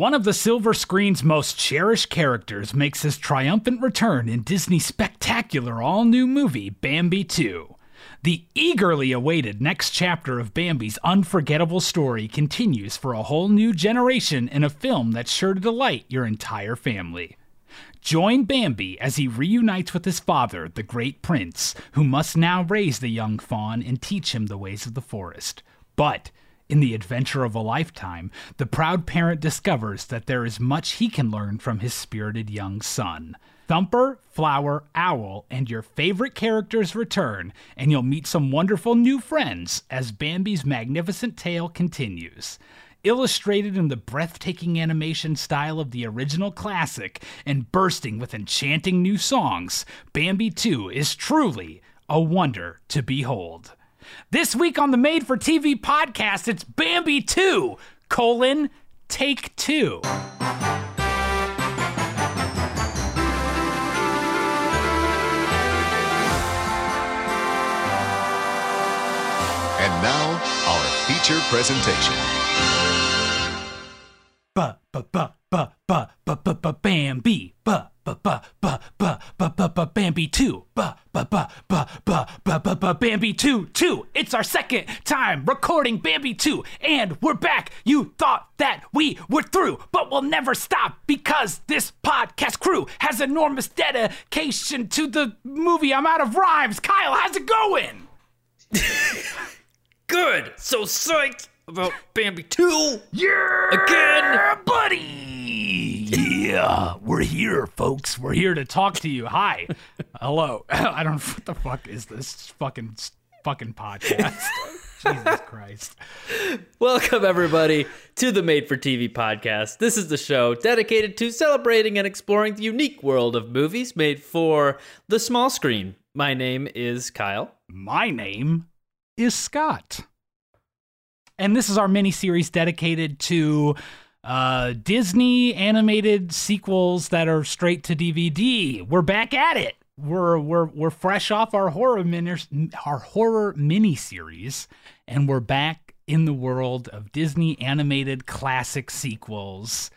One of the silver screen's most cherished characters makes his triumphant return in Disney's spectacular all new movie, Bambi 2. The eagerly awaited next chapter of Bambi's unforgettable story continues for a whole new generation in a film that's sure to delight your entire family. Join Bambi as he reunites with his father, the great prince, who must now raise the young fawn and teach him the ways of the forest. But in the adventure of a lifetime, the proud parent discovers that there is much he can learn from his spirited young son. Thumper, Flower, Owl, and your favorite characters return, and you'll meet some wonderful new friends as Bambi's magnificent tale continues. Illustrated in the breathtaking animation style of the original classic and bursting with enchanting new songs, Bambi 2 is truly a wonder to behold. This week on the Made for TV podcast, it's Bambi 2, colon, take two. And now, our feature presentation. Ba ba ba ba ba ba ba ba Bambi ba ba ba ba ba ba ba ba Bambi two ba ba ba ba ba ba ba ba Bambi two two. It's our second time recording Bambi two, and we're back. You thought that we were through, but we'll never stop because this podcast crew has enormous dedication to the movie. I'm out of rhymes. Kyle, how's it going? Good. So psyched about Bambi 2. Yeah, Again. buddy. Yeah, we're here, folks. We're here to talk to you. Hi, hello. I don't. What the fuck is this fucking fucking podcast? Jesus Christ. Welcome, everybody, to the Made for TV podcast. This is the show dedicated to celebrating and exploring the unique world of movies made for the small screen. My name is Kyle. My name is Scott, and this is our mini series dedicated to uh, Disney animated sequels that are straight to DVD. We're back at it. We're we're we're fresh off our horror mini our horror mini series, and we're back in the world of Disney animated classic sequels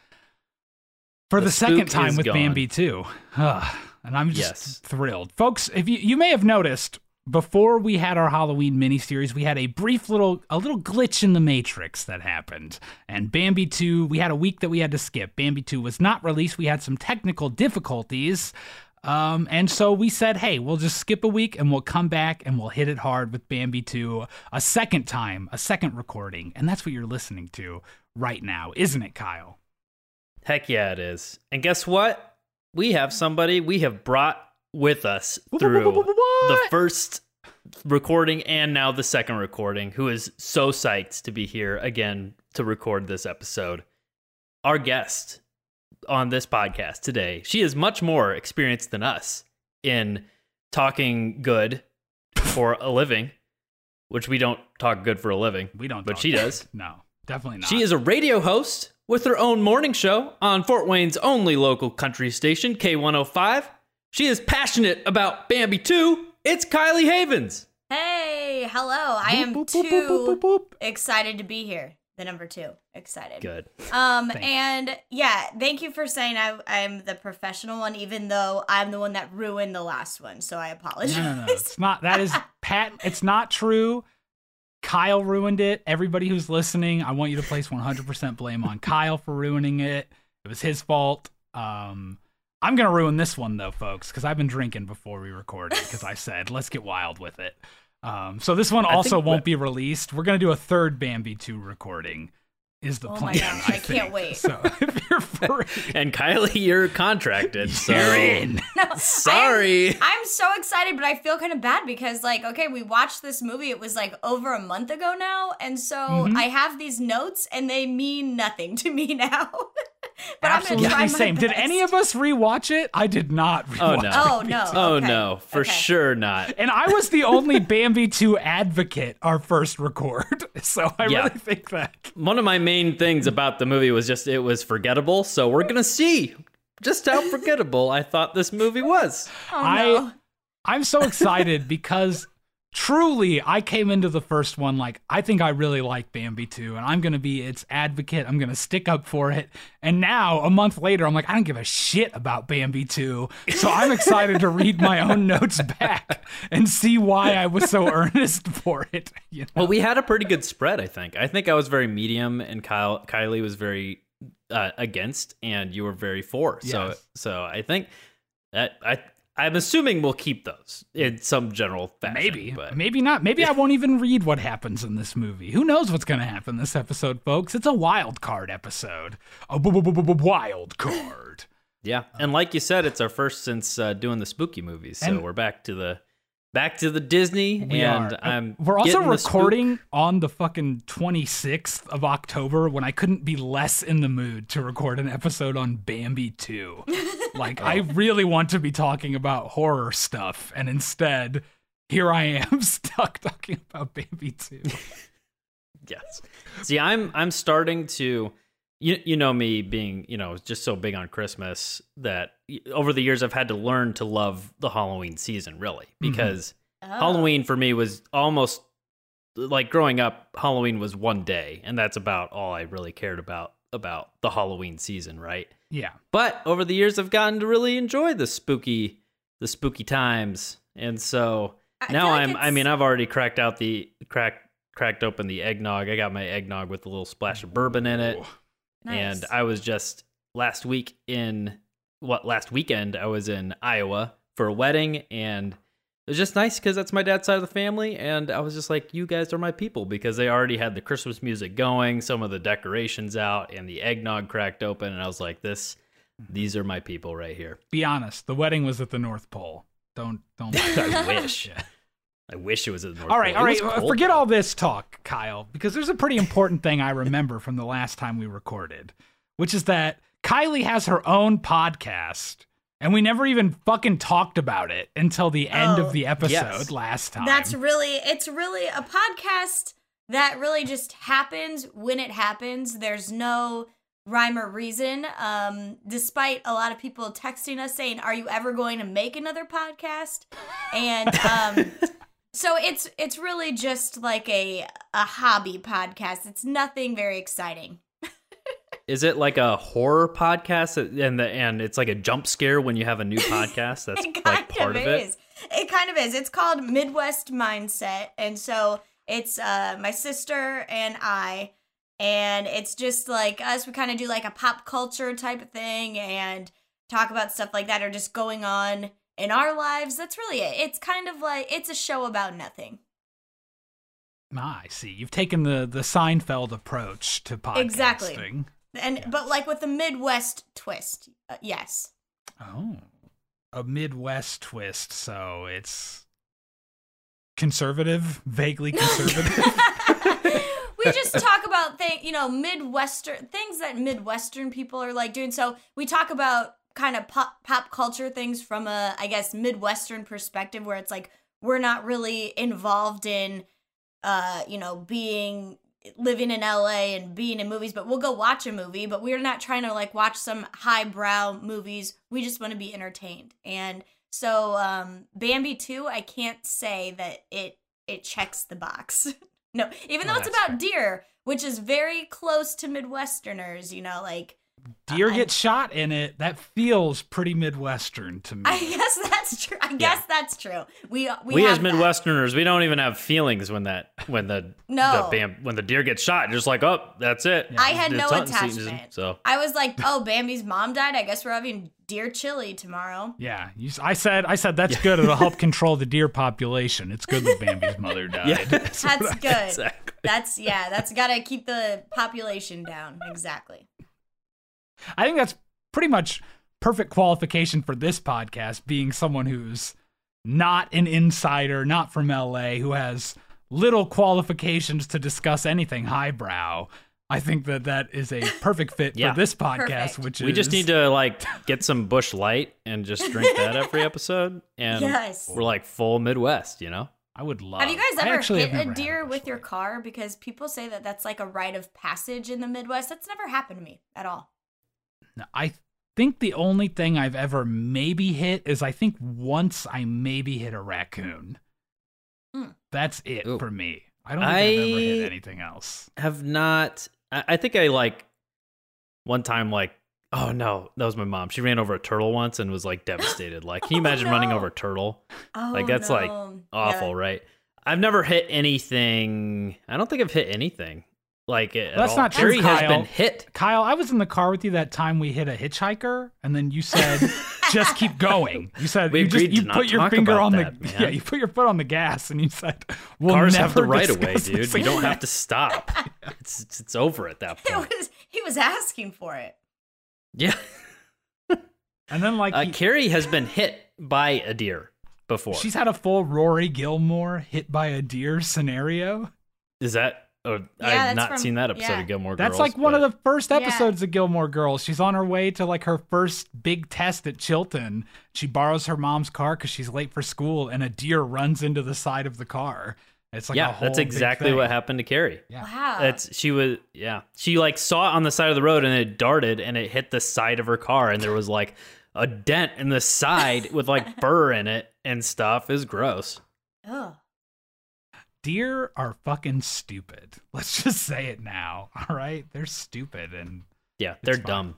for the, The second time with gone. Bambi too. and I'm just Yes. thrilled, folks. If you you may have noticed before we had our Halloween miniseries, we had a brief little a little glitch in the matrix that happened. And Bambi 2, we had a week that we had to skip. Bambi 2 was not released. We had some technical difficulties. Um, and so we said, hey, we'll just skip a week and we'll come back and we'll hit it hard with Bambi 2 a second time, a second recording. And that's what you're listening to right now, isn't it, Kyle? Heck yeah, it is. And guess what? We have somebody we have brought with us through the first recording and now the second recording, who is so psyched to be here again to record this episode. Our guest on this podcast today, she is much more experienced than us in talking good for a living, which we don't talk good for a living. We don't, but she about does. No, definitely not. She is a radio host with her own morning show on Fort Wayne's only local country station, K105. She is passionate about Bambi 2. It's Kylie Havens. Hey, hello. I am Boop, boop, too boop, boop. excited to be here. The number two. Excited. Good. Um, Thanks. and yeah, thank you for saying I, I'm the professional one, even though I'm the one that ruined the last one. So I apologize. No, no, no. It's not. That is Pat. It's not true. Kyle ruined it. Everybody who's listening, I want you to place 100% blame on Kyle for ruining it. It was his fault. Um, I'm gonna ruin this one though, folks, because I've been drinking before we recorded. Because I said let's get wild with it. Um, so this one also won't be released. We're gonna do a third Bambi 2 recording. Is the Oh plan? gosh, I can't wait. So if you're free, And Kylie, you're contracted. So you're in. No, Sorry. I'm, I'm so excited, but I feel kind of bad because, like, okay, we watched this movie. It was like over a month ago now, and so Mhm. I have these notes, and they mean nothing to me now. but I'm gonna try my same. Did any of us rewatch it? I did not. Oh, Rewatch no. Oh Bambi no! 2. oh, Okay. no. For Okay. sure not. And I was the only Bambi 2 advocate our first record. So I Yeah. really think that. One of my main things about the movie was just it was forgettable. So we're going to see just how forgettable I thought this movie was. Oh I- no! I'm so excited because truly, I came into the first one like, I think I really like Bambi 2, and I'm going to be its advocate. I'm going to stick up for it. And now, a month later, I'm like, I don't give a shit about Bambi 2. So I'm excited to read my own notes back and see why I was so earnest for it. You know? Well, we had a pretty good spread, I think. I think I was very medium, and Kyle Kylie was very uh, against, and you were very for. So, Yes. so I think that I I'm assuming we'll keep those in some general fashion. Maybe, but maybe not. Maybe I won't even read what happens in this movie. Who knows what's going to happen this episode, folks? It's a wild card episode. A bu- bu- bu- bu- wild card. yeah, and like you said, it's our first since uh, doing the spooky movies, so And- we're back to the back to the Disney, We and are. I'm We're also getting the recording on the fucking 26th of October when I couldn't be less in the mood to record an episode on Bambi 2. like, oh. I really want to be talking about horror stuff, and instead, here I am stuck talking about Bambi 2. Yes. See, I'm I'm starting to you you know me being, you know, just so big on Christmas that over the years I've had to learn to love the Halloween season really mm-hmm. because Oh. Halloween for me was almost like growing up Halloween was one day and that's about all I really cared about about the Halloween season, right? Yeah. But over the years I've gotten to really enjoy the spooky the spooky times. And so I now like I'm I mean I've already cracked out the crack cracked open the eggnog. I got my eggnog with a little splash of bourbon in it. And I was just last week in what last weekend I was in Iowa for a wedding and it was just nice because that's my dad's side of the family and I was just like you guys are my people because they already had the Christmas music going, some of the decorations out and the eggnog cracked open and I was like this mm-hmm. these are my people right here. Be honest, the wedding was at the North Pole. Don't, don't. I wish. I wish it was at the North all right, Pole. all It right. was uh, cold, Forget though. all this talk, Kyle, because there's a pretty important thing I remember from the last time we recorded, which is that Kylie has her own podcast, and we never even fucking talked about it until the end Oh, of the episode yes. last time. That's really it's really a podcast that really just happens when it happens. There's no rhyme or reason. Um, despite a lot of people texting us saying, "Are you ever going to make another podcast?" And um, so it's it's really just like a a hobby podcast. It's nothing very exciting. Is it like a horror podcast and the and it's like a jump scare when you have a new podcast? That's it kind like part of, it. is. It kind of is. It's called Midwest Mindset, and so it's uh my sister and I, and it's just like us. We kind of do like a pop culture type of thing and talk about stuff like that, or just going on in our lives. That's really it. It's kind of like it's a show about nothing. Ah, I see. You've taken the the Seinfeld approach to podcasting. Exactly. And but like with the Midwest twist. Uh, yes. Oh, a Midwest twist. So it's conservative, vaguely conservative. we just talk about things, you know, Midwestern things that Midwestern people are like doing. So we talk about kind of pop, pop culture things from a, I guess, Midwestern perspective, where it's like we're not really involved in, uh, you know, being living in LA and being in movies, but we'll go watch a movie. But we're not trying to like watch some highbrow movies. We just want to be entertained. And so, um, Bambi two, I can't say that it it checks the box. No, even though Oh, it's about deer, which is very close to Midwesterners, you know, like Deer I- gets shot in it. That feels pretty Midwestern to me. I guess that's true. I guess that's true. We we, We, as have that. Midwesterners, we don't even have feelings when that when the No. the bam, when the deer gets shot. Just like oh, that's it. I had It's no hunting attachment. season, so I was like, oh, Bambi's mom died. I guess we're having deer chili tomorrow. Yeah, you, s- I said I said that's good. It'll help control the deer population. It's good that Bambi's mother died. yeah, That's good. exactly. That's yeah. That's got to keep the population down. Exactly. I think that's pretty much perfect qualification for this podcast being someone who's not an insider, not from LA, who has little qualifications to discuss anything highbrow. I think that that is a perfect fit Yeah. for this podcast, Perfect. which is We just need to like get some Busch Light and just drink that every episode, and Yes. we're like full Midwest, you know. I would love. Have you guys ever actually hit a deer Busch with your car? Because people say that that's like a rite of passage in the Midwest. That's never happened to me at all. No, I think the only thing I've ever maybe hit is I think once I maybe hit a raccoon. Mm. That's it Ooh. for me. I don't think I, have ever hit anything else. Have not. I, I think I like one time like. Oh no, that was my mom. She ran over a turtle once and was like devastated. Like, can you Oh, imagine running over a turtle? Oh, Like, that's, like. Awful, Yeah. right? I've never hit anything. I don't think I've hit anything like it. at That's all. not true, Carrie has Kyle. been hit. Kyle, I was in the car with you that time we hit a hitchhiker, and then you said, "Just keep going." You said We you just agreed you to put your talk finger about on that, the man. yeah, you put your foot on the gas, and you said, we'll Cars never have the right of way, discuss dude. You don't have to stop. It's it's, it's over at that It point. was, he was asking for it. Yeah. And then like Uh, he- Carrie has been hit by a deer before. she's had a full Rory Gilmore hit by a deer scenario. Is that? Oh, Yeah, I've not from- seen that episode yeah. of Gilmore Girls. That's Girls. like one of the first Yeah. episodes of Gilmore Girls. She's on her way to like her first big test at Chilton. She borrows her mom's car because she's late for school, and a deer runs into the side of the car. It's like a yeah, whole that's exactly what happened to Carrie. Yeah. Wow. That's she was yeah. She like saw it on the side of the road and it darted and it hit the side of her car and there was like a dent in the side with like fur in it and stuff. Is gross. Ugh. Deer are fucking stupid. Let's just say it now. All right, they're stupid, and Yeah, they're fine. dumb.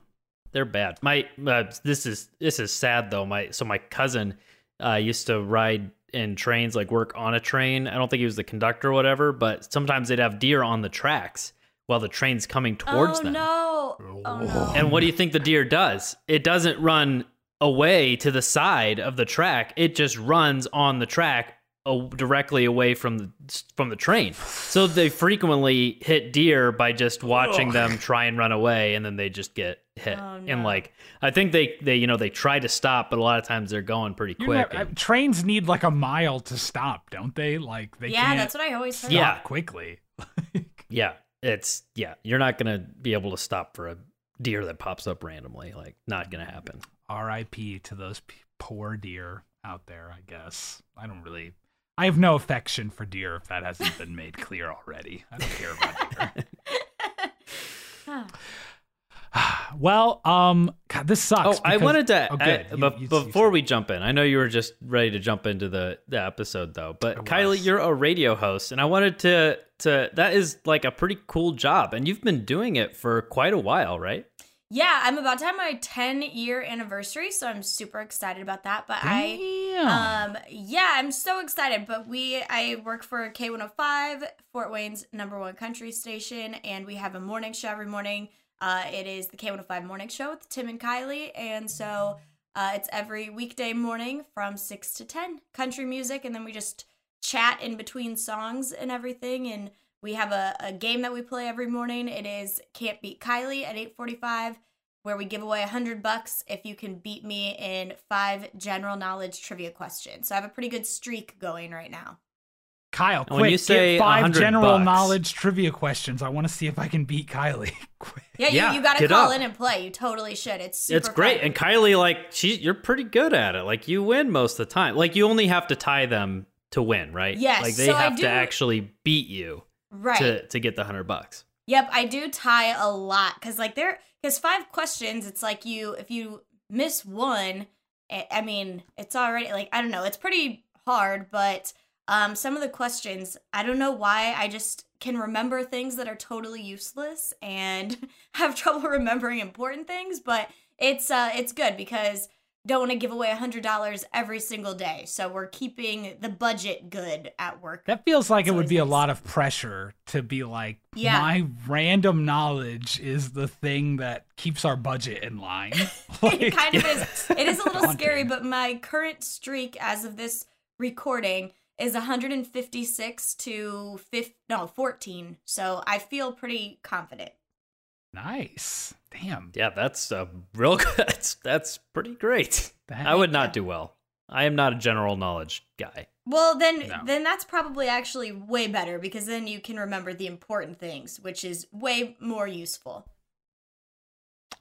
They're bad. My uh, this is this is sad though. My so my cousin uh, used to ride in trains, like work on a train. I don't think he was the conductor or whatever, but sometimes they'd have deer on the tracks while the train's coming towards oh, them. no. Oh, no. And what do you think the deer does? It doesn't run away to the side of the track. It just runs on the track a- directly away from the from the train. So they frequently hit deer by just watching them try and run away, and then they just get hit. Oh, And like I think they they you know they try to stop, but a lot of times they're going pretty you quick. never- and- trains need like a mile to stop, don't they? Like they yeah, can't that's what I always heard. Yeah. quickly. yeah, it's yeah. You're not gonna be able to stop for a deer that pops up randomly. Like not gonna happen. R.I.P. to those p- poor deer out there. I guess I don't really. I have no affection for deer if that hasn't been made clear already. I don't care about deer. well, um, God, this sucks. Oh, I wanted to. Oh, I- You- bef- you- you before said- we jump in, I know you were just ready to jump into the, the episode, though. But Kylie, you're a radio host, and I wanted to to. That is like a pretty cool job, and you've been doing it for quite a while, right? Yeah, I'm about to have my 10 year anniversary, so I'm super excited about that. But I Um, yeah, I'm so excited. But we, I work for K105, Fort Wayne's number one country station, and we have a morning show every morning. Uh, it is the K105 Morning Show with Tim and Kylie, and so uh, it's every weekday morning from six to ten, country music, and then we just chat in between songs and everything. And we have a, a game that we play every morning. It is Can't Beat Kylie at 8:45 where we give away a hundred bucks if you can beat me in five general knowledge trivia questions. So I have a pretty good streak going right now. Kyle, quick, when you say get five general bucks- knowledge trivia questions. I want to see if I can beat Kylie. Quick. Yeah, Yeah, you, you got to get call up. in and play. You totally should. It's super it's great, fun. and Kylie, like she, you're pretty good at it. Like you win most of the time. Like you only have to tie them to win, right? Yes, Like they so I have do- to actually beat you right. to to get the hundred bucks. Yep, I do tie a lot because like there because five questions. It's like you if you miss one, I I mean it's already like I don't know. It's pretty hard, but um some of the questions I don't know why I just can remember things that are totally useless and have trouble remembering important things. But it's uh it's good because don't want to give away a hundred dollars every single day. So we're keeping the budget good at work. That feels like it would be a lot of pressure to be like, Yeah. my random knowledge is the thing that keeps our budget in line. Like- it kind of is. It is a little scary, but my current streak as of this recording is 156 to 5 no 14. So I feel pretty confident. Nice. Damn. Yeah, that's uh, real good. That's, that's pretty great. That- I would not do well. I am not a general knowledge guy. Well, then No. then that's probably actually way better because then you can remember the important things, which is way more useful.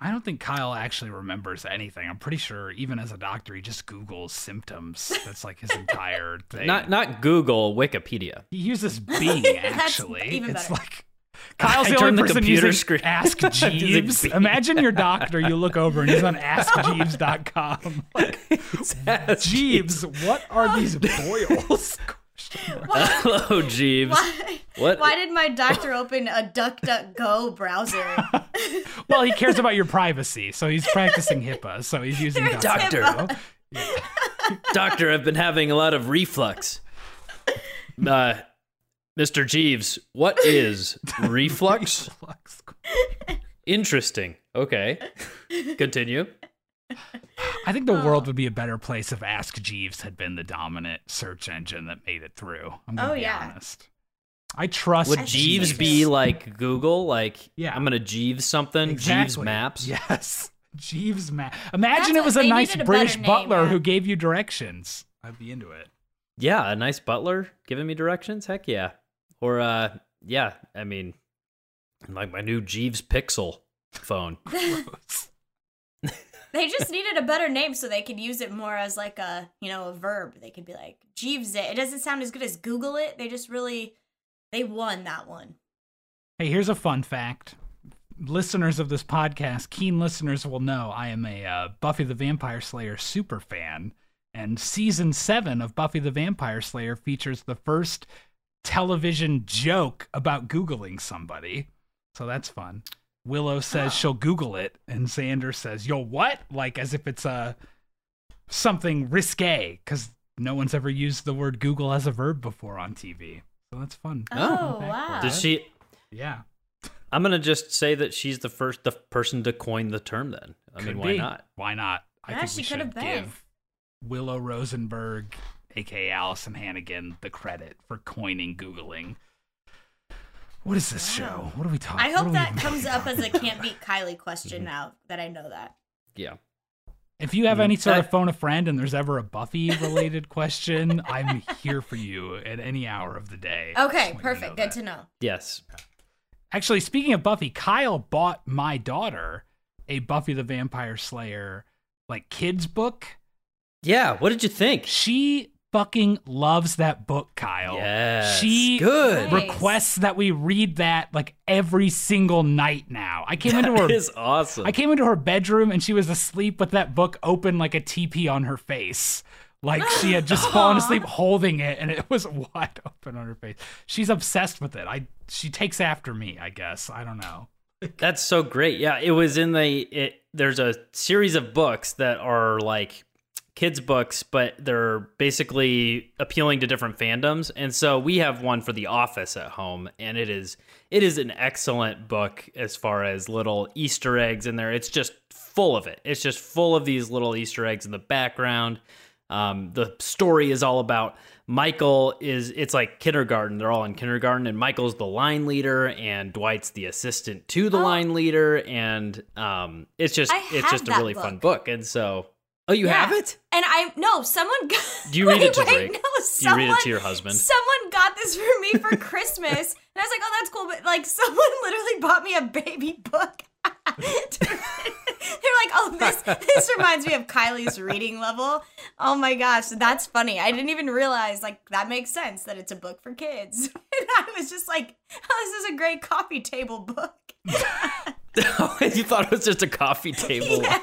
I don't think Kyle actually remembers anything. I'm pretty sure, even as a doctor, he just Googles symptoms. That's like his entire thing. Not not Google, Wikipedia. he uses Bing, That's actually. even it's like Kyle's I the turned only the person computer using screen. Ask Jeeves. Imagine your doctor. You look over and he's on AskJeeves.com. Like, Jeeves, what are these boils? Hello, Jeeves. Why, What? why did my doctor open a DuckDuckGo browser? Well, he cares about your privacy, so he's practicing HIPAA. So he's using There's Doctor. DuckDuckGo. Doctor, I've been having a lot of reflux. Uh, Mr. Jeeves, what is reflux? reflux. Interesting. Okay. Continue. I think the world oh. would be a better place if Ask Jeeves had been the dominant search engine that made it through. I'm gonna Oh, be yeah. honest. I trust Would Jeeves Jeeves. be like Google? Like, Yeah. I'm going to Jeeves something? Jeeves Maps? Yes. Jeeves map. Imagine That's it was a nice a British name, butler yeah. who gave you directions. I'd be into it. Yeah, a nice butler giving me directions? Heck yeah. Or, uh, yeah, I mean, like my new Jeeves Pixel phone. they just needed a better name so they could use it more as like a you know a verb. They could be like Jeeves it. It doesn't sound as good as Google it. They just really they won that one. Hey, here's a fun fact. Listeners of this podcast, keen listeners will know I am a uh, Buffy the Vampire Slayer super fan, and season seven of Buffy the Vampire Slayer features the first television joke about Googling somebody. So that's fun. Willow says Oh. she'll Google it, and Xander says, Yo, what? Like as if it's a something risque, because no one's ever used the word Google as a verb before on TV. So that's fun. Oh, Fun fact for wow. Does she? Yeah. I'm gonna just say that she's the first, the person to coin the term. Then I mean, why be. not? Why not? I Yeah, think she we could should have been. give Willow Rosenberg, aka Alyson Hannigan, the credit for coining Googling. What is this Wow. show? What are we talking? I hope that comes talking up as a can't beat Kylie question now that I know that. Yeah. If you have Mhm. any sort of phone a friend and there's ever a Buffy related question, I'm here for you at any hour of the day. Okay, perfect. know Good that. to know. Yes. Actually, speaking of Buffy, Kyle bought my daughter a Buffy the Vampire Slayer like kids book. Yeah. What did you think? She fucking loves that book, Kyle. Yes. She good. Requests that we read that like every single night now. I came into her That is awesome. I came into her bedroom and she was asleep with that book open like a teepee on her face. Like she had just fallen asleep holding it and it was wide open on her face. She's obsessed with it. I she takes after me, I guess. I don't know. That's so great. Yeah, it was in the it there's a series of books that are like kids books, but they're basically appealing to different fandoms. And so we have one for The Office at home and it is it is an excellent book as far as little Easter eggs in there. It's just full of it. It's just full of these little Easter eggs in the background. Um, the story is all about Michael is it's like kindergarten. They're all in kindergarten, and Michael's the line leader, and Dwight's the assistant to the Oh. line leader, and um, it's just I it's just a really fun book. book. And so, oh, you Yeah. have it? And I no, someone got Do you read wait, it to wait, Drake? No, Do you someone, read it to your husband? Someone got this for me for Christmas. and I was like, oh, that's cool. But like someone literally bought me a baby book. They're like, oh, this this reminds me of Kylie's reading level. Oh my gosh, that's funny. I didn't even realize like that makes sense that it's a book for kids. And I was just like, oh, this is a great coffee table book. you thought it was just a coffee table.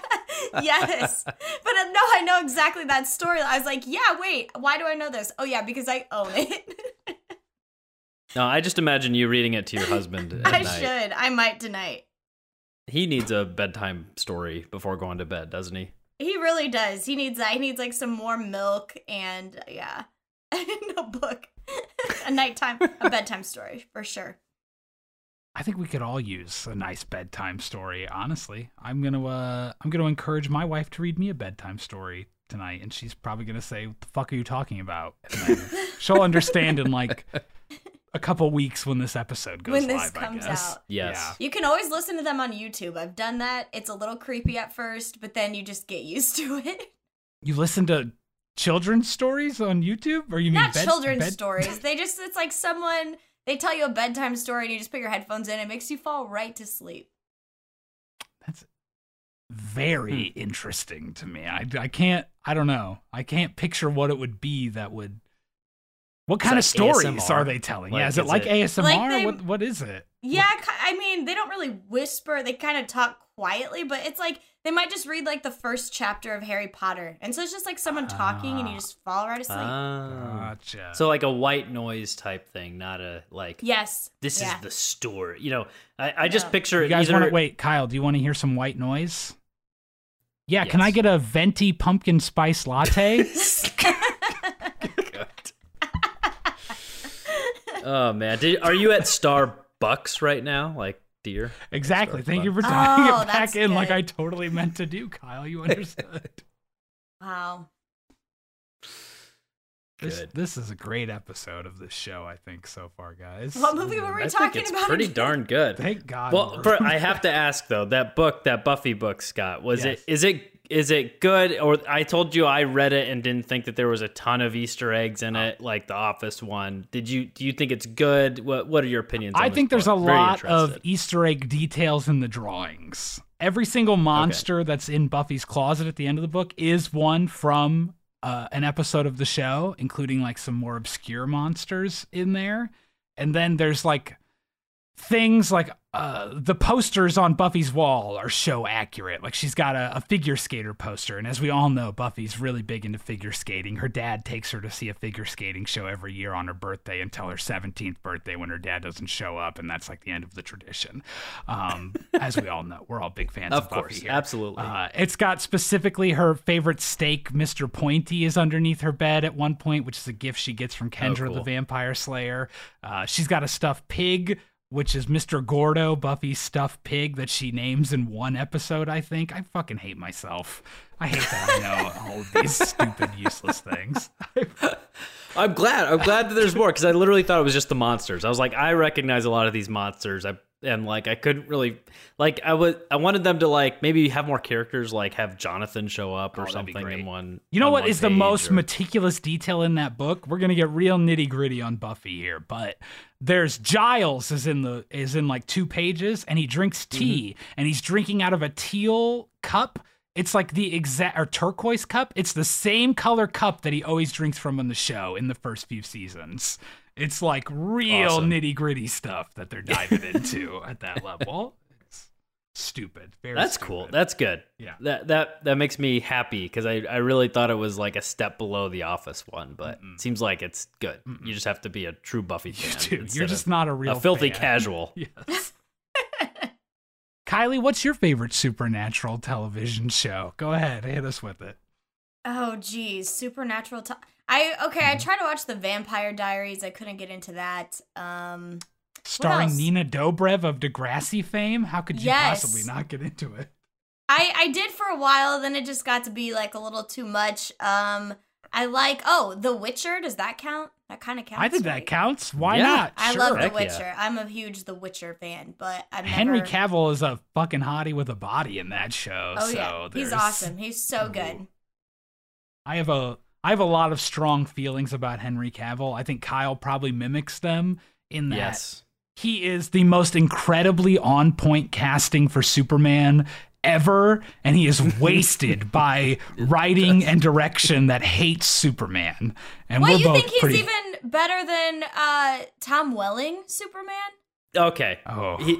Yeah. yes. But uh, no, I know exactly that story. I was like, yeah, wait, why do I know this? Oh, yeah, because I own it. No, I just imagine you reading it to your husband at I night. should. I might tonight. He needs a bedtime story before going to bed, doesn't he? He really does. He needs that. He needs like some more milk and, uh, yeah, a book, a nighttime, a bedtime story for sure. I think we could all use a nice bedtime story, honestly. I'm going to uh I'm going to encourage my wife to read me a bedtime story tonight and she's probably going to say, "What the fuck are you talking about?" She'll understand in like a couple weeks when this episode goes live. When this live, comes I guess. out. Yes. Yeah. You can always listen to them on YouTube. I've done that. It's a little creepy at first, but then you just get used to it. You listen to children's stories on YouTube or you mean Not bed- children's bed- stories. They just, it's like someone, they tell you a bedtime story and you just put your headphones in. It makes you fall right to sleep. That's very Hmm. interesting to me. I, I can't, I don't know. I can't picture what it would be that would What kind It's of like stories ASMR. are they telling? yeah, Like, is it like it- ASMR? Like they- what what is it? Yeah, ki- I mean, they don't really whisper. They kind of talk quietly, but it's like they might just read like the first chapter of Harry Potter. And so it's just like someone talking and you just fall right asleep. Ah. Gotcha. So like a white noise type thing, not a like yes. this yeah. is the story. You know, I, I just Yeah. picture you guys either want to wait, Kyle? Do you want to hear some white noise? Yeah, can I get a venti pumpkin spice latte? Oh man, Did, are you at Starbucks right now? Like deer? exactly. Thank you for Oh, tying it oh, back that's in like. I totally meant to do, Kyle. You understood. Wow. this, Good. this is a great episode of this show, I think, so far, guys. What movie were we I talking think it's about? pretty again? darn good. Thank God. Well, for, I have to ask though, that book, that Buffy book, Scott, was Yes. it is it is it good? Or I told you I read it and didn't think that there was a ton of Easter eggs in it, like the Office one. Did you do you think it's good? What what are your opinions? on I think there's a? Very lot of. Easter egg details in the drawings. Every single monster that's in Buffy's closet at the end of the book is one from uh, an episode of the show, including like some more obscure monsters in there. And then there's like things like uh, the posters on Buffy's wall are show accurate. Like she's got a, a figure skater poster, and as we all know, Buffy's really big into figure skating. Her dad takes her to see a figure skating show every year on her birthday until her 17th birthday when her dad doesn't show up, and that's like the end of the tradition. Um, as we all know, we're all big fans of, Of Buffy course, here. absolutely. Uh, it's got specifically her favorite stake, Mr. Pointy, is underneath her bed at one point, which is a gift she gets from Kendra the cool. Vampire Slayer. Uh, she's got a stuffed pig, which is Mr. Gordo, Buffy's stuffed pig that she names in one episode, I think. I fucking hate myself. I hate that I know all of these stupid, useless things. I'm glad. I'm glad that there's more because I literally thought it was just the monsters. I was like, I recognize a lot of these monsters. I and like I couldn't really like I was I wanted them to like maybe have more characters, like have Jonathan show up or Oh, something in one. You know on what one is the most or- meticulous detail in that book? We're gonna get real nitty gritty on Buffy here, but there's Giles is in the is in like two pages, and he drinks Mm-hmm. tea, and he's drinking out of a teal cup. It's like the exact or turquoise cup. It's the same color cup that he always drinks from in the show in the first few seasons. It's like real Awesome. nitty gritty stuff that they're diving into at that level. It's stupid. Very That's stupid. cool. That's good. Yeah. That that that makes me happy because I, I really thought it was like a step below the Office one, but it seems like it's good. You just have to be a true Buffy fan. Dude, instead you're just not a real a filthy fan. casual. Yes. Kylie, what's your favorite supernatural television show? Go ahead, hit us with it. Oh geez, supernatural. T- I okay. I tried to watch the Vampire Diaries. I couldn't get into that. Um, Starring? Nina Dobrev of Degrassi fame. How could you Yes. possibly not get into it? I I did for a while. Then it just got to be like a little too much. Um, I like. Oh, The Witcher. Does that count? That kind of counts. I think that counts. Why Yeah. not? I Sure. love The Heck yeah. Witcher. I'm a huge The Witcher fan, but I've Henry never... Cavill is a fucking hottie with a body in that show. Oh so yeah, he's awesome. He's so good. I have a I have a lot of strong feelings about Henry Cavill. I think Kyle probably mimics them in that Yes. he is the most incredibly on point casting for Superman ever, and he is wasted by writing and direction that hates Superman. And What we're you both think he's pretty. even better than uh Tom Welling Superman? Okay. Oh. He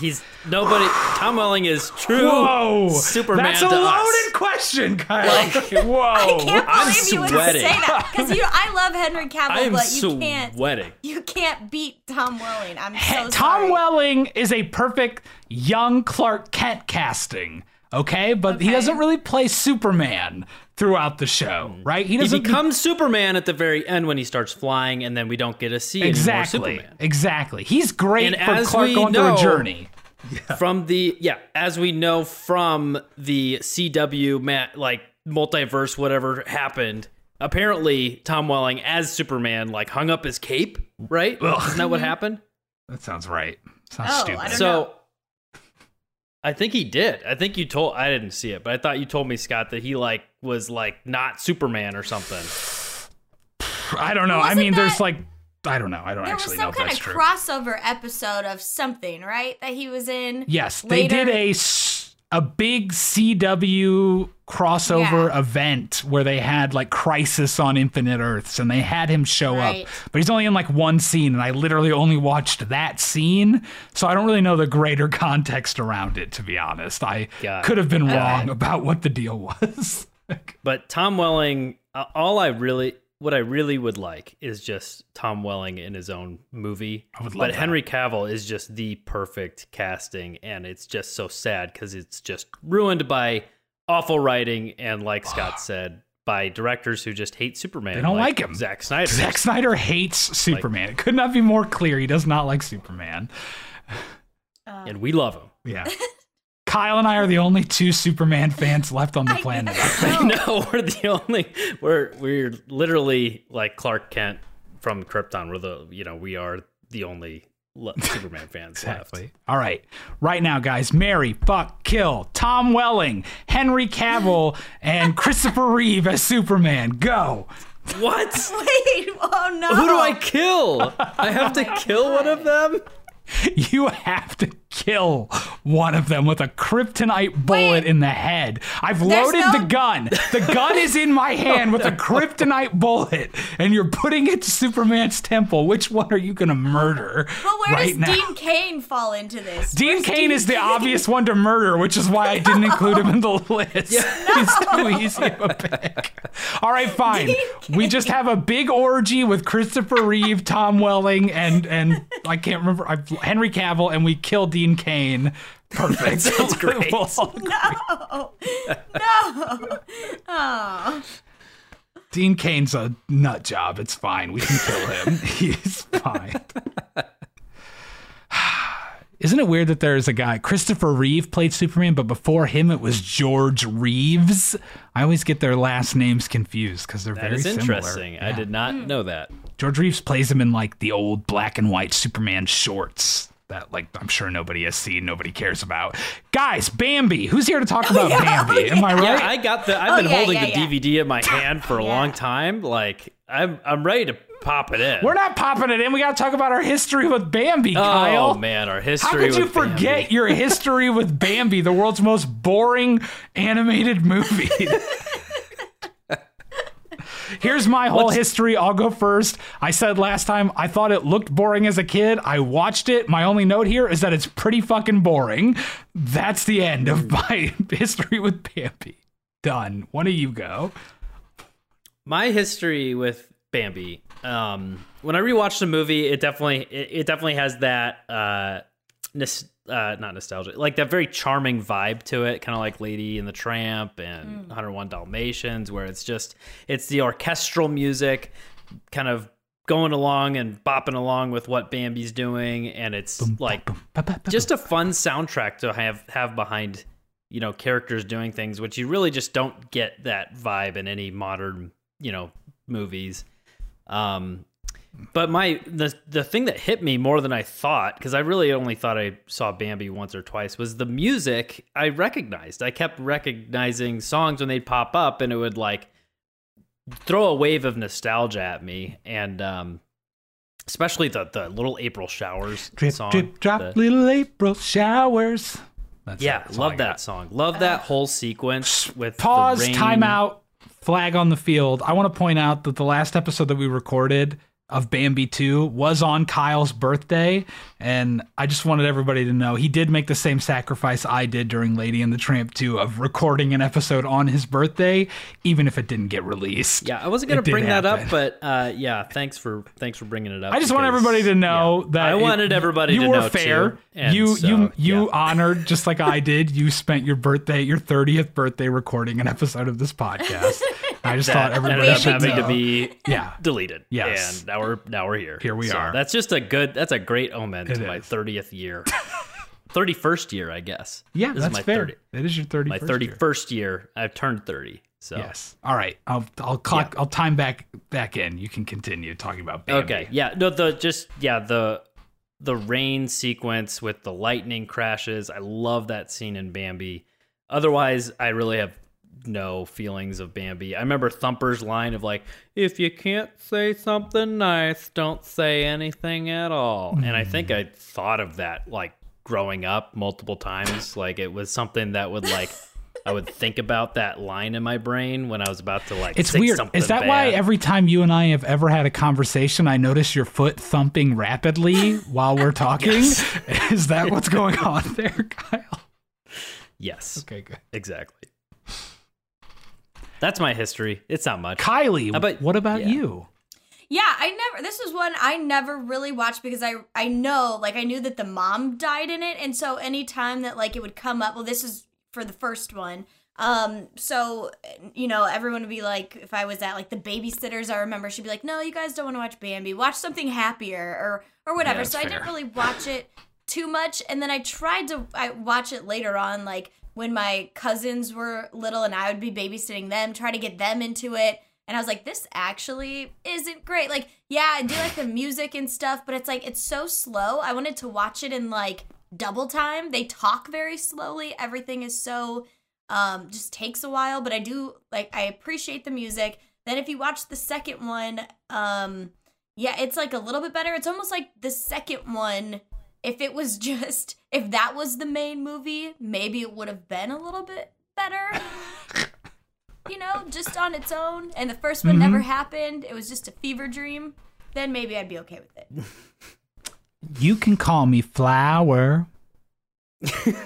he's nobody. Tom Welling is true Whoa! Superman That's a to loaded us. question, Kyle. Like- Whoa! I can't I'm believe you would say that because you. I love Henry Cavill, I am but you can't. sweating. You can't beat Tom Welling. I'm so Tom sorry. Welling is a perfect young Clark Kent casting. Okay, but he doesn't really play Superman throughout the show, mm-hmm. right? He doesn't becomes Superman at the very end when he starts flying, and then we don't get to see any exactly, Superman. exactly. He's great And for as Clark we going know- through a journey. From the yeah, as we know from the CW ma- like multiverse, whatever happened. Apparently, Tom Welling as Superman like hung up his cape, right? Isn't that what happened? That sounds right. Sounds Oh, I stupid. don't So know. I think he did. I think you told I didn't see it, but I thought you told me Scott that he like was like not Superman or something. I don't know. I Wasn't mean, there's like, I don't know. I don't actually know. There was actually know some kind of true. crossover episode of something, right? That he was in. yes, they did a. s- a big CW crossover Yeah. event where they had like Crisis on Infinite Earths and they had him show Right. up. But he's only in like one scene and I literally only watched that scene. So I don't really know the greater context around it, to be honest. I Got it. could have been wrong it. about what the deal was. But Tom Welling, uh, all I really, what I really would like is just Tom Welling in his own movie. I would love but that. Henry Cavill is just the perfect casting, and it's just so sad because it's just ruined by awful writing and, like Scott said, by directors who just hate Superman. They don't like him. Zack Snyder. Zack Snyder hates Superman. it could not be more clear. He does not like Superman. Um, and we love him. Yeah. Kyle and I are the only two Superman fans left on the planet. no, we're the only. We're we're literally like Clark Kent from Krypton. We're the you know we are the only Superman fans Exactly. left. All right. Right now, guys, Marry, fuck, kill, Tom Welling, Henry Cavill, and Christopher Reeve as Superman. Go. What? Wait, oh no. Who do I kill? I have to kill one of them. You have to kill one of them with a kryptonite bullet Wait. in the head. I've There's loaded no- the gun. The gun is in my hand with a kryptonite bullet, and you're putting it to Superman's temple. Which one are you going to murder But where right does now? Dean Cain fall into this? Dean Where's Cain is the obvious one to murder, which is why I didn't include him in the list. He's too easy of a pick. All right, fine. We just have a big orgy with Christopher Reeve, Tom Welling, and and I can't remember I, Henry Cavill, and we kill Dean Cain. Perfect. sounds great. No. No. Oh. Dean Cain's a nut job. It's fine. We can kill him. He's fine. Isn't it weird that there's a guy, Christopher Reeve played Superman, but before him it was George Reeves? I always get their last names confused because they're That very is similar. interesting. I did not Hmm. know that. George Reeves plays him in like the old black and white Superman shorts that like I'm sure nobody has seen, nobody cares about. Guys, Bambi. Who's here to talk about Bambi? Am I right? Yeah, I got the. I've Oh, been yeah, holding yeah, the yeah. DVD in my hand for a Yeah. long time. Like I'm, I'm ready to pop it in. We're not popping it in. We got to talk about our history with Bambi, Oh Kyle. Oh man, our history. How could you with forget Bambi. your history with Bambi, the world's most boring animated movie? Here's my whole history. I'll go first. I said last time I thought it looked boring as a kid. I watched it. My only note here is that it's pretty fucking boring. That's the end of my history with Bambi. Done. One of you go. my history with Bambi. Um, when I rewatched the movie, it definitely it, it definitely has that uh, uh, not nostalgia, like that very charming vibe to it, kind of like Lady and the Tramp and 101 Dalmatians, where it's just it's the orchestral music, kind of going along and bopping along with what Bambi's doing, and it's like just a fun soundtrack to have have behind you know characters doing things which you really just don't get that vibe in any modern you know movies. Um but my the the thing that hit me more than I thought because I really only thought I saw Bambi once or twice was the music I recognized. I kept recognizing songs when they'd pop up and it would like throw a wave of nostalgia at me and um especially the the little April showers Drip, song. drip, drop, the- little April showers. That's yeah, That's love that song. Love that whole sequence with Pause, rain. timeout, flag on the field. I want to point out that the last episode that we recorded of Bambi 2 was on Kyle's birthday. And I just wanted everybody to know he did make the same sacrifice I did during Lady and the Tramp 2 of recording an episode on his birthday, even if it didn't get released. Yeah, I wasn't gonna bring that up, but uh, yeah, thanks for thanks for bringing it up. I just want everybody to know yeah, that I it- wanted everybody you to were know fair. too, and you so, you you yeah. honored just like I did. You spent your birthday, your thirtieth birthday, recording an episode of this podcast. I just thought everybody should having know. to be Yeah. deleted. Yes. and now we're now we're here. Here we So are. That's just a good. That's a great omen It to my thirtieth year, thirty first year, I guess. Yeah, this that's is my fair. 30 That is your thirty. my thirty first year. I've turned thirty. So Yes. All right. I'll I'll clock. I'll time back back in. You can continue talking about Bambi. Okay. Yeah. No. The just yeah the the rain sequence with the lightning crashes. I love that scene in Bambi. Otherwise, I really have no feelings of Bambi. I remember Thumper's line of like, "If you can't say something nice, don't say anything at all." And I think I thought of that like growing up multiple times. Like it was something that would like I would think about that line in my brain when I was about to like. It's say weird. something Is that why every time you and I have ever had a conversation, I notice your foot thumping rapidly while we're talking? Is that what's going on there, Kyle? Yes, Okay, good. exactly. That's my history. It's not much. Kylie, How about- what about yeah. you? Yeah, I never. This was one I never really watched because I I know like I knew that the mom died in it, and so anytime that like it would come up, well, this is for the first one. Um, so you know everyone would be like, if I was at like the babysitters, I remember she'd be like, "No, you guys don't want to watch Bambi. Watch something happier or or whatever." Yeah, so I didn't really watch it too much, and then I tried to I watch it later on, like when my cousins were little and I would be babysitting them, try to get them into it. And I was like, this actually isn't great. Like, yeah, I do like the music and stuff, but it's like, it's so slow. I wanted to watch it in like double time. They talk very slowly. Everything is so, um, just takes a while, but I do like, I appreciate the music. Then if you watch the second one, um, yeah, it's like a little bit better. It's almost like the second one. If it was just, if that was the main movie, maybe it would have been a little bit better you know, just on its own, and the first one never mm-hmm. happened, it was just a fever dream, then maybe I'd be okay with it. You can call me Flower.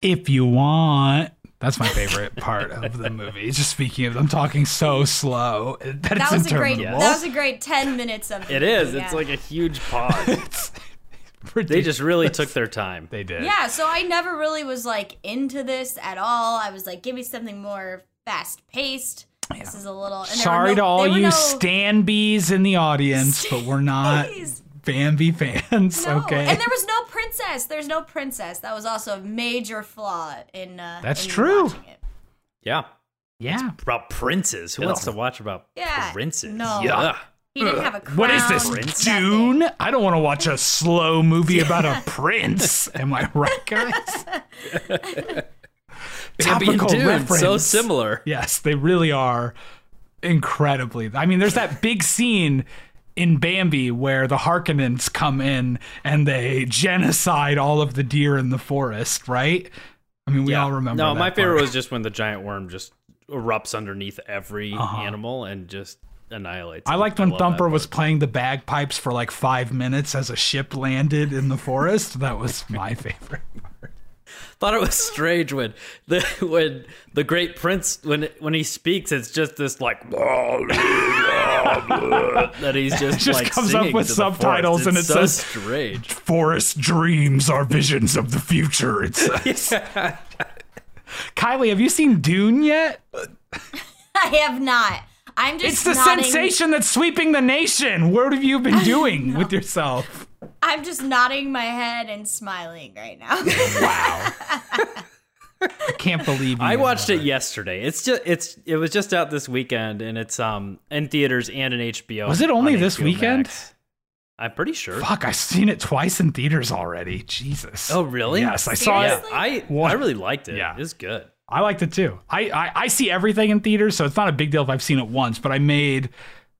if you want. That's my favorite part of the movie. Just speaking of them talking so slow that, That it's was a great. interminable. That was a great ten minutes of. the It is. movie, It's yeah. like a huge pause. they just really took their time. they did. Yeah, so I never really was like into this at all. I was like, give me something more fast paced. This is a little. And Sorry no- to all you no- Stan Bees in the audience, but we're not Stanbies. Bambi fans. No. Okay. And there was no princess. There's no princess. That was also a major flaw in. Uh, That's in true. watching it. Yeah. yeah. About princes. Who wants to watch about Yeah, princes? no. Yeah. He didn't have a crown. What is this, Prince? Dune? I don't want to watch a slow movie about a prince. Am I right, guys? Topical Dune, reference. so similar. Yes, they really are incredibly. I mean, there's that big scene in Bambi where the Harkonnens come in and they genocide all of the deer in the forest, right? I mean, we Yeah. all remember. No, my favorite part. was just when the giant worm just erupts underneath every Uh-huh. animal and just annihilates. I liked when that Thumper was playing the bagpipes for like five minutes as a ship landed in the forest. That was my favorite. Part. Thought it was strange when the when the great prince when when he speaks, it's just this like that he's just, just like comes up with subtitles and It's it so says- strange. Forest dreams are visions of the future. It says. Kylie, have you seen Dune yet? I have not. I'm just. It's the nodding, sensation that's sweeping the nation. What have you been doing with yourself? I'm just nodding my head and smiling right now. Wow. I can't believe you I watched it yesterday. It's just it's it was just out this weekend and it's um in theaters and in HBO. Was it only on this HBO weekend? Max. I'm pretty sure. Fuck, I've seen it twice in theaters already. Jesus. Oh really? Yes, I saw it. I I really liked it. Yeah. It was good. I liked it too. I, I I see everything in theaters, so it's not a big deal if I've seen it once. But I made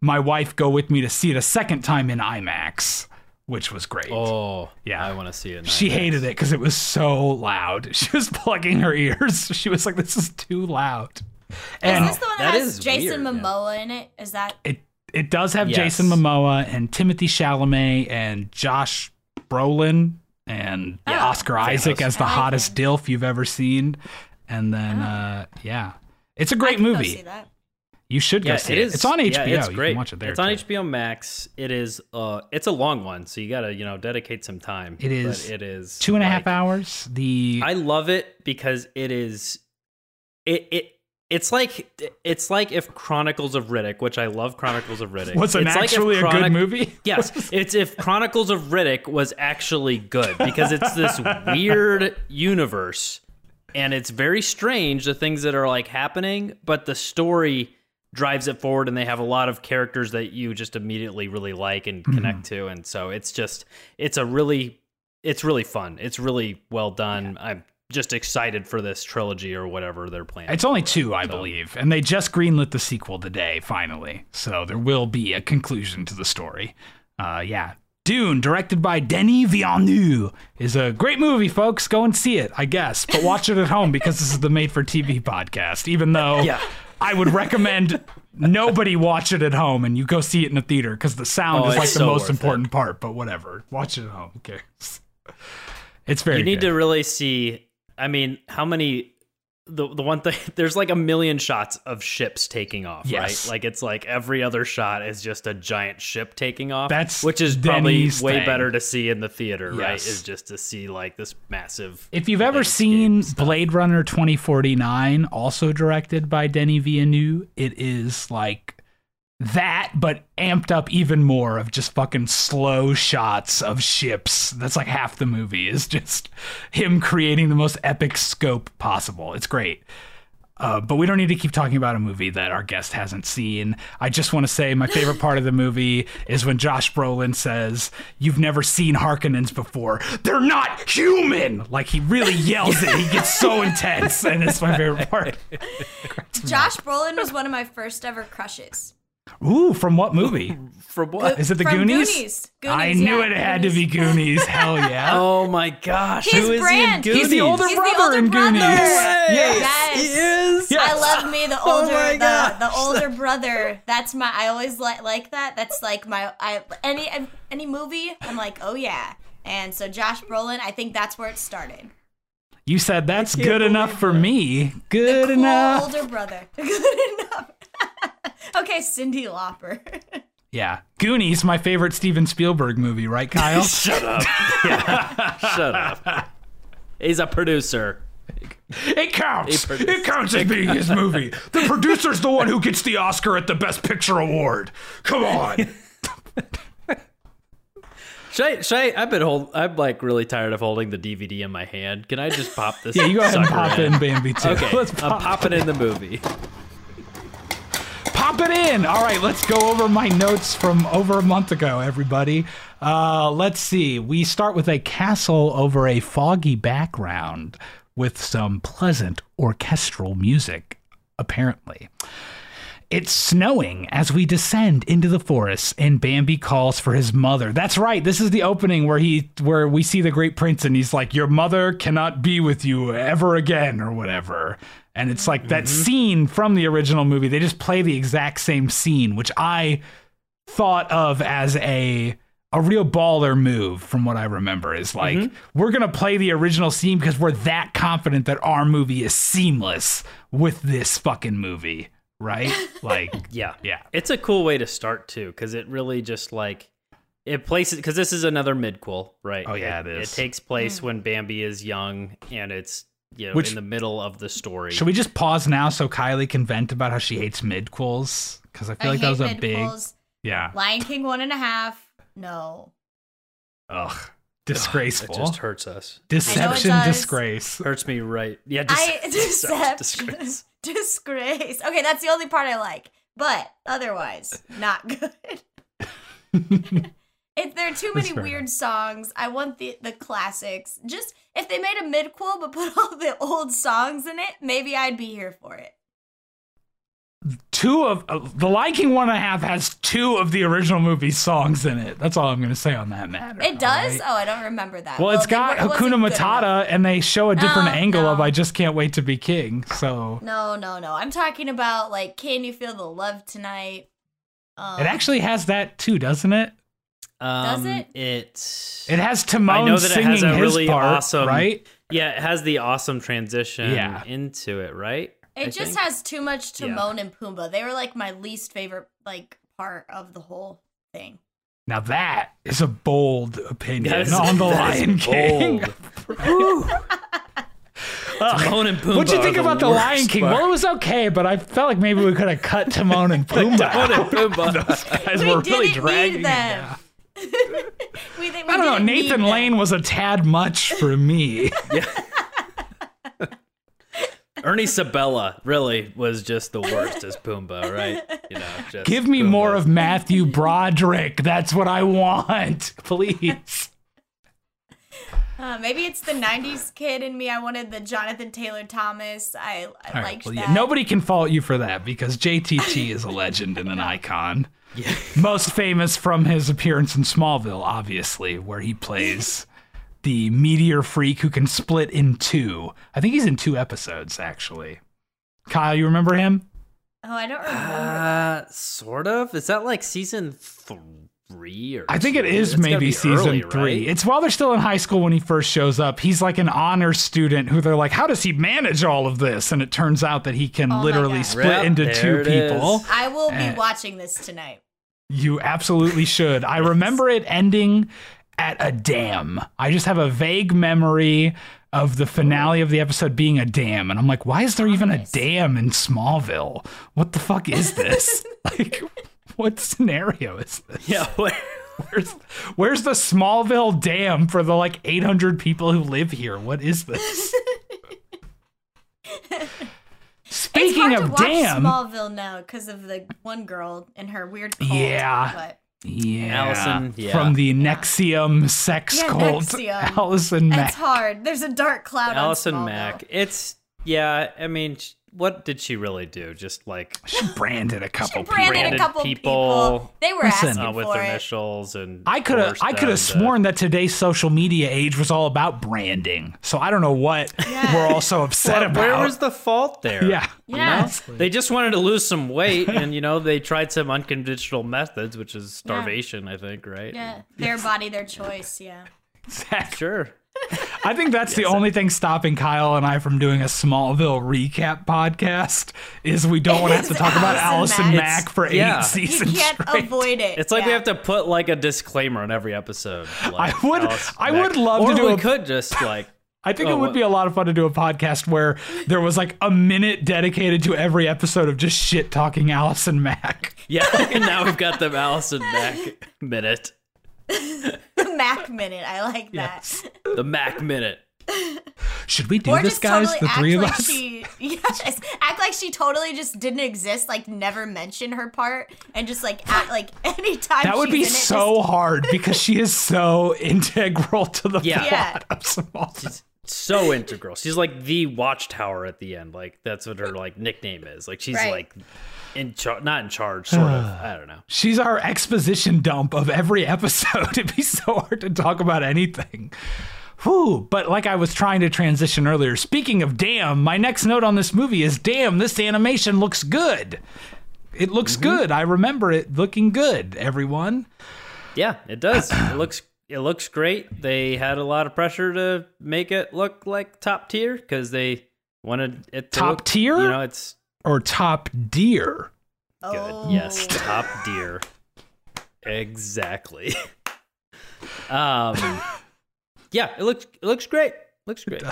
my wife go with me to see it a second time in IMAX, which was great. Oh Yeah. I want to see it. She IMAX. hated it because it was so loud. She was plugging her ears. She was like, "This is too loud." And is this the one that, That has Jason weird, yeah. Momoa in it? Is that? it it does have Yes. Jason Momoa and Timothée Chalamet and Josh Brolin and Yeah. Oscar Isaac as the hottest him. dilf you've ever seen. And then uh yeah. It's a great can go movie. You should go Yeah, see it it. is. It's on HBO. Yeah, it's You great. can watch it there. It's on too. HBO Max. It is. Uh, it's a long one, so you gotta you know dedicate some time. It is But it is Two and a half like- hours. The I love it because it is. It it. It's like it's like if Chronicles of Riddick, which I love Chronicles of Riddick. was an it's like actually a good movie. Yes, it's if Chronicles of Riddick was actually good because it's this weird universe and it's very strange the things that are like happening, but the story drives it forward and they have a lot of characters that you just immediately really like and connect to and so it's just it's a really it's really fun. It's really well done. I'm just excited for this trilogy or whatever they're planning. It's only two, I believe, and they just greenlit the sequel today, finally. So there will be a conclusion to the story. Uh, yeah, Dune, directed by Denis Villeneuve, is a great movie, folks. Go and see it, I guess, but watch it at home because this is the made for TV podcast. Even though Yeah. I would recommend nobody watch it at home and you go see it in a theater because the sound Oh, is like the so most important part. But whatever, watch it at home. Who cares? It's very. you need good. to really see. I mean, how many? The the one thing there's like a million shots of ships taking off, Yes. right? Like it's like every other shot is just a giant ship taking off. That's which is probably way thing. better to see in the theater, right? Is just to see like this massive. If you've ever seen. Blade Runner 2049, also directed by Denny Villeneuve, it is like that, but amped up even more of just fucking slow shots of ships. That's like half the movie is just him creating the most epic scope possible. It's great. Uh, but we don't need to keep talking about a movie that our guest hasn't seen. I just want to say my favorite part of the movie is when Josh Brolin says, You've never seen Harkonnens before. They're not human! Like he really yells it. He gets so intense, and it's my favorite part. Josh Brolin was one of my first ever crushes. Ooh, from what movie? For what? Is it the From Goonies? Goonies. Goonies, I knew yeah, it had to be Goonies. Goonies. Hell yeah. Oh my gosh! He's who is Brand. he in He's He's the older He's the brother older in brother. Goonies. Yes. Yes. He is. Yes. I love me the Oh older my the, the older brother. That's my I always like like that. That's like my I any any movie I'm like oh yeah. And so Josh Brolin, I think that's where it started. You said that's good enough for that. me. The Good cool enough. older brother. Good enough. okay, Cyndi Lauper. Yeah. Goonies, my favorite Steven Spielberg movie, right, Kyle? Shut up. yeah. Shut up. He's a producer. It counts. It counts as being his movie. The producer's the one who gets the Oscar at the Best Picture award. Come on. Should I, should I, I've been hold, I'm like really tired of holding the DVD in my hand. Can I just pop this? Yeah, you go ahead and pop in Bambi too. Okay, Let's I'm pop, popping in the movie. Pop it in. All right, let's go over my notes from over a month ago, everybody. Uh, let's see. We start with a castle over a foggy background with some pleasant orchestral music, apparently. It's snowing as we descend into the forest, and Bambi calls for his mother. That's right. This is the opening where he, where we see the Great Prince, and he's like, "Your mother cannot be with you ever again," or whatever. And it's like that mm-hmm. scene from the original movie. They just play the exact same scene, which I thought of as a a real baller move from what I remember is like mm-hmm. we're gonna play the original scene because we're that confident that our movie is seamless with this fucking movie, right? Like, Yeah. yeah, It's a cool way to start too, because it really just like it places because this is another midquel, right? Oh, yeah, it is. It takes place mm. when Bambi is young, and it's you know Which- in the middle of the story. should we just pause now so Kylie can vent about how she hates midquels? Because I feel I like that was hate a big, yeah, Lion King one and a half. No. ugh, disgraceful, It just hurts us. deception, does. disgrace. Hurts me right. Yeah. I Just, deception. disgrace. Disgrace. Okay, that's the only part I like. But otherwise, not good. if there are too many weird songs, I want the the classics. Just if they made a midquel but put all the old songs in it, maybe I'd be here for it. two of uh, the Lion King one and a half has two of the original movie songs in it. That's all I'm gonna say on that matter. It does? right? Oh, I don't remember that. Well, it's they got were- Hakuna. Matata, and they show a different No, angle of "I just can't wait to be king." So No, no, no. I'm talking about like Can You Feel the Love Tonight? Um, it actually has that too, doesn't it? Um, it? It. It has Timon I know that it singing has a his really part, awesome, right? Yeah, it has the awesome transition Yeah. into it, right? It I just think? has too much Yeah. Timon and Pumbaa. They were like my least favorite like part of the whole thing. Now that is a bold opinion That is- on the Lion King. Timon and Pumbaa. What'd you think are the about the Lion King? part. Well, it was okay, but I felt like maybe we could have cut Timon and Pumbaa. Timon and. Pumbaa. Those guys We were really didn't dragging need it them. Down. we, think I don't know. Nathan. Lane was a tad much for me. Ernie Sabella really was just the worst as Pumbaa, right? You know, just Give me Pumbaa. more of Matthew Broderick. That's what I want, please. Uh, maybe it's the '90s kid in me. I wanted the Jonathan Taylor Thomas. I, I All right, liked well, that. yeah, nobody can fault you for that because JTT is a legend and an icon. Most famous from his appearance in Smallville, obviously, where he plays the meteor freak who can split in two. I think he's in two episodes, actually. Kyle, you remember him? Oh, I don't remember. Uh, sort of. Is that like season three or? I think it two? is It's maybe season early, three. right? It's while they're still in high school when he first shows up. He's like an honor student who they're like, how does he manage all of this? And it turns out that he can Oh literally split Yep, into two it is. people. I will be Eh. watching this tonight. You absolutely should. I remember it ending at a dam. I just have a vague memory of the finale of the episode being a dam. And I'm like, why is there even a Nice. dam in Smallville? What the fuck is this? like, what scenario is this? Yeah. where- Where's, where's the Smallville dam for the like 800 people who live here? What is this? it's Speaking hard to of watch dam, Smallville now because of the one girl and her weird cult. Yeah. But yeah, Allison, yeah. from the NXIVM sex Yeah, cult, NXIVM. Allison Mack. it's hard. There's a dark cloud Allison on Mack. It's yeah. I mean, sh- what did she really do? Just like She branded a couple She branded, people. branded a couple people. people. They were Listen. asking uh, with for it. initials and I could have I could have them to- sworn that today's social media age was all about branding. So I don't know what Yeah. we're all so upset Well, about. where was the fault there? yeah. Yeah. They just wanted to lose some weight, and you know they tried some unconventional methods, which is starvation, I think, right? Yeah, their body, their choice. Yeah. Exactly. Sure. I think that's the only thing stopping Kyle and I from doing a Smallville recap podcast is we don't want to have to talk about Allison Allison Mack. Mack for eight yeah. You You seasons can't straight. avoid it. It's like we have to put like a disclaimer on every episode. Like, I would- Alice I Mack. would love or to do we a- could just like I think Oh, it would what- be a lot of fun to do a podcast where there was like a minute dedicated to every episode of just shit talking Allison Mack. yeah. and now we've got the Allison Mack minute, the Mac minute. I like that. Yes. the Mac minute. Should we do Or this, guys? totally the three of like us? she, yes, act like she totally just didn't exist, like never mention her part, and just like act like anytime That would she's be in it, so just- hard because she is so integral to the Yeah. plot of Smallville. So integral. She's like the watchtower at the end. Like that's what her like nickname is. Like she's Right. like in charge, not in charge, sort of. I don't know. She's our exposition dump of every episode. It'd be so hard to talk about anything. Whew. But like I was trying to transition earlier, speaking of damn, my next note on this movie is damn, this animation looks good. It looks mm-hmm. good. I remember it looking good, everyone. Yeah, it does. it looks it looks great. They had a lot of pressure to make it look like top tier because they wanted it to Top look- tier? You know, it's Or top deer. good. Oh. Yes, top tier. Exactly. um, yeah, it looks it looks great. Looks great.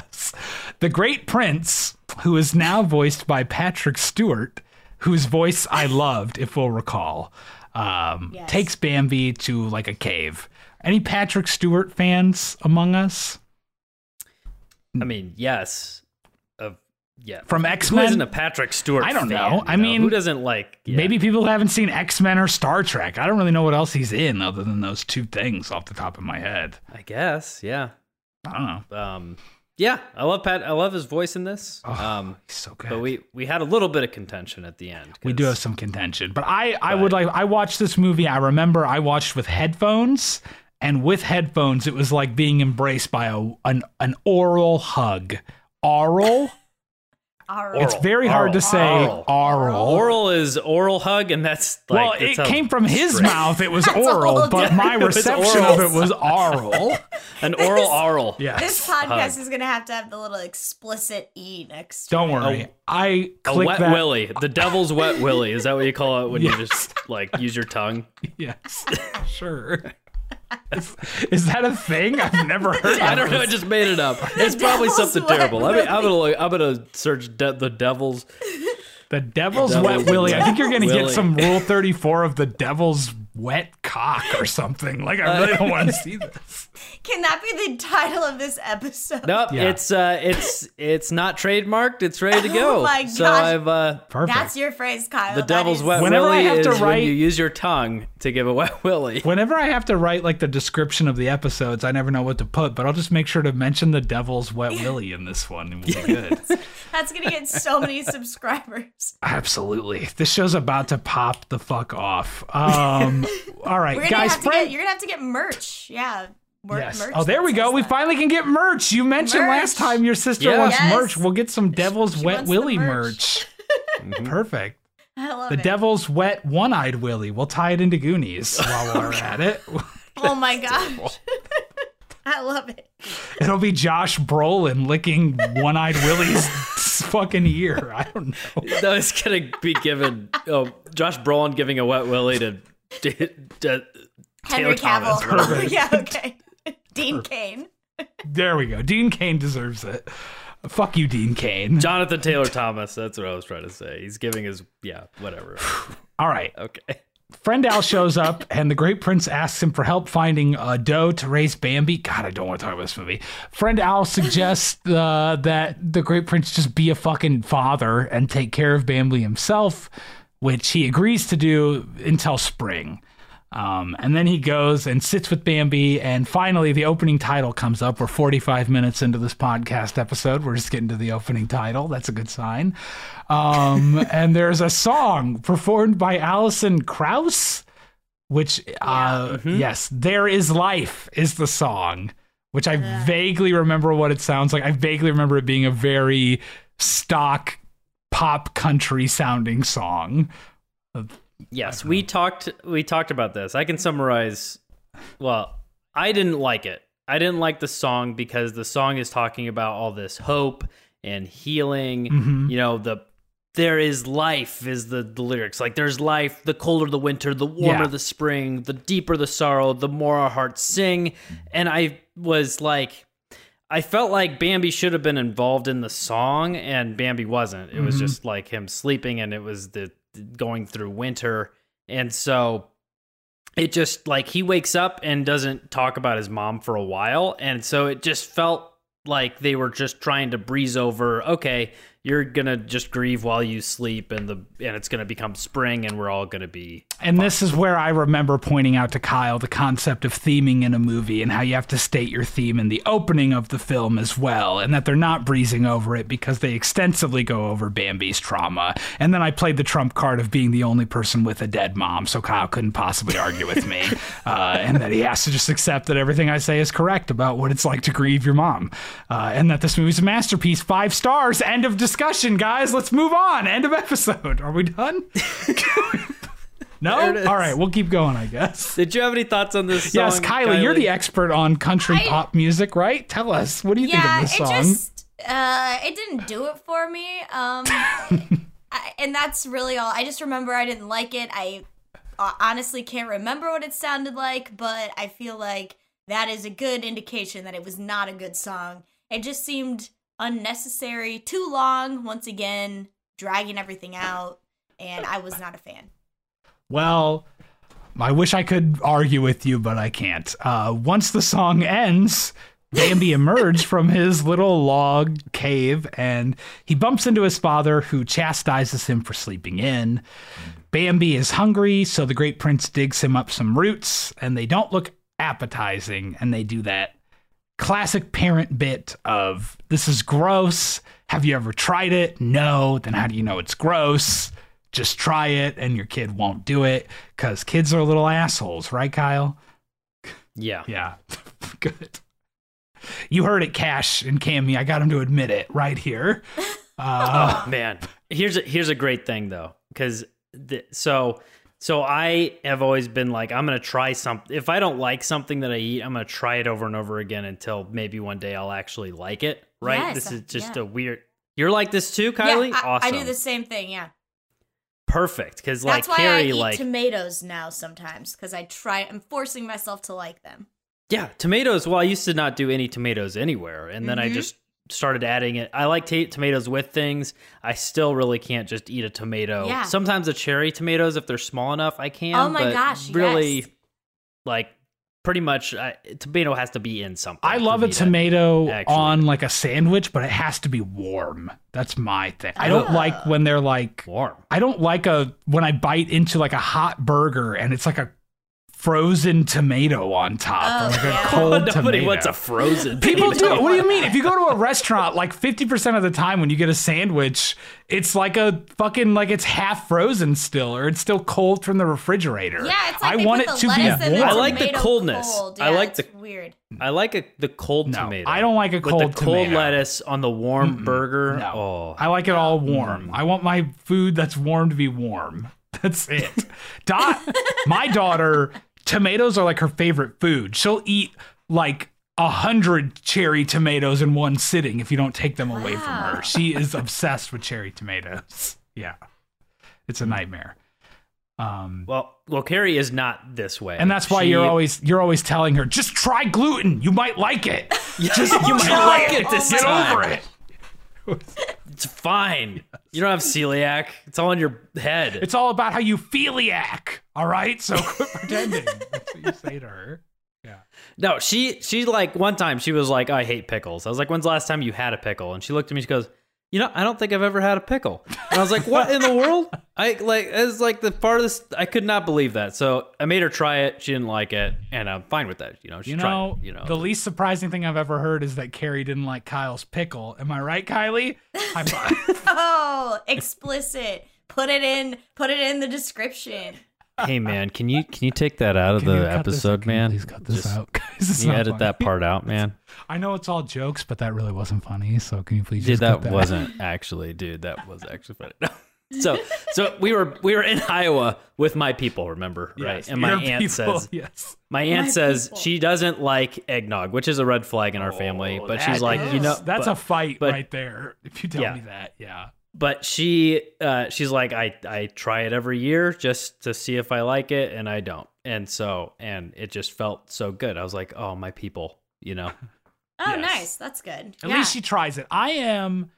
The Great Prince, who is now voiced by Patrick Stewart, whose voice I loved, if we'll recall, um, Yes. takes Bambi to like a cave. Any Patrick Stewart fans among us? I mean, yes. Yeah. From X-Men? isn't a Patrick Stewart? I don't fan, know. I mean, who doesn't like yeah. Maybe people haven't seen X Men or Star Trek. I don't really know what else he's in other than those two things off the top of my head. I guess, yeah. I don't know. Um, yeah, I love Pat. I love his voice in this. Oh, um, he's so good. but we we had a little bit of contention at the end. We do have some contention, but I, I would like I watched this movie. I remember I watched with headphones, and with headphones, it was like being embraced by a an an oral hug. Oral. All it's right. very hard to say. Oral. Oral. Oral is oral hug, and that's like well, that it came from his strange. mouth. It was oral, but my different- It was reception of it was oral. An oral oral. Yes. This podcast is gonna have to have the little explicit e next. to it. Don't it. worry. A- I A clicked wet that. willy. The devil's wet willy. Is that what you call it when Yes. you just like use your tongue? Yes, sure. Is, is that a thing? I've never heard. I don't know. I just made it up. It's probably something wet terrible. I mean, I'm gonna look, I'm gonna search de- the devil's. The devil's Devil's wet willy. I think you're going to get some Rule 34 of the devil's wet cock or something. Like I really don't want to see this. Can that be the title of this episode? Nope, Yeah. it's uh, it's it's not trademarked. It's ready to go. Oh my So. I've uh, Perfect. That's your phrase, Kyle. the devil's is- wet Whenever I have is to when write- you use your tongue to give a wet willy. Whenever I have to write like the description of the episodes, I never know what to put, but I'll just make sure to mention the devil's wet willy in this one and we'll be good. That's gonna get so many subscribers. Absolutely. This show's about to pop the fuck off. Um all right, We're gonna guys, have to friend- get. You're gonna have to get merch. Yeah. Mer- Yes. merch Oh, there we go. says We that. finally can get merch. You mentioned Merch. last time your sister Yeah. wants Yes. merch. We'll get some Devil's she Wet wants Willy merch. merch. Mm-hmm. Perfect. I love The it. Devil's Wet One-Eyed Willy. We'll tie it into Goonies while we're at it. Oh my gosh. I love it. It'll be Josh Brolin licking One-Eyed Willy's fucking ear. I don't know. No, it's gonna be given. Oh, Josh Brolin giving a wet willy to, to, to Henry Taylor Thomas. Cavill. yeah. Okay. Dean Cain. There we go. Dean Cain deserves it. Fuck you, Dean Cain. Jonathan Taylor Thomas. That's what I was trying to say. He's giving his yeah, whatever. All right. Okay. Friend Owl shows up, and the Great Prince asks him for help finding a doe to raise Bambi. God, I don't want to talk about this movie. Friend Owl suggests uh, that the Great Prince just be a fucking father and take care of Bambi himself, which he agrees to do until spring. Um, and then he goes and sits with Bambi, and finally the opening title comes up. We're 45 minutes into this podcast episode. We're just getting to the opening title. That's a good sign. Um, and there's a song performed by Alison Krauss, which, uh, yes, There Is Life is the song, which I vaguely remember what it sounds like. I vaguely remember it being a very stock pop country sounding song. Yes, we talked we talked about this. I can summarize well, I didn't like it. I didn't like the song because the song is talking about all this hope and healing. Mm-hmm. You know, the there is life is the, the lyrics. Like there's life, the colder the winter, the warmer Yeah. the spring, the deeper the sorrow, the more our hearts sing. And I was like I felt like Bambi should have been involved in the song, and Bambi wasn't. It was Mm-hmm. just like him sleeping, and it was the going through winter, and so it just like he wakes up and doesn't talk about his mom for a while, and so it just felt like they were just trying to breeze over. Okay, you're gonna just grieve while you sleep, and the and it's gonna become spring, and we're all gonna be And this is where I remember pointing out to Kyle the concept of theming in a movie and how you have to state your theme in the opening of the film as well, and that they're not breezing over it because they extensively go over Bambi's trauma. And then I played the trump card of being the only person with a dead mom, so Kyle couldn't possibly argue with me, uh, and that he has to just accept that everything I say is correct about what it's like to grieve your mom, uh, and that this movie's a masterpiece. Five stars. End of discussion, guys. Let's move on. End of episode. Are we done? No? There it is. All right, we'll keep going, I guess. Did you have any thoughts on this song? Yes, Kylie, you're the expert on country I- pop music, right? Tell us. What do you yeah, think of this it song? just uh, it didn't do it for me. Um, I, and that's really all. I just remember I didn't like it. I uh, honestly can't remember what it sounded like, but I feel like that is a good indication that it was not a good song. It just seemed unnecessary, too long. Once again, dragging everything out, and I was not a fan. Well, I wish I could argue with you, but I can't. Uh, once the song ends, Bambi emerged from his little log cave and he bumps into his father, who chastises him for sleeping in. Bambi is hungry, so the great prince digs him up some roots, and they don't look appetizing, and they do that classic parent bit of this is gross. Have you ever tried it? No. Then how do you know it's gross? Just try it and your kid won't do it because kids are little assholes, right, Kyle? Yeah. Yeah. Good. You heard it, Cash and Cammy. I got him to admit it right here. Uh, man here's a, here's a great thing though because so so i have always been like i'm gonna try something if i don't like something that i eat i'm gonna try it over and over again until maybe one day i'll actually like it right Yes, this is just yeah. a weird you're like this too kylie yeah, I, awesome I do the same thing. Yeah. perfect because like That's why carrie I eat like tomatoes now sometimes because I try. I'm forcing myself to like them. yeah tomatoes well i used to not do any tomatoes anywhere and then i Mhm. just started adding it. I like ta tomatoes with things. I still really can't just eat a tomato. Yeah. Sometimes the cherry tomatoes, if they're small enough, I can. Oh my but gosh, Really, yes. like pretty much, I, tomato has to be in something. I love a me to- tomato on like a sandwich, but it has to be warm. That's my thing. I don't Oh. like when they're like warm. I don't like a when I bite into like a hot burger and it's like a frozen tomato on top or Oh, like a yeah. cold Nobody tomato. wants a frozen. People do. tomato. What do you mean? If you go to a restaurant, like 50% of the time when you get a sandwich, it's like a fucking, like it's half frozen still, or it's still cold from the refrigerator. Yeah, it's like I want it to be warm. I like the coldness. cold. I like the- weird. I like a, the cold No, tomato. I don't like a with cold the cold tomato. lettuce on the warm burger. No. Oh, I like it all mm. warm. I want my food that's warm to be warm. That's it. Dot, my daughter, tomatoes are like her favorite food. She'll eat like a hundred cherry tomatoes in one sitting if you don't take them away from her. She is obsessed with cherry tomatoes. Yeah, it's a nightmare. Um, well, well, Carrie is not this way, and that's why She- you're always you're always telling her just try gluten. You might like it. Just you might try like it this Get time. over it. It's fine. You don't have celiac. It's all in your head. It's all about how you feeliac. All right, so quit pretending. That's what you say to her. Yeah. no, she she like one time she was like, I hate pickles. I was like, When's the last time you had a pickle? And she looked at me. She goes, You know, I don't think I've ever had a pickle. And I was like, What in the world? I like it's like the farthest. I could not believe that. So I made her try it. She didn't like it, and I'm fine with that. You know, she You tried know, it, you know, the least surprising thing I've ever heard is that Carrie didn't like Kyle's pickle. Am I right, Kylie? High five. Oh, explicit. Put it in. Put it in the description. Hey man, can you can you take that out of Can the cut this- episode, can you man? Please cut this Just- out, guys. Can you edit funny. that part out, man? I know it's all jokes, but that really wasn't funny. So can you please Dude, just cut that that wasn't actually, dude. That was actually funny. No. So, so we were we were in Iowa with my people, remember, right? And my aunt people, says, yes. my aunt My says people. she doesn't like eggnog, which is a red flag in our family. Oh, But she's that like, you know, that's but, a fight but- right there. If you tell Yeah. me that, yeah. But she, uh, she's like, I I try it every year just to see if I like it, and I don't. And so, and it just felt so good. I was like, oh, my people, you know. Oh, Yes. nice. That's good. At yeah. least she tries it. I am.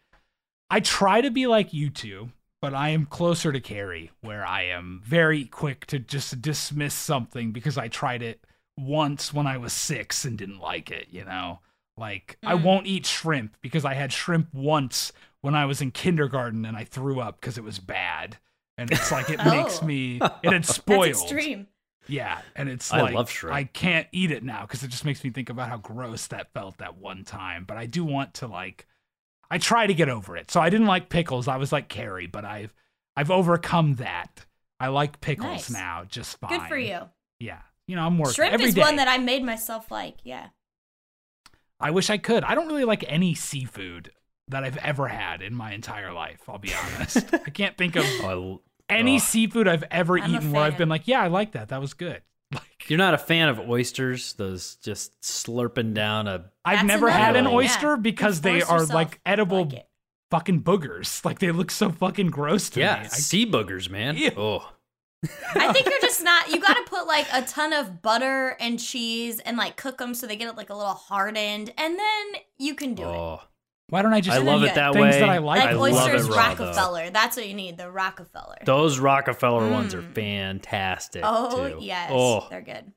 I try to be like you two, but I am closer to Carrie, where I am very quick to just dismiss something because I tried it once when I was six and didn't like it. You know, like I Mm. won't eat shrimp because I had shrimp once when I was in kindergarten and I threw up because it was bad. And it's like it makes Oh. me. It had That's spoiled. extreme. Yeah, and it's I like love shrimp. I can't eat it now because it just makes me think about how gross that felt that one time. But I do want to like, I try to get over it. So I didn't like pickles. I was like Carrie, but I've I've overcome that. I like pickles Nice. now, just fine. Good for you. Yeah, you know I'm working Shrimp every is day. one that I made myself like. Yeah. I wish I could. I don't really like any seafood that I've ever had in my entire life. I'll be honest. I can't think of Oh, any oh. seafood I've ever I'm eaten where I've been like, yeah, I like that. That was good. Like You're not a fan of oysters, those just slurping down a. I've never had an oyster yeah. because You they are yourself like edible like fucking boogers. Like they look so fucking gross to Yeah, me. I- sea boogers, man. Ew. Oh, I think you're just not. You got to put like a ton of butter and cheese and like cook them so they get it like a little hardened, and then you can do it. Why don't I just I love good. it that things way. that I like? Like I love oysters it raw, though. Rockefeller. That's what you need. The Rockefeller. Those Rockefeller ones are Mm. fantastic. oh too. yes, Oh, they're good.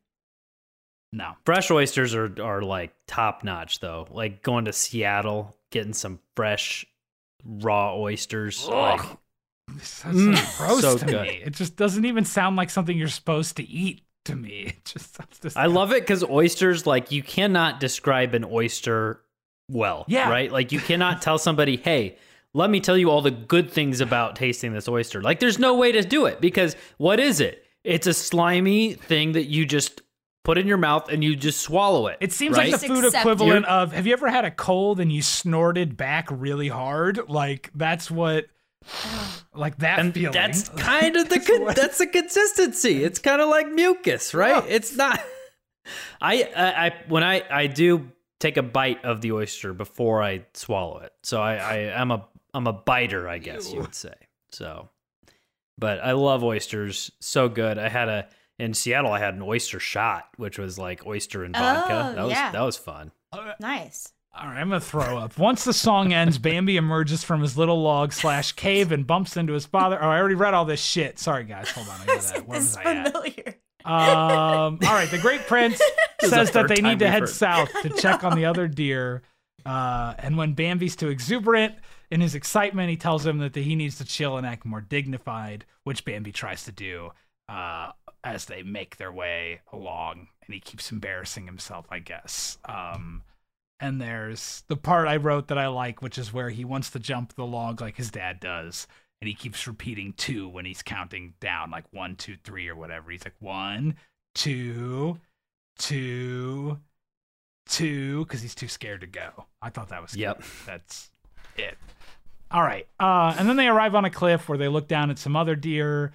no. fresh oysters are are like top notch though. Like going to Seattle, getting some fresh raw oysters. Like, Ugh. This sounds so Mm, gross so to good. me. It just doesn't even sound like something you're supposed to eat to me. It just sounds disgusting. I love it because oysters, like you cannot describe an oyster well. Yeah. Right? Like you cannot tell somebody, hey, let me tell you all the good things about tasting this oyster. Like there's no way to do it because what is it? It's a slimy thing that you just put in your mouth and you just swallow it. It seems right? like the food accept equivalent of have you ever had a cold and you snorted back really hard? Like that's what like that and feeling. that's kind of the con- that's the consistency. It's kind of like mucus, right? It's not. I, I I when I I do take a bite of the oyster before I swallow it, so I I am a I'm a biter, I guess you would say. So, but I love oysters, so good. I had a in Seattle. I had an oyster shot, which was like oyster and vodka. Oh, that was yeah. that was fun. Uh, nice. All right, I'm gonna throw up. Once the song ends, Bambi emerges from his little log slash cave and bumps into his father. Oh, I already read all this shit. Sorry, guys. Hold on. I got that. Where this was is I at? Um, all right, the Great Prince says that they need to head heard. south to check on the other deer. Uh, and when Bambi's too exuberant in his excitement, he tells him that he needs to chill and act more dignified, which Bambi tries to do uh, as they make their way along. And he keeps embarrassing himself, I guess. Um, and there's the part I wrote that I like, which is where he wants to jump the log like his dad does. And he keeps repeating two when he's counting down, like one, two, three, or whatever. He's like, one, two, two, two, because he's too scared to go. I thought that was good. Yep. That's it. All right. Uh, and then they arrive on a cliff where they look down at some other deer.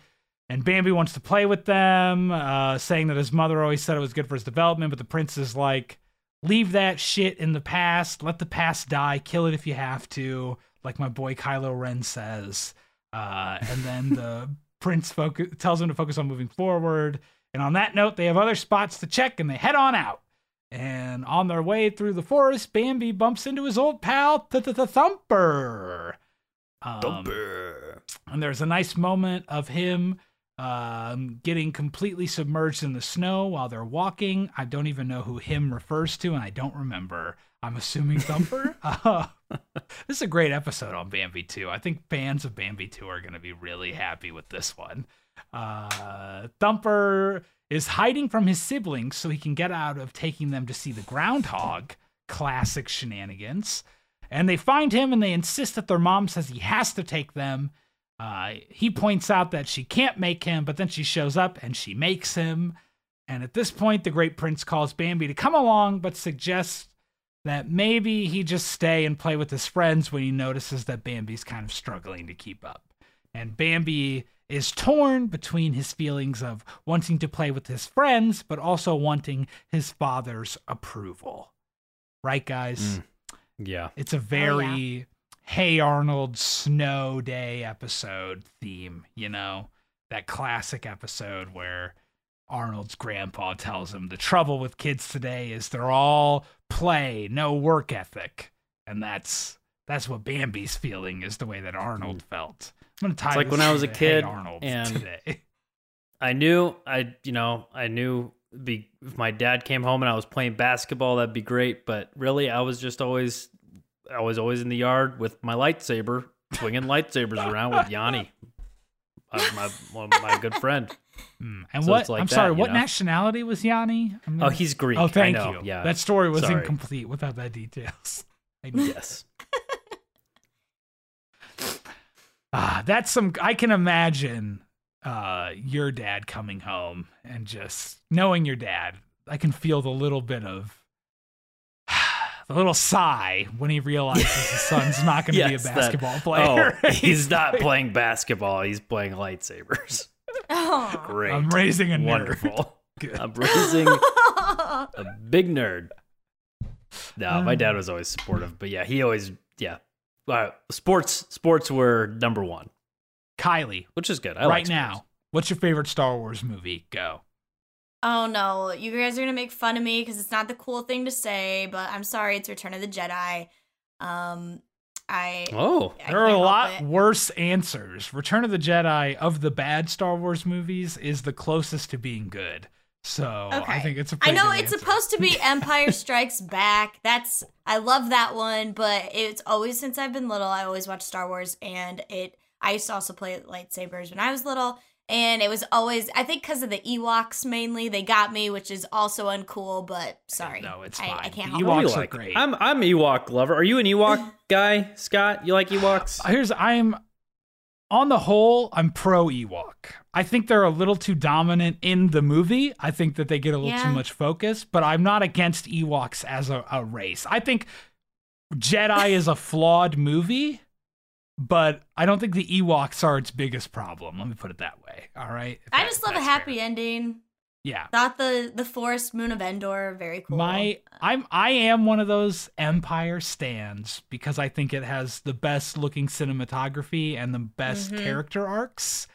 And Bambi wants to play with them, uh, saying that his mother always said it was good for his development. But the prince is like, leave that shit in the past. Let the past die. Kill it if you have to, like my boy Kylo Ren says. Uh, and then the prince focus, tells him to focus on moving forward. And on that note, they have other spots to check and they head on out. And on their way through the forest, Bambi bumps into his old pal, Thumper. Um, Thumper. and there's a nice moment of him um, getting completely submerged in the snow while they're walking. I don't even know who him refers to, and I don't remember. I'm assuming Thumper. uh, this is a great episode on Bambi 2. I think fans of Bambi 2 are going to be really happy with this one. Uh, Thumper is hiding from his siblings so he can get out of taking them to see the groundhog. Classic shenanigans. And they find him and they insist that their mom says he has to take them. Uh, he points out that she can't make him, but then she shows up and she makes him. And at this point, the great prince calls Bambi to come along, but suggests that maybe he just stay and play with his friends when he notices that Bambi's kind of struggling to keep up. And Bambi is torn between his feelings of wanting to play with his friends, but also wanting his father's approval. Right, guys? Mm. Yeah. It's a very Hey Arnold snow day episode theme, you know? That classic episode where Arnold's grandpa tells him the trouble with kids today is they're all play, no work ethic. And that's that's what Bambi's feeling is the way that Arnold mm. felt. I'm gonna tie It's like when I was a kid Arnold and- today. I knew I you know I knew be if my dad came home and I was playing basketball that'd be great but really I was just always I was always in the yard with my lightsaber swinging lightsabers around with Yanni my my, my good friend Mm. And So what like I'm that, sorry, what know? nationality was Yanni? Oh he's Greek Oh, thank I know. you. yeah That story was Sorry. incomplete without that details. Yes Ah, that's some. I can imagine uh, your dad coming home and just knowing your dad. I can feel the little bit of the little sigh when he realizes his son's not going to be a Yes, that- basketball player. oh he's not playing basketball he's playing lightsabers Oh. great I'm raising a nerd. wonderful Good. I'm raising a big nerd. No, my Um, dad was always supportive, but yeah, he always yeah. Uh, sports sports were number one, Kylie, which is good. I right like now, what's your favorite Star Wars movie? Go. Oh no, you guys are gonna make fun of me because it's not the cool thing to say, but I'm sorry, it's Return of the Jedi. Um, I Oh, I There are a lot it. worse answers. Return of the Jedi of the bad Star Wars movies is the closest to being good. So I think it's a I pretty I know good it's answer. supposed to be Empire Strikes Back. That's I love that one, but it's always since I've been little, I always watch Star Wars and it I used to also play lightsabers when I was little and it was always I think cuz of the Ewoks mainly, they got me, which is also uncool, but sorry. No, it's I, fine. I can't The help What do it. you Ewoks are like? great. I'm I'm Ewok lover. Are you an Ewok guy, Scott? You like Ewoks? Uh, here's I'm on the whole, I'm pro Ewok. I think they're a little too dominant in the movie. I think that they get a little too much focus, but I'm not against Ewoks as a, a race. I think Jedi is a flawed movie, but I don't think the Ewoks are its biggest problem. Let me put it that way. All right. If I that- just love a happy fair. ending. Yeah. Thought the the forest moon of Endor very cool. My I'm I am one of those Empire stands because I think it has the best looking cinematography and the best Mhm. character arcs.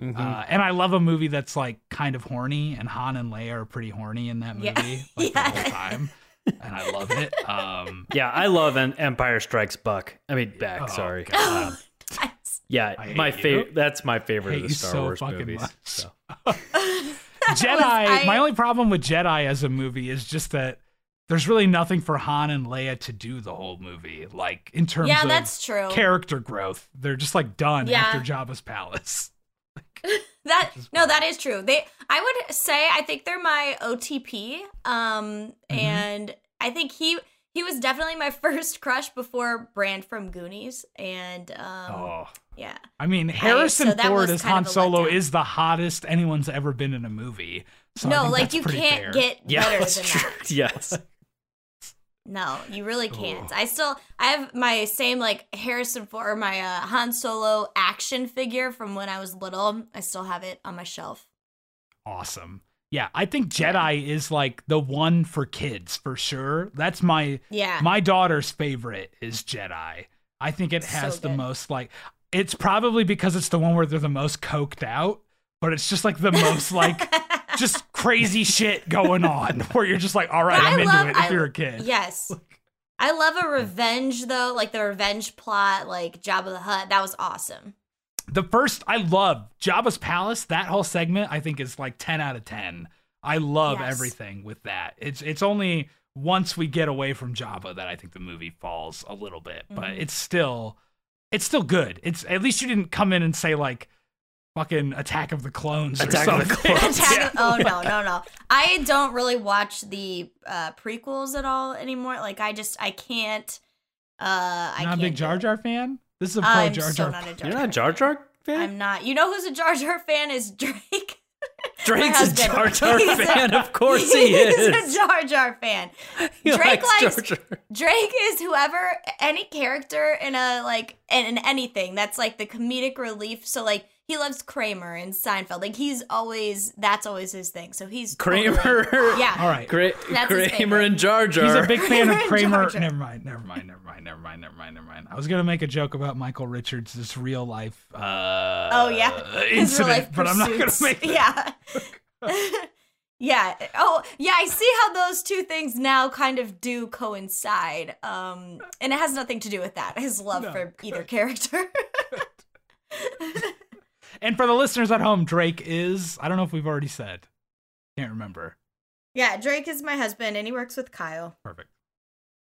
Mhm. Uh, and I love a movie that's like kind of horny, and Han and Leia are pretty horny in that movie Yeah. like the whole time. And I love it. Um, Yeah, I love En- Empire Strikes Buck. I mean, back. Oh, sorry. Um, yeah, I my favorite. That's my favorite Hate of the you Star so Wars fucking movies. much. So. Jedi. I- my only problem with Jedi as a movie is just that there's really nothing for Han and Leia to do the whole movie. Like in terms Yeah, of that's true. character growth, they're just like done Yeah. after Jabba's palace. That no, that is true. They, I would say, I think they're my OTP. Um, Mm-hmm. and I think he he was definitely my first crush before Brand from Goonies, and um, oh. yeah, I mean, Harrison so Ford as Han Solo is the hottest anyone's ever been in a movie. So no, like you can't fair. get Yeah, better than true. that. Yes. No, you really can't. Oh. I still I have my same like Harrison Ford or my uh, Han Solo action figure from when I was little. I still have it on my shelf. awesome. Yeah, I think Jedi is like the one for kids for sure. That's my Yeah. my daughter's favorite is Jedi. I think it So has the most like it's probably because it's the one where they're the most coked out, but it's just like the most like just crazy shit going on where you're just like, all right, But I'm into it if I- you're a kid. Yes. I love a revenge though, like the revenge plot, like Jabba the Hutt. That was awesome. The first I love Jabba's palace, that whole segment I think is like 10 out of 10. I love Yes. everything with that. It's it's only once we get away from Jabba that I think the movie falls a little bit, but Mhm. it's still it's still good. It's at least you didn't come in and say like fucking Attack of the Clones or Attack of the. Clones. Attack Yeah. of- oh no, no, no. I don't really watch the uh, prequels at all anymore. Like I just I can't. Uh, I Not can't a big Jar. Jar fan? This is a pro I'm Jar Jar. not a Jar You're not a Jar Jar fan? I'm not. You know who's a Jar Jar fan? Is Drake. Drake's a. Jar Jar He's a- fan. Of course he He's is. a Jar Jar fan. He Drake likes likes- Jar Jar. Drake is whoever any character in a like in, in anything that's like the comedic relief. So like he loves Kramer and Seinfeld. Like he's always that's always his thing. So he's Kramer. totally- yeah. All right. Gra- That's Kramer and Jar Jar. He's a big fan of Kramer. Jar. Never mind. Never mind. Never mind. Never mind. Never mind. Never mind. I was gonna make a joke about Michael Richards' this real life. Uh, Oh yeah. His real incident, life but I'm not gonna make. That. Yeah. yeah. Oh, yeah, I see how those two things now kind of do coincide. Um and it has nothing to do with that. His love No, for either character. And for the listeners at home, Drake is. I don't know if we've already said. Can't remember. yeah, Drake is my husband and he works with Kyle. Perfect.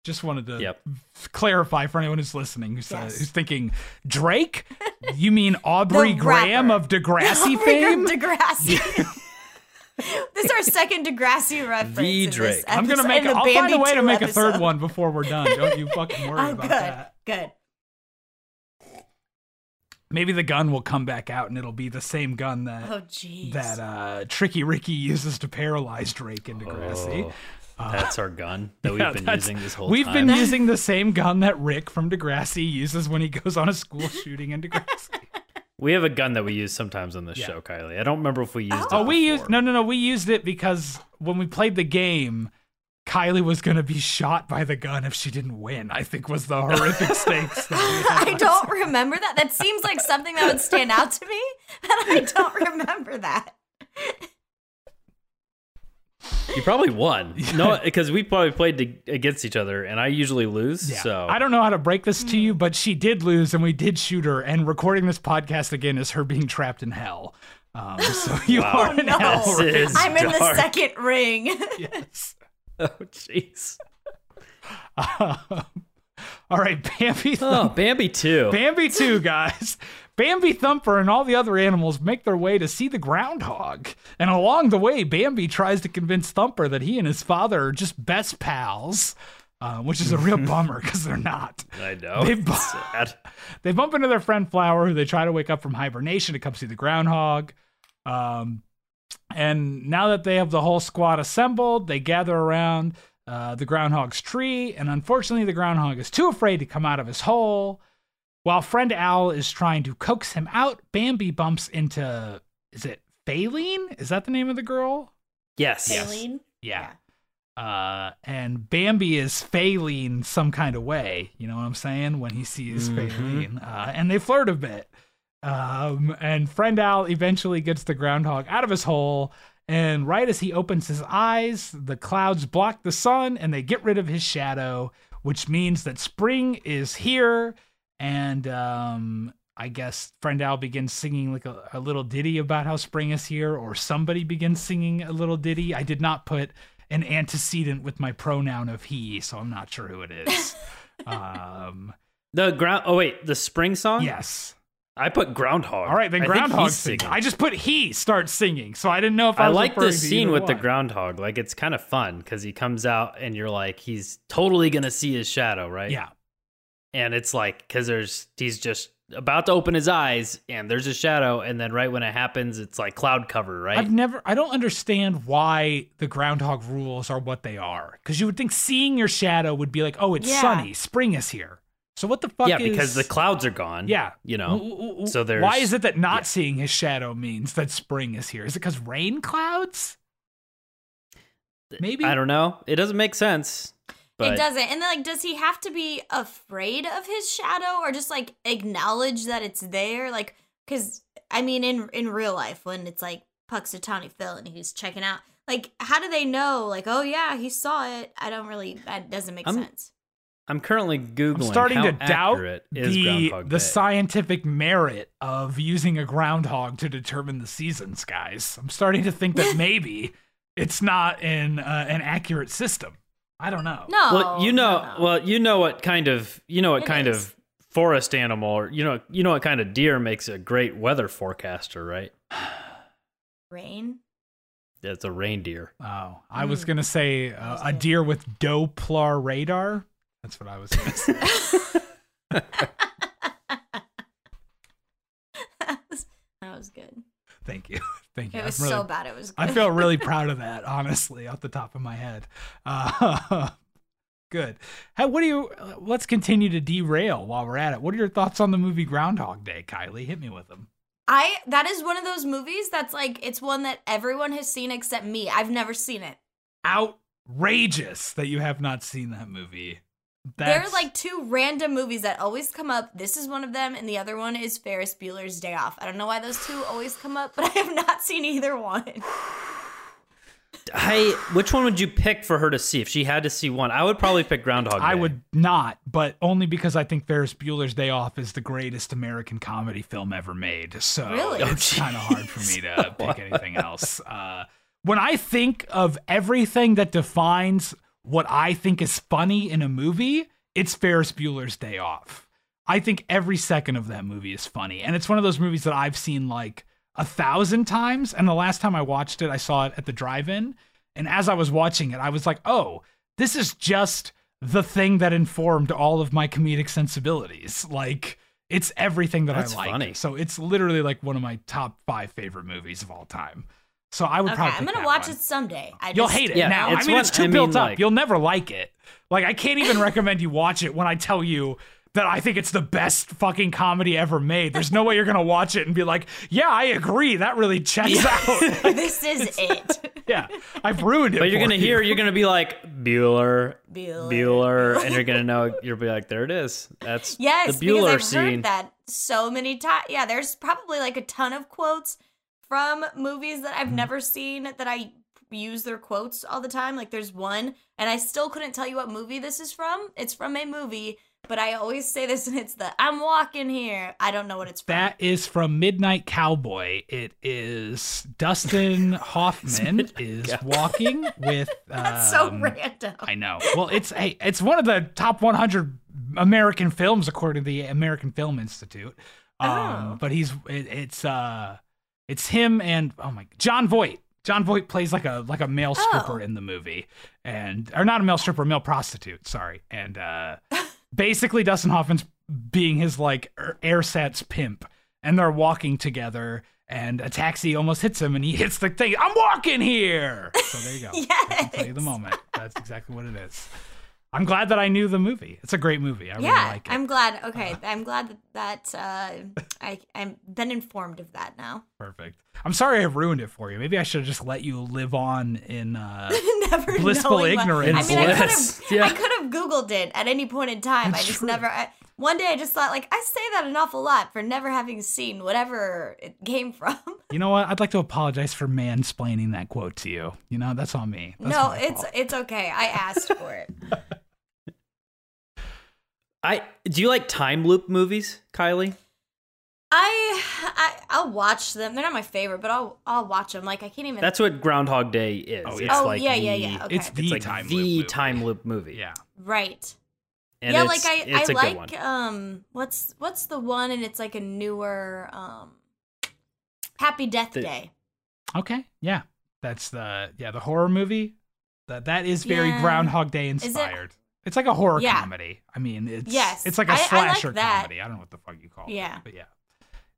Just wanted to Yep. clarify for anyone who's listening, who's, uh, who's thinking Drake. You mean Aubrey Graham of Degrassi Aubrey fame? Degrassi. this is our second Degrassi reference. The in this Drake. I'm gonna make. in A, the I'll find a way to 2 make a third one before we're done. Don't you fucking worry Oh, about good. that. Good. Maybe the gun will come back out and it'll be the same gun that Oh, jeez. that uh, Tricky Ricky uses to paralyze Drake in Degrassi. Oh, that's our gun that we've Yeah, been using this whole time. We've been using the same gun that Rick from Degrassi uses when he goes on a school shooting in Degrassi. we have a gun that we use sometimes on this Yeah. show, Kylie. I don't remember if we used it. oh, we used no, no, no. We used it because when we played the game, Kylie was going to be shot by the gun if she didn't win. I think was the horrific stakes. That I don't remember that. That seems like something that would stand out to me, and I don't remember that. You probably won. No, because we probably played to, against each other, and I usually lose. Yeah. So I don't know how to break this to you, but she did lose, and we did shoot her. And recording this podcast again is her being trapped in hell. Um, so you Wow. are in No, hell. This I'm in the second ring. Yes. Oh, jeez. Um, all right, Bambi. Oh, Bambi too. Bambi 2, guys. Bambi Thumper and all the other animals make their way to see the groundhog. And along the way, Bambi tries to convince Thumper that he and his father are just best pals, uh, which is a real bummer because they're not. I know. They bu- sad. They bump into their friend Flower, who they try to wake up from hibernation to come see the groundhog. Um, and now that they have the whole squad assembled, they gather around uh, the groundhog's tree. And unfortunately, the groundhog is too afraid to come out of his hole. While friend Owl is trying to coax him out, Bambi bumps into is it Faline? Is that the name of the girl? Yes. Aileen? Yeah. Uh, and Bambi is Faline some kind of way. You know what I'm saying? When he sees. Faline. Uh, and they flirt a bit. Um, and Friend Owl eventually gets the groundhog out of his hole And right as he opens his eyes, the clouds block the sun and they get rid of his shadow, which means that spring is here. And um, I guess Friend Owl begins singing like a, a little ditty about how spring is here, or somebody begins singing a little ditty. I did not put an antecedent with my pronoun of he, so I'm not sure who it is. um, The ground. Oh wait, the spring song. yes. I put groundhog. All right, then I groundhog he's singing. singing. I just put he starts singing, so I didn't know if I, I was like referring this scene either with the groundhog. Like it's kind of fun because he comes out and you're like, he's totally gonna see his shadow, right? Yeah, And it's like because there's he's just about to open his eyes and there's a shadow, and then right when it happens, it's like cloud cover, right? I've never. I don't understand why the groundhog rules are what they are. Because you would think seeing your shadow would be like, oh, it's Yeah. sunny, spring is here. So what the fuck? yeah, is, because the clouds are gone. Yeah, you know. W- so there's why is it that not yeah. seeing his shadow means that spring is here? Is it because rain clouds? Maybe I don't know. It doesn't make sense. But it doesn't. And then, like, does he have to be afraid of his shadow or just like acknowledge that it's there? Like, because I mean, in in real life, when it's like Punxsutawney Phil and he's checking out, like, how do they know? Like, oh yeah, he saw it. I don't really. That doesn't make I'm- sense. I'm currently googling. I'm starting how to doubt is the the scientific merit of using a groundhog to determine the seasons, guys. I'm starting to think that maybe it's not an uh, an accurate system. I don't know. No. well, you know, no, no. well, you know what kind of, you know what It kind is. of forest animal, or you know, you know what kind of deer makes a great weather forecaster, right? rain. It's a reindeer. Oh, I was Mm. gonna say uh, a deer with Doppler radar. That's what I was say. that, was, that was good. Thank you, thank you. It was really- so bad. It was. Good. I feel really proud of that, honestly, off the top of my head. Uh, good. Hey, what do you? uh, Let's continue to derail while we're at it. What are your thoughts on the movie Groundhog Day, Kylie? Hit me with them. I that is one of those movies that's like it's one that everyone has seen except me. I've never seen it. Outrageous that you have not seen that movie. There are like two random movies that always come up. This is one of them, and the other one is Ferris Bueller's Day Off. I don't know why those two always come up, but I have not seen either one. I, which one would you pick for her to see if she had to see one? I would probably pick Groundhog Day. I would not, but only because I think Ferris Bueller's Day Off is the greatest American comedy film ever made. So Really? it's Oh, kind of hard for me to pick anything else. Uh, when I think of everything that defines what I think is funny in a movie, it's Ferris Bueller's Day Off. I think every second of that movie is funny. And it's one of those movies that I've seen like a thousand times. And the last time I watched it, I saw it at the drive in. And as I was watching it, I was like, oh, this is just the thing that informed all of my comedic sensibilities. Like, it's everything that That's I like. funny. So it's literally like one of my top five favorite movies of all time. So I would Okay, probably I'm gonna that watch one. it someday. I You'll just, hate it Yeah, now. I mean, one- it's too I built up. like- You'll never like it. Like, I can't even recommend you watch it when I tell you that I think it's the best fucking comedy ever made. There's no way you're gonna watch it and be like, "Yeah, I agree. That really checks out." this is it. yeah, I've ruined it. But you're for gonna you. hear, you're gonna be like Bueller, Bueller. Bueller, and you're gonna know. You'll be like, there it is. That's Yes, the Bueller because I've scene. heard that so many times. Yeah, there's probably like a ton of quotes from movies that I've Mm-hmm. never seen that I use their quotes all the time. Like there's one, and I still couldn't tell you what movie this is from. It's from a movie, but I always say this, and it's the "I'm walking here." I don't know what it's from. That is from Midnight Cowboy. It is Dustin Hoffman is walking with. That's so um, random. I know. Well, it's hey, it's one of the top 100 American films according to the American Film Institute. Um, Oh. but he's it, it's uh it's him and oh my Jon Voight. Jon Voight plays like a like a male stripper Oh. in the movie, and or not a male stripper, a male prostitute. Sorry, and uh, basically Dustin Hoffman's being his like er- airsats pimp, and they're walking together, and a taxi almost hits him, and he hits the thing. I'm walking here. So there you go. I can tell you the moment. That's exactly what it is. I'm glad that I knew the movie. It's a great movie. I yeah, really like it. I'm glad. Okay, I'm glad that, that uh, I I'm been informed of that now. Perfect. I'm sorry I ruined it for you. Maybe I should have just let you live on in uh never Blissful knowing what- ignorance. I mean, I could have, Yeah. I could have Googled it at any point in time. That's I just true. never. I, one day, I just thought, like, I say that an awful lot for never having seen whatever it came from. You know what? I'd like to apologize for mansplaining that quote to you. You know, that's on me. That's no, it's fault. it's okay. I asked for it. I do you like time loop movies, Kylie? I, I I'll watch them. They're not my favorite, but I'll I'll watch them. Like I can't even. That's what Groundhog Day is. Oh, It's yeah. oh like yeah, the, yeah, yeah. Okay. It's the It's like time the loop movie. time loop movie. Yeah. right. And yeah, it's, like I it's I a good one. like um what's what's the one and it's like a newer um Happy Death The- Day. Okay. Yeah. That's the yeah the horror movie. That that is very Yeah. Groundhog Day inspired. It's like a horror Yeah. comedy. I mean, it's Yes. it's like a I- I like slasher that. comedy. I don't know what the fuck you call it. Yeah. But yeah.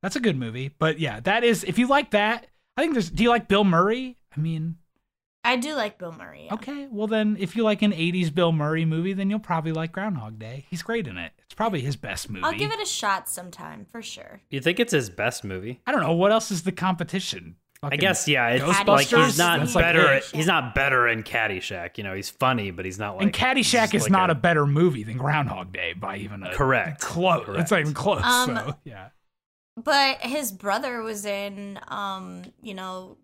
That's a good movie. But yeah, that is if you like that, I think there's do you like Bill Murray? I mean, I do like Bill Murray. yeah. okay. Well then if you like an 80s Bill Murray movie, then you'll probably like Groundhog Day. He's great in it. It's probably his best movie. I'll give it a shot sometime for sure. You think it's his best movie? I don't know what else is the competition. I guess yeah. It's like he's not That's better. it. he's not better in Caddyshack. You know, he's funny, but he's not like. and Caddyshack is like not a, better movie than Groundhog Day by even a Correct. Close. It's not even close. Um, so yeah. But his brother was in um, you know,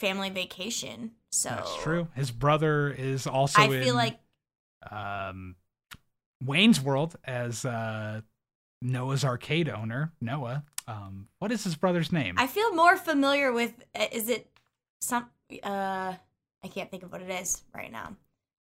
Family Vacation. So That's true. His brother is also I in feel like um, Wayne's World as uh, Noah's arcade owner. Noah. Um, what is his brother's name? I feel more familiar with uh, is it some uh I can't think of what it is right now.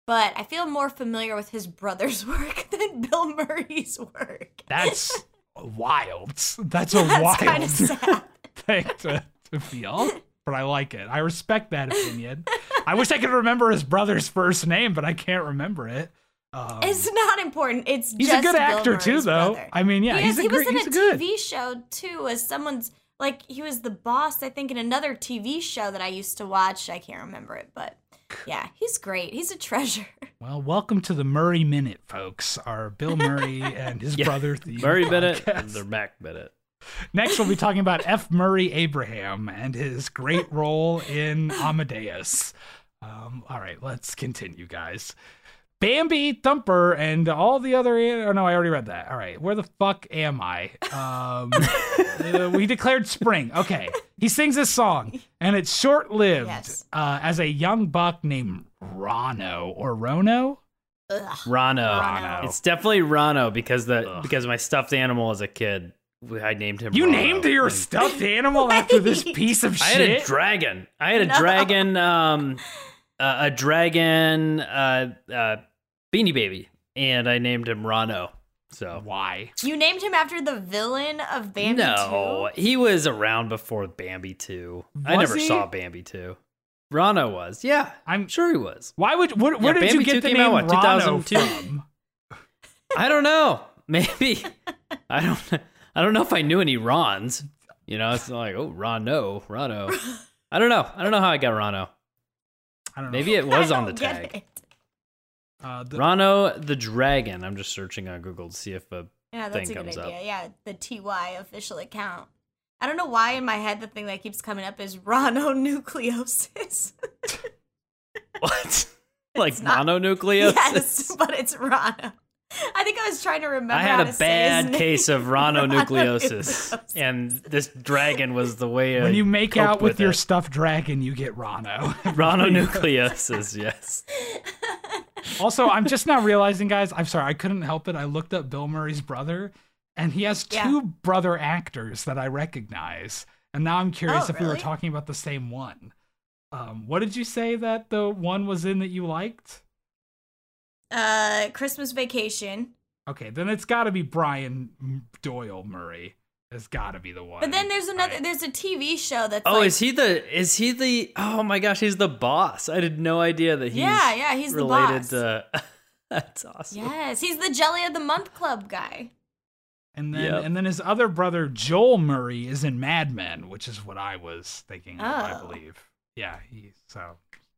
But I feel more familiar with his brother's work than Bill Murray's work. That's wild. That's a That's wild kind of sad. thing to, to feel. But I like it. I respect that opinion. I wish I could remember his brother's first name, but I can't remember it. Um, It's not important. It's he's just a good Bill actor too, though. brother. I mean, yeah, he, he's is, a he was great. in He's a a good. TV show too, as someone's like he was the boss. I think in another TV show that I used to watch. I can't remember it, but yeah, he's great. He's a treasure. Well, welcome to the Murray Minute, folks. Our Bill Murray and his Yeah. brother, the Murray Bennett and the Mac Bennett. Next, we'll be talking about F. Murray Abraham and his great role in Amadeus. Um, all right, let's continue, guys. Bambi, Thumper, and all the other. Oh no, I already read that. All right, where the fuck am I? Um, uh, we declared spring. Okay, he sings this song, and it's short-lived. Yes. Uh, as a young buck named Rano or Rono. Ugh. Rano. Rano. It's definitely Rano because the because my stuffed animal as a kid, I named him. You Rano. named your And stuffed animal after this piece of shit. I had a dragon. I had a No. dragon. Um, uh, a dragon. Uh, uh, Beanie Baby, and I named him Rano. So Why? You named him after the villain of Bambi no, 2? he was around before Bambi two. I never he? saw Bambi two. Rano was. Yeah, I'm sure he was. Why would where, where Yeah, did you get 2 the came name out, what, Rano 2002? from? I don't know. Maybe I don't. I don't know if I knew any Rons. You know, it's like oh Rano, Rano. I don't know. I don't know how I got Rano. I don't know. Maybe it I was on the get tag. It. Uh, the, Rano the dragon. I'm just searching on Google to see if a Yeah, that's thing a good comes idea. up. Yeah, the TY official account. I don't know why in my head the thing that keeps coming up is rhononucleosis. what? like It's not- yes, but it's Rhino. I think I was trying to remember. I had to a say bad case of rhononucleosis, Rhononucleosis. and this dragon was the way. when I you make coped out with, your stuffed dragon, you get Rano. rhononucleosis. Yes. Also, I'm just now realizing, guys. I'm sorry, I couldn't help it. I looked up Bill Murray's brother, and he has two Yeah. brother actors that I recognize. And now I'm curious Oh, if we were talking about the same one. Um, what did you say that the one was in that you liked? Uh, Christmas Vacation. Okay, then it's got to be Brian Doyle Murray. It's got to be the one. But then there's another. right? There's a TV show that's Oh, like, is he the? Is he the? Oh my gosh, he's the boss. I had no idea that he's. Yeah, yeah, he's the related boss. to. That's awesome. Yes, he's the Jelly of the Month Club guy. And then Yep. and then his other brother Joel Murray is in Mad Men, which is what I was thinking of, I Oh. believe. Yeah, he so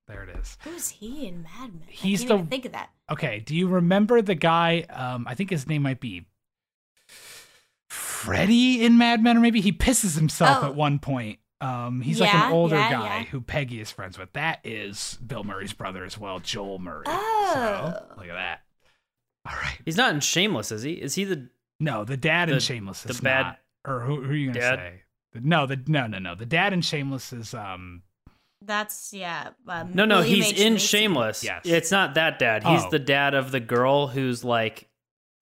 there it is. Who's he in Mad Men? He's I can't the- even think of that. Okay, do you remember the guy um I think his name might be Freddy in Mad Men or maybe he pisses himself Oh. at one point. Um he's like an older yeah, guy yeah. who Peggy is friends with. That is Bill Murray's brother as well, Joel Murray. Oh. So, look at that. All right. He's not in Shameless, is he? Is he the? No, the dad in Shameless the is bad not. Or who, who are you gonna dad? say? No, the no no no. The dad in Shameless is um That's yeah. Um, No, no, William he's H. in Macy. Shameless. Yes. It's not that dad. He's Oh. the dad of the girl who's like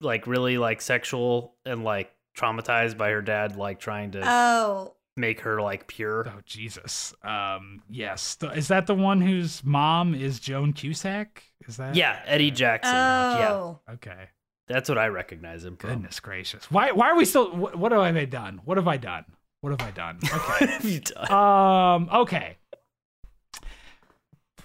like really like sexual and like traumatized by her dad like trying to Oh, make her like pure. oh Jesus. Um yes. Is that the one whose mom is Joan Cusack? Is that Yeah, Eddie Jackson. Yeah. oh. Okay. That's what I recognize him from. Goodness gracious. Why why are we still what, what have I done? What have I done? What have I done? Okay. You done? Um. Okay.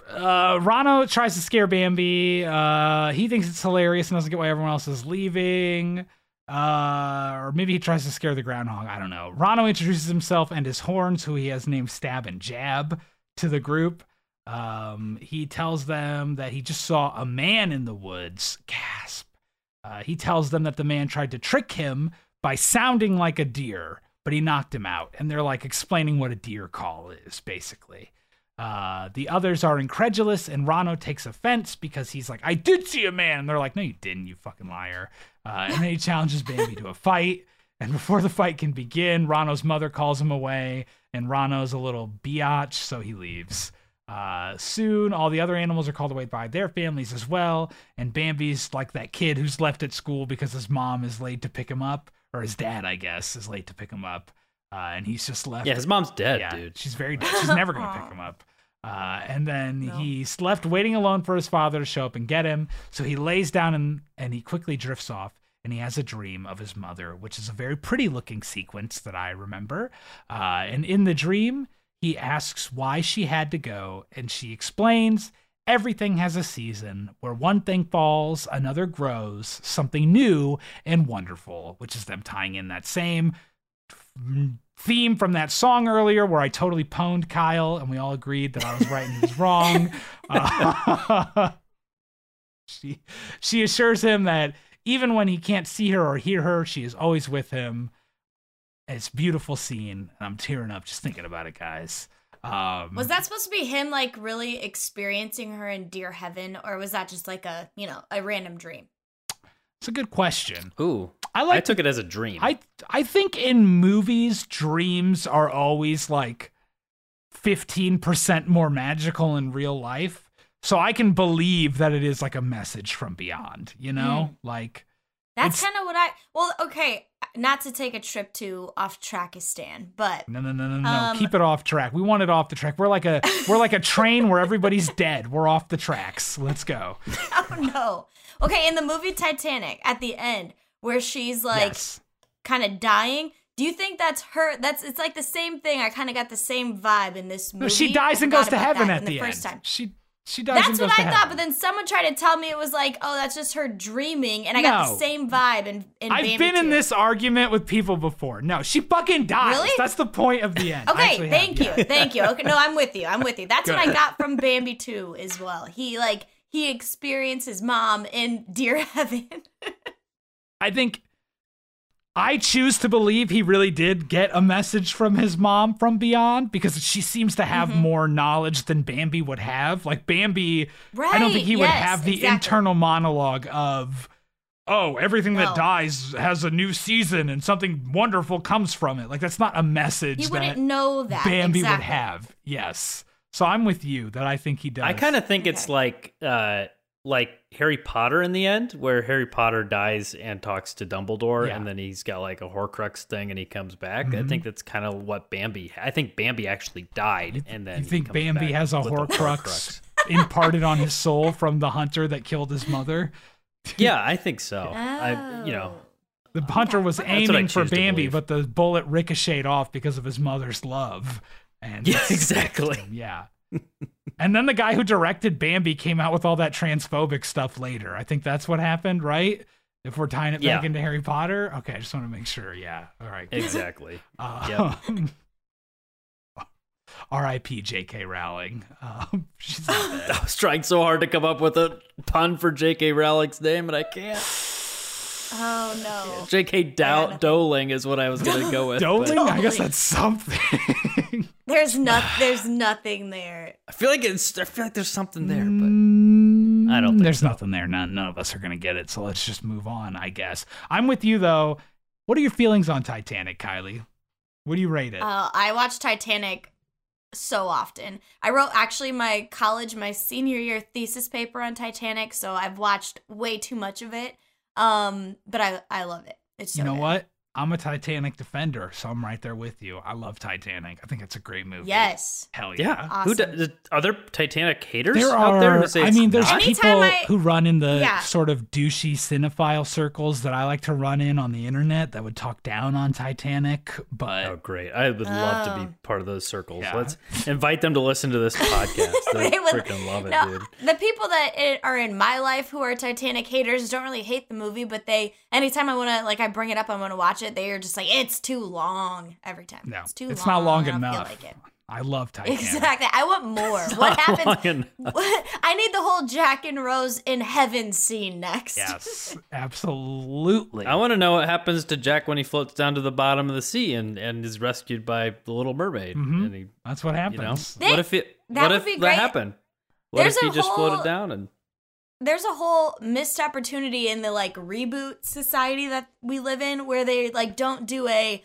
Uh, Rano tries to scare Bambi. Uh, he thinks it's hilarious and doesn't get why everyone else is leaving. Uh, or maybe he tries to scare the groundhog. I don't know. Rano introduces himself and his horns, who he has named Stab and Jab, to the group. Um, he tells them that he just saw a man in the woods. Gasp. Uh, he tells them that the man tried to trick him by sounding like a deer, but he knocked him out. And they're like explaining what a deer call is, basically. Uh, the others are incredulous, and Rano takes offense because he's like, I did see a man. And they're like, No, you didn't, you fucking liar. Uh, and then he challenges Bambi to a fight. And before the fight can begin, Rano's mother calls him away, and Rano's a little biatch, so he leaves. Uh, soon, all the other animals are called away by their families as well, and Bambi's like that kid who's left at school because his mom is late to pick him up, or his dad, I guess, is late to pick him up, uh, and he's just left. Yeah, his mom's dead, yeah, dude. she's very dead. She's never gonna pick him up. Uh, and then he's left waiting alone for his father to show up and get him. So he lays down and and he quickly drifts off. And he has a dream of his mother, which is a very pretty looking sequence that I remember. Uh, and in the dream, he asks why she had to go, and she explains everything has a season where one thing falls, another grows, something new and wonderful, which is them tying in that same theme from that song earlier where I totally pwned Kyle and we all agreed that I was right and he was wrong. Uh, she she assures him that even when he can't see her or hear her, she is always with him. It's a beautiful scene, and I'm tearing up just thinking about it, guys. Um, Was that supposed to be him like really experiencing her in dear heaven, or was that just like a you know a random dream? It's a good question. Ooh. I I like took it as a dream. I I think in movies, dreams are always like fifteen percent more magical in real life. So I can believe that it is like a message from beyond. You know, like That's kind of what I. Well, okay, not to take a trip to off Trackistan, but no, no, no, no, no. Um, Keep it off track. We want it off the track. We're like a we're like a train where everybody's dead. We're off the tracks. Let's go. oh no. Okay, in the movie Titanic, at the end, where she's like yes. kind of dying. Do you think that's her? That's it's like the same thing. I kind of got the same vibe in this movie. No, she dies and goes to heaven at the, the first end. time. She she dies That's what I thought, heaven. but then someone tried to tell me it was like, oh, that's just her dreaming, and I got the same vibe. In, in I've Bambi been in this argument with people before. No, she fucking dies. Really? That's the point of the end. Okay, actually have- thank yeah. you, thank you. Okay, no, I'm with you. I'm with you. That's what I got from Bambi too, as well. He like he experienced his mom in dear heaven. I think I choose to believe he really did get a message from his mom from beyond because she seems to have more knowledge than Bambi would have. Like Bambi, I don't think Right, he would have the exactly. internal monologue of oh, everything that No. dies has a new season and something wonderful comes from it. Like that's not a message He that wouldn't know that. Bambi would have. Yes. So I'm with you that I think he does. I kind of think it's like uh like Harry Potter in the end, where Harry Potter dies and talks to Dumbledore, Yeah. and then he's got like a Horcrux thing, and he comes back. I Mhm. think that's kind of what Bambi. I think Bambi actually died, and then you he think comes Bambi back has a with the Horcrux imparted on his soul from the hunter that killed his mother? yeah, I think so. I you know Oh. The hunter was what aiming for Bambi, but the bullet ricocheted off because of his mother's love. And Yeah, exactly. Yeah. And then the guy who directed Bambi came out with all that transphobic stuff later. I think that's what happened, right? If we're tying it back into Harry Potter. Okay, I just want to make sure. Yeah. All right. exactly. Uh, R.I.P. J.K. Rowling. Um. I was trying so hard to come up with a pun for J.K. Rowling's name, and I can't. Oh no. J.K. Dow- nothing. Doling is what I was gonna go with. but Doling? I guess that's something. There's not. There's nothing there. I feel like it's. I feel like there's something there, but Mm, I don't think There's so. nothing there. None, none of us are going to get it. So let's just move on, I guess. I'm with you, though. What are your feelings on Titanic, Kylie? What do you rate it? Uh, I watch Titanic so often. I wrote actually my college, my senior year thesis paper on Titanic, so I've watched way too much of it. Um, but I I love it. It's so you know good. what? I'm a Titanic defender, so I'm right there with you. I love Titanic. I think it's a great movie. Yes. Hell yeah. Yeah. Who Awesome. do, are there Titanic haters There out there are. who say I mean, there's not? People I- who run in the Yeah. sort of douchey cinephile circles that I like to run in on the internet that would talk down on Titanic. But Oh, great! I would love to Oh. be part of those circles. Yeah. Let's invite them to listen to this podcast. They They would- freaking love it, No, dude. the people that are in my life who are Titanic haters don't really hate the movie, but they anytime I want to like I bring it up, I want to watch it. They are just like it's too long every time. no, it's too it's long. not long I don't feel enough. like it. I love Titanic. Exactly. I want more. what happens? What, I need the whole Jack and Rose in heaven scene next. Yes, absolutely. I want to know what happens to Jack when he floats down to the bottom of the sea and, and is rescued by the Little Mermaid. Mhm. And he, That's what you know, happens. They- what if it? that what would if be that happened? What There's if he just whole- floated down and? There's a whole missed opportunity in the like reboot society that we live in where they like don't do a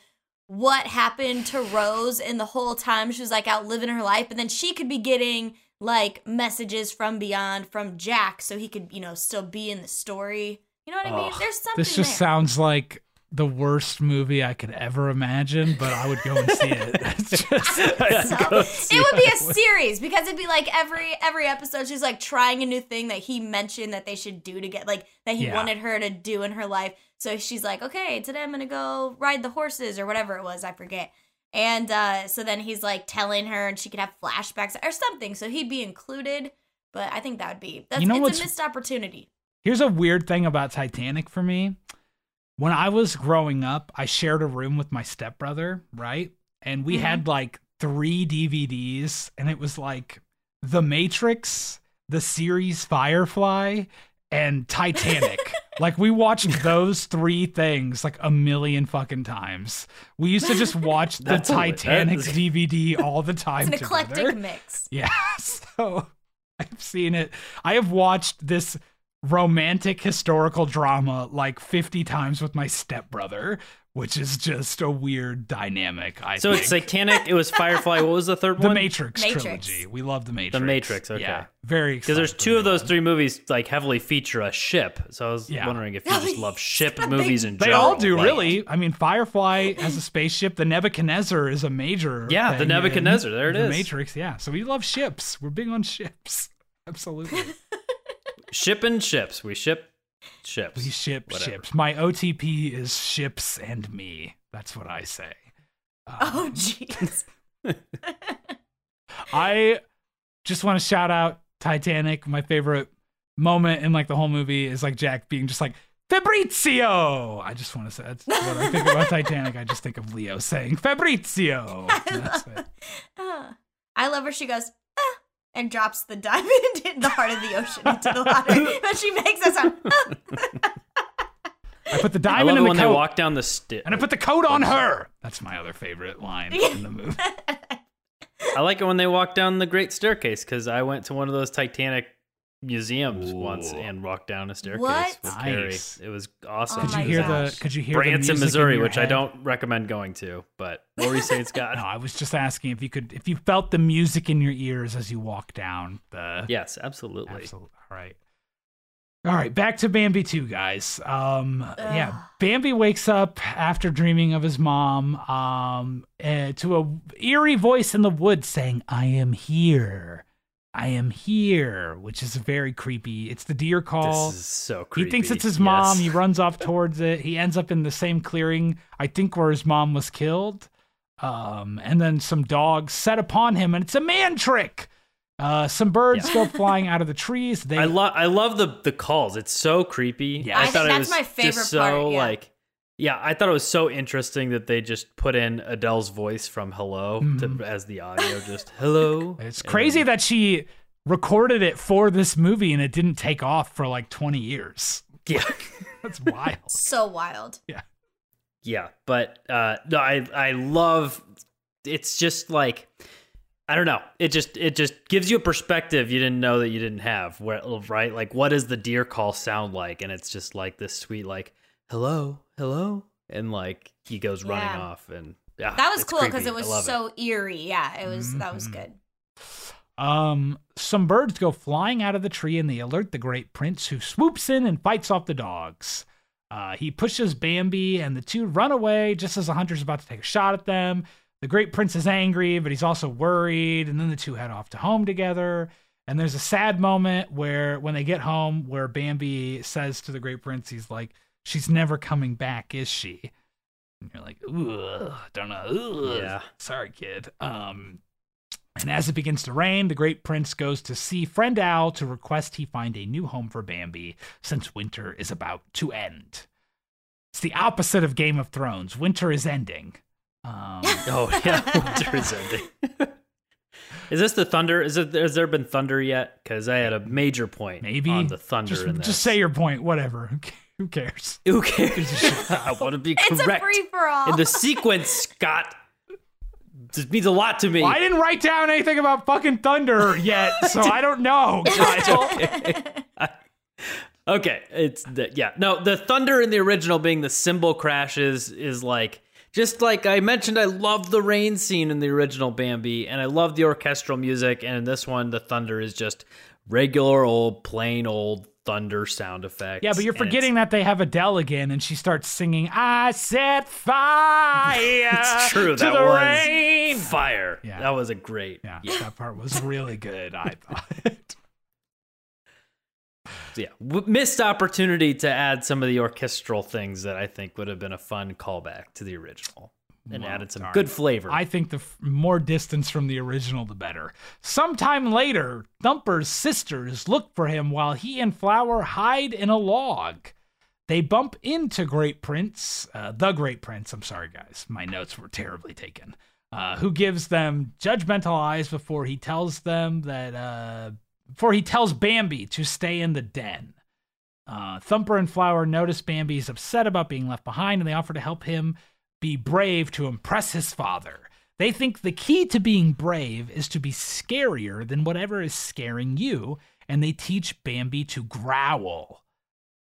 what happened to Rose in the whole time she was like out living her life, but then she could be getting like messages from beyond from Jack so he could, you know, still be in the story. You know what I mean? Ugh, There's something This just there. sounds like the worst movie I could ever imagine, but I would go and see it. Just, So, it would be a series because it'd be like every every episode she's like trying a new thing that he mentioned that they should do to get like that he Yeah. wanted her to do in her life. So she's like, okay, today I'm gonna go ride the horses or whatever it was, I forget. And uh, so then he's like telling her, and she could have flashbacks or something. So he'd be included. But I think that would be that's You know it's a missed opportunity. Here's a weird thing about Titanic for me. When I was growing up, I shared a room with my stepbrother, right? And we Mhm. had like three DVDs, and it was like The Matrix, the series Firefly, and Titanic. like we watched those three things like a million fucking times. We used to just watch the That's a- that Titanic DVD all the time. It's an eclectic mix. Yeah, so I've seen it. I have watched this romantic historical drama like 50 times with my stepbrother, which is just a weird dynamic. I So think. it's Titanic. It was Firefly. What was the third the one? Matrix, Matrix. trilogy. We love the Matrix. The Matrix, okay. Yeah, very Because there's two of those one. three movies like heavily feature a ship. So I was Yeah. wondering if you just love ship movies in They general. all do, like- really. I mean, Firefly has a spaceship. The Nebuchadnezzar is a major. Yeah, the Nebuchadnezzar, there it the is. Matrix, yeah. So we love ships. We're big on ships. Absolutely. Shipping ships. We ship ships. We ship Whatever. ships. My OTP is ships and me. That's what I say. Um, Oh jeez. I just want to shout out Titanic. My favorite moment in like the whole movie is like Jack being just like Fabrizio. I just want to say that's what I think about Titanic. I just think of Leo saying Fabrizio. That's it. Uh, I love where she goes and drops the diamond in the heart of the ocean into the water. but she makes us sound. I put the I diamond love in it the when coat, they walk down the sti- and I put the coat on her. That's my other favorite line in the movie. I like it when they walk down the Great Staircase because I went to one of those Titanic museums once and walked down a staircase What? with Carrie. It was awesome. Oh Could you hear gosh. the? Could you hear the Branson, music in Missouri, your which I don't recommend going to, but what were you saying, Scott? No, I was just asking if you could, if you felt the music in your ears as you walk down the. Yes, absolutely. Absolutely. All right. All right, back to Bambi 2, guys. Um, yeah, Bambi wakes up after dreaming of his mom um, eh, to a eerie voice in the woods saying, I am here. I am here, which is very creepy. It's the deer call. This is so creepy. He thinks it's his Yes. mom. He runs off towards it. He ends up in the same clearing, I think, where his mom was killed. Um, and then some dogs set upon him, and it's a man trick. Uh, some birds Yeah. go flying out of the trees. They I love I love the the calls. It's so creepy. Yeah. I, I think thought it that's was my favorite just so yeah. like yeah, I thought it was so interesting that they just put in Adele's voice from Hello to, as the audio just hello. Mm-hmm. It's crazy then- that she recorded it for this movie and it didn't take off for like 20 years. yeah. That's wild. so wild. Yeah, yeah, but uh no, I I love it's just like I don't know. It just it just gives you a perspective you didn't know that you didn't have. Where right? Like what does the deer call sound like? And it's just like this sweet like hello, hello and like he goes running Yeah. off and Yeah, That was cool because it was I love so eerie. Yeah, it was. That was Mhm. good. Um, some birds go flying out of the tree and they alert the great prince, who swoops in and fights off the dogs. Uh, he pushes Bambi, and the two run away just as the hunter's about to take a shot at them. The great prince is angry, but he's also worried, and then the two head off to home together. And there's a sad moment where, when they get home, where Bambi says to the great prince, he's like, "She's never coming back, is she?" And you're like, "Ugh, don't know." Ugh. Yeah. sorry, kid. Um, and as it begins to rain, the great prince goes to see friend Owl to request he find a new home for Bambi since winter is about to end. It's the opposite of Game of Thrones. Winter is ending. Um, Oh yeah, winter is ending. is this the thunder? Is it? Has there been thunder yet? Because I had a major point maybe on the thunder Just, just say your point. Whatever. Who cares? Who cares? I want to be correct. It's a correct free for all. in the sequence, Scott. This means a lot to me. Well, I didn't write down anything about fucking thunder yet, so I don't know. Kyle. Okay, it's the, yeah. No, the thunder in the original being the cymbal crashes is like just like I mentioned. I love the rain scene in the original Bambi, and I love the orchestral music. And in this one, the thunder is just regular old, plain old thunder sound effects. Yeah, but you're forgetting that they have Adele again, and she starts singing "I set fire It's true. to that the was rain." fire. Yeah. That was a great. Yeah, yeah. that part was really good. I thought. So, yeah, w- missed opportunity to add some of the orchestral things that I think would have been a fun callback to the original and Well, added some darn. good flavor. I think the f- more distance from the original, the better. Sometime later, Thumper's sisters look for him while he and Flower hide in a log. They bump into Great Prince, uh, the Great Prince. I'm sorry, guys. My notes were terribly taken. Uh, who gives them judgmental eyes before he tells them that, uh, before he tells Bambi to stay in the den. Uh, Thumper and Flower notice Bambi is upset about being left behind and they offer to help him be brave to impress his father. They think the key to being brave is to be scarier than whatever is scaring you, and they teach Bambi to growl.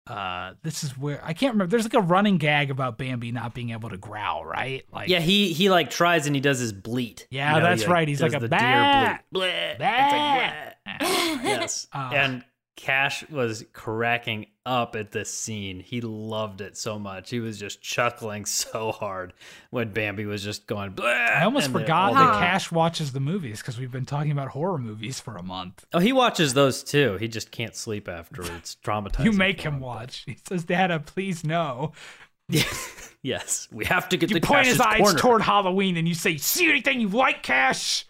Uh, this is where I can't remember. There's like a running gag about Bambi not being able to growl, right? Like, yeah, he he like tries and he does his bleat. Yeah, You know, that's he, right. He's like a the deer bleat. Bleh. Bah!" It's like yes. Uh, and Cash was cracking up at this scene. He loved it so much. He was just chuckling so hard when Bambi was just going. I almost forgot that Cash watches the movies because we've been talking about horror movies for a month. Oh, he watches those too. He just can't sleep after it's traumatizing. You make him watch. He says, "Dada, please no." Yes, yes. We have to get You the point his Cash's eyes corner. toward Halloween and you say, "See anything you like, Cash?"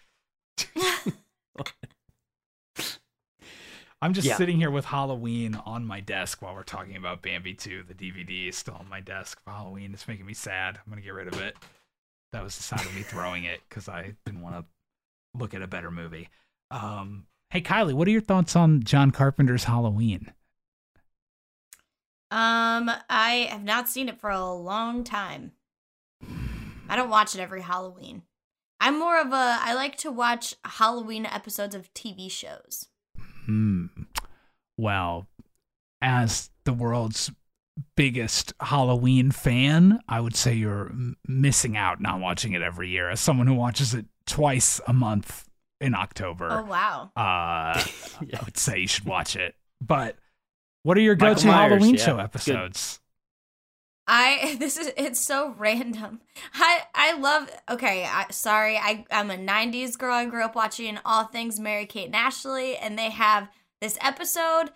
I'm just Yeah. sitting here with Halloween on my desk while we're talking about Bambi 2. The DVD is still on my desk for Halloween. It's making me sad. I'm gonna get rid of it. That was the sound of me throwing it because I didn't want to look at a better movie. Um, hey, Kylie, what are your thoughts on John Carpenter's Halloween? Um, I have not seen it for a long time. I don't watch it every Halloween. I'm more of a I like to watch Halloween episodes of TV shows. Hmm. Well, as the world's biggest Halloween fan, I would say you're m- missing out not watching it every year. As someone who watches it twice a month in October, Oh wow. uh, Yeah. I would say you should watch it. But what are your go-to Myers, Halloween yeah, show good. I this is it's so random. I I love okay, I sorry, I I'm a 90s girl. I grew up watching all things Mary Kate and Ashley and they have this episode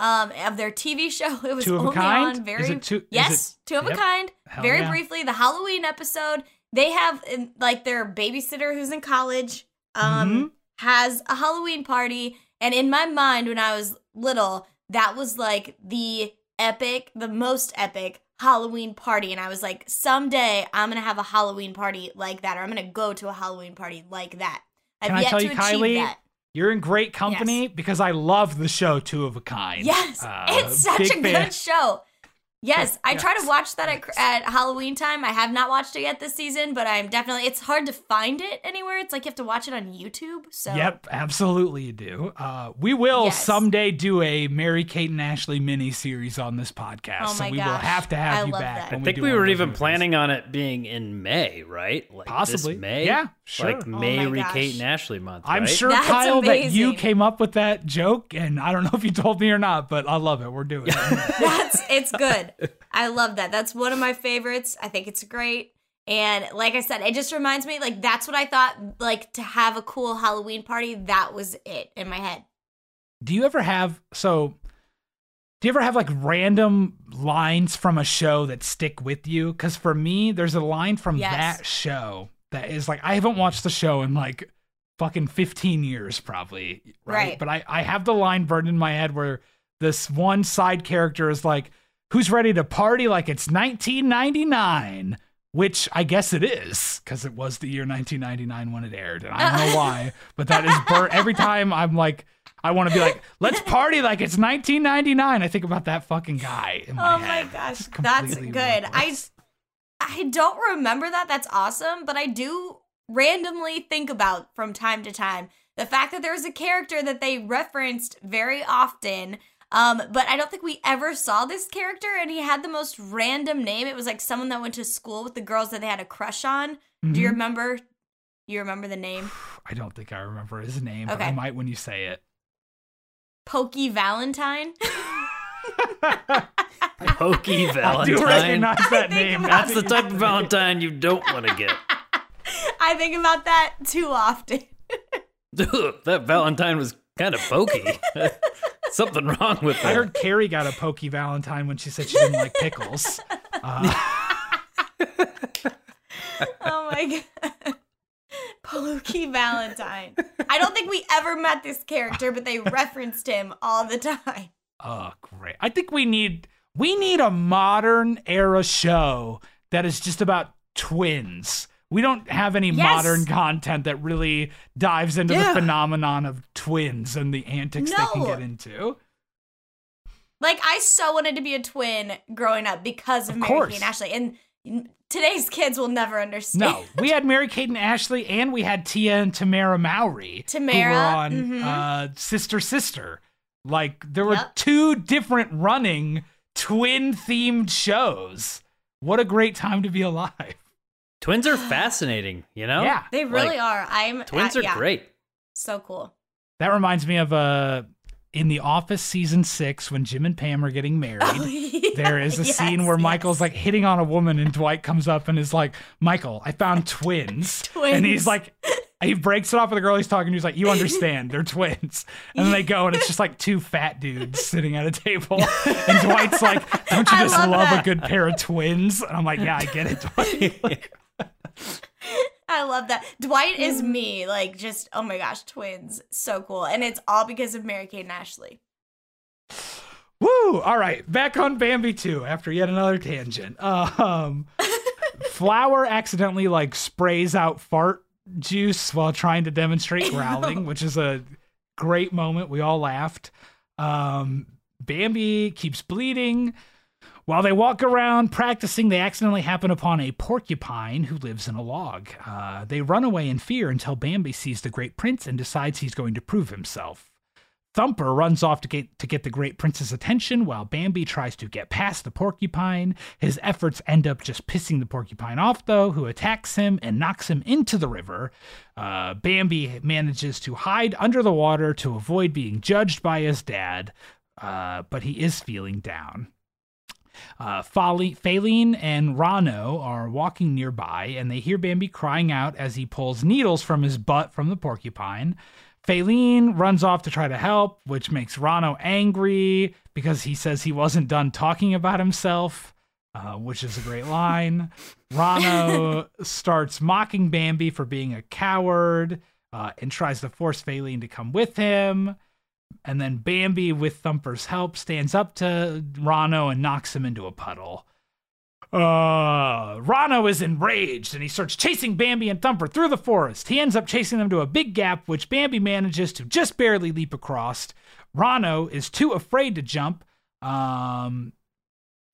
um of their TV show. It was Two of a only kind? on very Is it two- is Yes, two of Yep. a kind. Hell very yeah. briefly, the Halloween episode. They have like their babysitter who's in college um Mhm. has a Halloween party and in my mind when I was little, that was like the epic, the most epic Halloween party and I was like someday I'm going to have a Halloween party like that or I'm going to go to a Halloween party like that. I've Can I yet tell to you, achieve Kylie? that. You're in great company because I love the show Two of a Kind. Yes, Uh, it's such a fan. good show. Yes, I try to watch that at, at Halloween time. I have not watched it yet this season, but I'm definitely. It's hard to find it anywhere. It's like you have to watch it on YouTube. So Yep, absolutely you do. Uh, we will Yes. someday do a Mary Kate and Ashley mini series on this podcast. Oh so my we will have to have I you back. that. when I think do we were even movies. planning on it being in May, right? Like Possibly. this May. Yeah, sure. Like Oh May my Kate and. Ashley month. I'm sure, That's Kyle, that you came up with that joke, and I don't know if you told me or not, but I love it. We're doing it. that's it's good. I love that. That's one of my favorites. I think it's great. And like I said, it just reminds me like that's what I thought like to have a cool Halloween party. That was it in my head. do you ever have so? Do you ever have like random lines from a show that stick with you? Because for me, there's a line from Yes. that show that is like I haven't watched the show in like fucking 15 years probably, right? Right. But I I have the line burned in my head where this one side character is like, "Who's ready to party like it's 1999?" Which I guess it is, because it was the year 1999 when it aired, and I don't know why, but that is burnt every time. I'm like, I want to be like, let's party like it's 1999. I think about that fucking guy. In my Oh my gosh, that's good. I. I don't remember that. That's awesome, but I do randomly think about from time to time the fact that there was a character that they referenced very often. Um, but I don't think we ever saw this character, and he had the most random name. It was like someone that went to school with the girls that they had a crush on. Do you Mhm. remember? You remember the name? I don't think I remember his name, but I might when you say it. Pokey Valentine. Pokey I do Valentine. recognize that think name. That's the type of Valentine you don't want to get. I think about that too often. Dude, that Valentine was kind of pokey. Something wrong with that. I heard Carrie got a pokey Valentine when she said she didn't like pickles. Uh, Oh my god. Pokey Valentine. I don't think we ever met this character, but they referenced him all the time. oh, great! I think we need we need a modern era show that is just about twins. We don't have any Yes. modern content that really dives into Yeah. the phenomenon of twins and the antics they can get into. Like I so wanted to be a twin growing up because of, Of Mary. Kate and Ashley, and today's kids will never understand. No, we had Mary Kate and Ashley, and we had Tia and Tamera Mowry, who were Tamera, on mhm. uh, Sister Sister. Like there were Yep. two different running twin themed shows. What a great time to be alive! Twins are fascinating, you know? Yeah, They really Like, are. I'm Twins uh, are yeah, great. So cool. that reminds me of uh, in The Office season six when Jim and Pam are getting married. There is a scene where yes. Michael's like hitting on a woman, and Dwight comes up and is like, "Michael, I found twins." twins. And he's like, he breaks it off with the girl he's talking to. He's like, "You understand? They're twins." And then they go, and it's just like two fat dudes sitting at a table. And Dwight's like, "Don't you I just love love, a good pair of twins?" And I'm like, "Yeah, I get it, Dwight." I love that. Dwight is me. Like, just, oh my gosh, twins. So cool. And it's all because of Mary Kate and Ashley. Woo! All right, back on Bambi 2 after yet another tangent. Um, Flower accidentally like sprays out fart juice while trying to demonstrate growling, which is a great moment. We all laughed. Um, Bambi keeps bleeding. While they walk around practicing, they accidentally happen upon a porcupine who lives in a log. Uh, they run away in fear until Bambi sees the Great Prince and decides he's going to prove himself. Thumper runs off to get to get the Great Prince's attention while Bambi tries to get past the porcupine. His efforts end up just pissing the porcupine off, though, who attacks him and knocks him into the river. Uh, Bambi manages to hide under the water to avoid being judged by his dad, uh, but he is feeling down. Uh, Faline and Ronno are walking nearby, and they hear Bambi crying out as he pulls needles from his butt from the porcupine. Faline runs off to try to help, which makes Ronno angry because he says he wasn't done talking about himself, uh, which is a great line. Ronno starts mocking Bambi for being a coward uh, and tries to force Faline to come with him. And then Bambi, with Thumper's help, stands up to Ronno and knocks him into a puddle. Uh, Ronno is enraged and he starts chasing Bambi and Thumper through the forest. He ends up chasing them to a big gap, which Bambi manages to just barely leap across. Ronno is too afraid to jump. Um,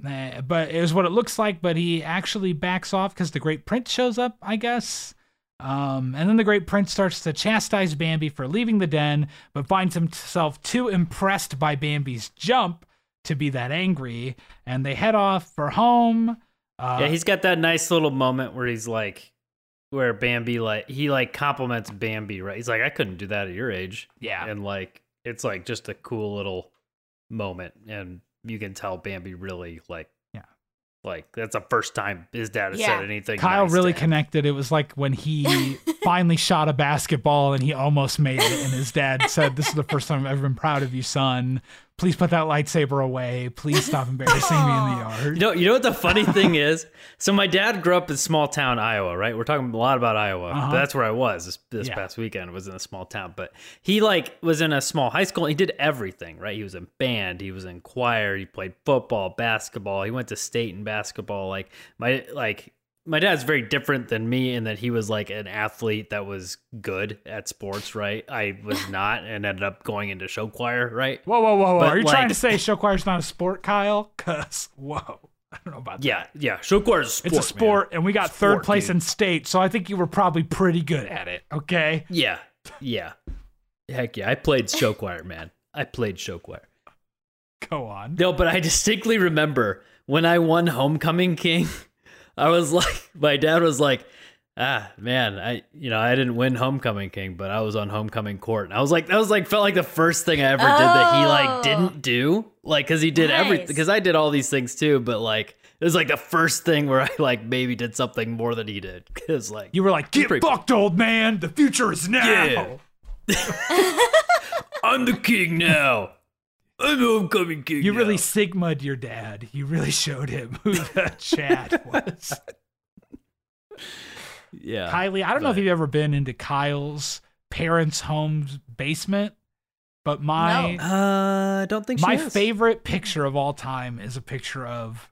Uh, but it was what it looks like. But he actually backs off because the Great Prince shows up, I guess. Um, and then the Great Prince starts to chastise Bambi for leaving the den, but finds himself too impressed by Bambi's jump to be that angry. And they head off for home. Uh, yeah, he's got that nice little moment where he's like, where Bambi like he like compliments Bambi, right? He's like, I couldn't do that at your age. Yeah. and like it's like just a cool little moment, and you can tell Bambi really like, Yeah. like that's the first time his dad has Yeah. said anything. Kyle nice really connected. It was like when he finally shot a basketball and he almost made it, and his dad said, "This is the first time I've ever been proud of you, son. Please put that lightsaber away. Please stop embarrassing me in the yard." You know, you know what the funny thing is? So my dad grew up in small town Iowa, right? We're talking a lot about Iowa. Uh-huh. But that's where I was this, this Yeah. past weekend. Was in a small town, but he like was in a small high school. And he did everything, right? He was in band, he was in choir, he played football, basketball. He went to state in basketball. Like my like my dad's very different than me in that he was like an athlete that was good at sports, right? I was not, and ended up going into show choir, right? Whoa, whoa, whoa, whoa! But, Are you trying to say show choir's not a sport, Kyle? Cause whoa, I don't know about that. Yeah, yeah. Show choir is a sport. It's a man. sport, and we got third place dude. in state, so I think you were probably pretty good at it. Okay, Yeah, yeah. Heck yeah, I played show choir, man. I played show choir. go on. No, but I distinctly remember when I won Homecoming King, I was like, my dad was like, ah, man, I, you know, I didn't win Homecoming King, but I was on Homecoming Court. And I was like, that was like, felt like the first thing I ever did that he Oh. like didn't do. Like, cause he did everything, cause I did all these things too, but like, it was like the first thing where I like maybe did something more than he did. Cause like, You were like, "Get pretty- fucked, old man. The future is now." Yeah. I'm the king now. I'm Homecoming King. You really now. sigma'd your dad. You really showed him who the Chad was. yeah. Kylie, I don't know if you've ever been into Kyle's parents' home's basement, but my No. Uh, I don't think my has. favorite picture of all time is a picture of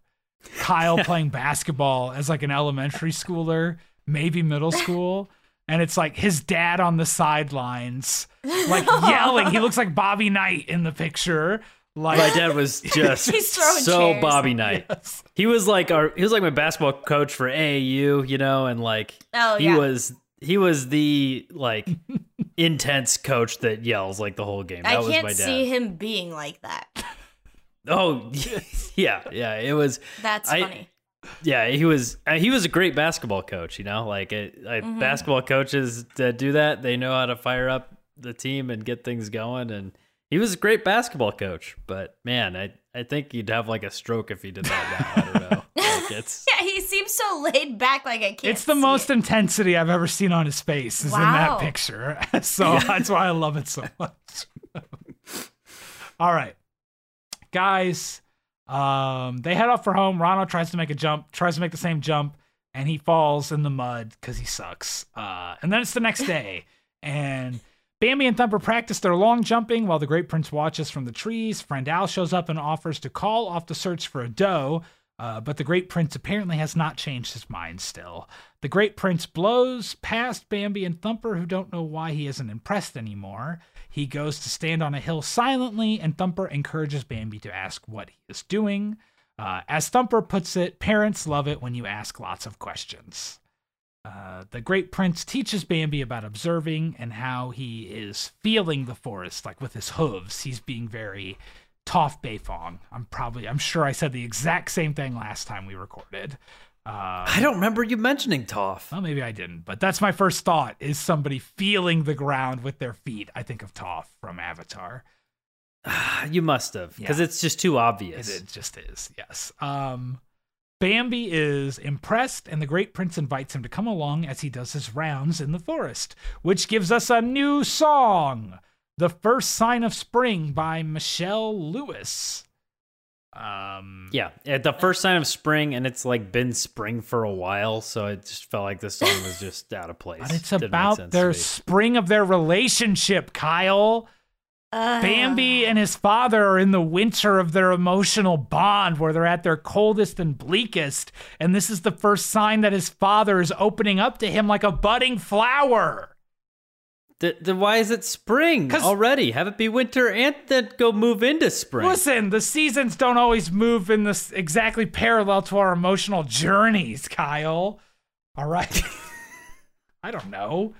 Kyle playing basketball as like an elementary schooler, maybe middle school. And it's like his dad on the sidelines, like yelling. He looks like Bobby Knight in the picture. Like My dad was just He's throwing so chairs. Bobby Knight. Yes. He was like our he was like my basketball coach for AAU, you know, and like Oh, he yeah. was he was the like intense coach that yells like the whole game. That I was my can't dad. see him being like that. Oh yeah, yeah. It was That's I- funny. Yeah. He was uh, he was a great basketball coach. You know, like, it, like Mm-hmm. basketball coaches that do that, they know how to fire up the team and get things going. And he was a great basketball coach. But man, I I think you'd have like a stroke if he did that now. I don't know. Like it's Yeah, he seems so laid back, like I can't. It's the most it. intensity I've ever seen on his face is in that picture. So that's why I love it so much. All right. Guys, um, they head off for home. Ronald tries to make a jump, tries to make the same jump, and he falls in the mud because he sucks. Uh, and then it's the next day, and Bambi and Thumper practice their long jumping while the Great Prince watches from the trees. Friend Owl shows up and offers to call off the search for a doe, uh, but the Great Prince apparently has not changed his mind still. The Great Prince blows past Bambi and Thumper, who don't know why he isn't impressed anymore. He goes to stand on a hill silently, and Thumper encourages Bambi to ask what he is doing. Uh, as Thumper puts it, parents love it when you ask lots of questions. Uh, the Great Prince teaches Bambi about observing and how he is feeling the forest, like with his hooves. He's being very Toph Beifong. I'm probably, I'm sure I said the exact same thing last time we recorded. Uh, I don't remember you mentioning Toph. well, maybe I didn't, but that's my first thought: is somebody feeling the ground with their feet. I think of Toph from Avatar. You must have, because Yeah. it's just too It, obvious. it just is, yes. Um, Bambi is impressed, and the Great Prince invites him to come along as he does his rounds in the forest, which gives us a new song The First Sign of Spring by Michelle Lewis. Um, Yeah, at the first sign of spring, and it's like been spring for a while, so it just felt like this song was just out of place. but it's Didn't about their spring of their relationship, Kyle. Uh, Bambi and his father are in the winter of their emotional bond where they're at their coldest and bleakest. And this is the first sign that his father is opening up to him like a budding flower. Th- then why is it spring already? Have it be winter and then go move into spring. Listen, the seasons don't always move in this exactly parallel to our emotional journeys, Kyle. All right. I don't know.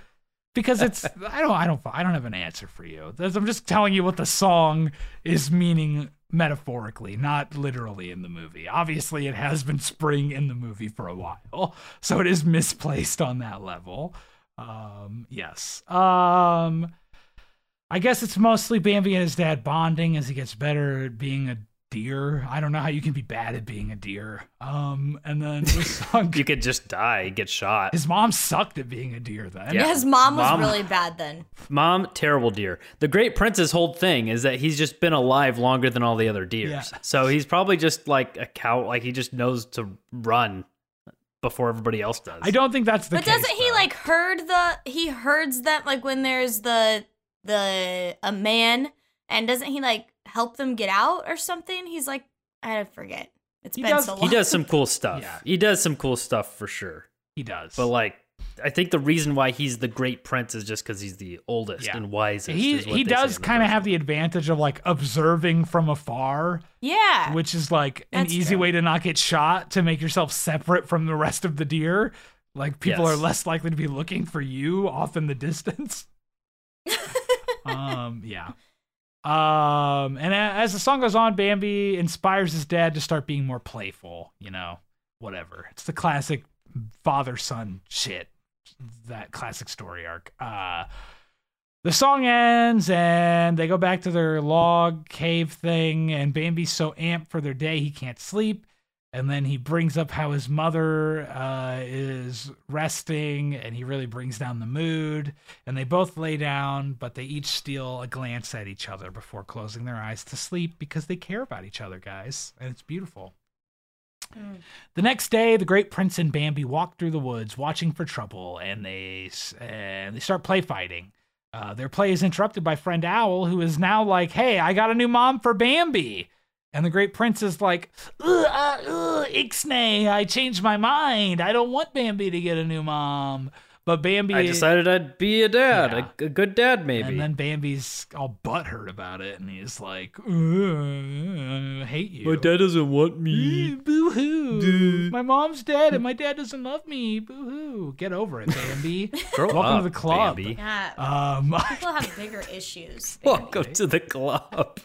Because it's I don't I don't I don't have an answer for you. I'm just telling you what the song is meaning metaphorically, not literally in the movie. Obviously, it has been spring in the movie for a while, so it is misplaced on that level. Um, yes. Um, I guess it's mostly Bambi and his dad bonding as he gets better at being a deer. I don't know how you can be bad at being a deer. Um, and then the song, you could just die, get shot. his mom sucked at being a deer then. Yeah. His mom was Mom- really bad then. Mom, terrible deer. The Great Prince's whole thing is that he's just been alive longer than all the other deers. Yeah. So he's probably just like a cow. Like he just knows to run before everybody else does. I don't think that's the But case. doesn't he though. like herd the he herds them like when there's the the a man and doesn't he like help them get out or something? He's like I forget. It's He been does- so long. He does some cool stuff. Yeah. He does some cool stuff for sure. He does. But like, I think the reason why he's the Great Prince is just because he's the oldest Yeah. and wisest. he he does kind of have the advantage of like observing from afar, Yeah. which is like an easy true. way to not get shot to make yourself separate from the rest of the deer. Like people Yes. are less likely to be looking for you off in the distance. um, yeah. Um, and as the song goes on, Bambi inspires his dad to start being more playful. You know, whatever. It's the classic father son shit. That classic story arc. Uh, the song ends and they go back to their log cave thing, and Bambi's so amped for their day he can't sleep. And then he brings up how his mother uh, is resting, and he really brings down the mood. And they both lay down, but they each steal a glance at each other before closing their eyes to sleep because they care about each other, guys. And it's beautiful. Mm. The next day, the great prince and Bambi walk through the woods, watching for trouble, and they and they start play fighting. Uh, their play is interrupted by friend Owl, who is now like, "Hey, I got a new mom for Bambi." And the great prince is like, ugh, uh, ugh, Ixnay, I changed my mind. I don't want Bambi to get a new mom. But Bambi, I decided I'd be a dad, Yeah. a, a good dad, maybe. and then Bambi's all butthurt about it, and he's like, "Ugh, I hate you. My dad doesn't want me. Boo hoo. My mom's dead and my dad doesn't love me. Boo hoo. Get over it, Bambi. Grow Welcome up, to the club. Bambi. Yeah. Um, People have bigger issues. Welcome to the club.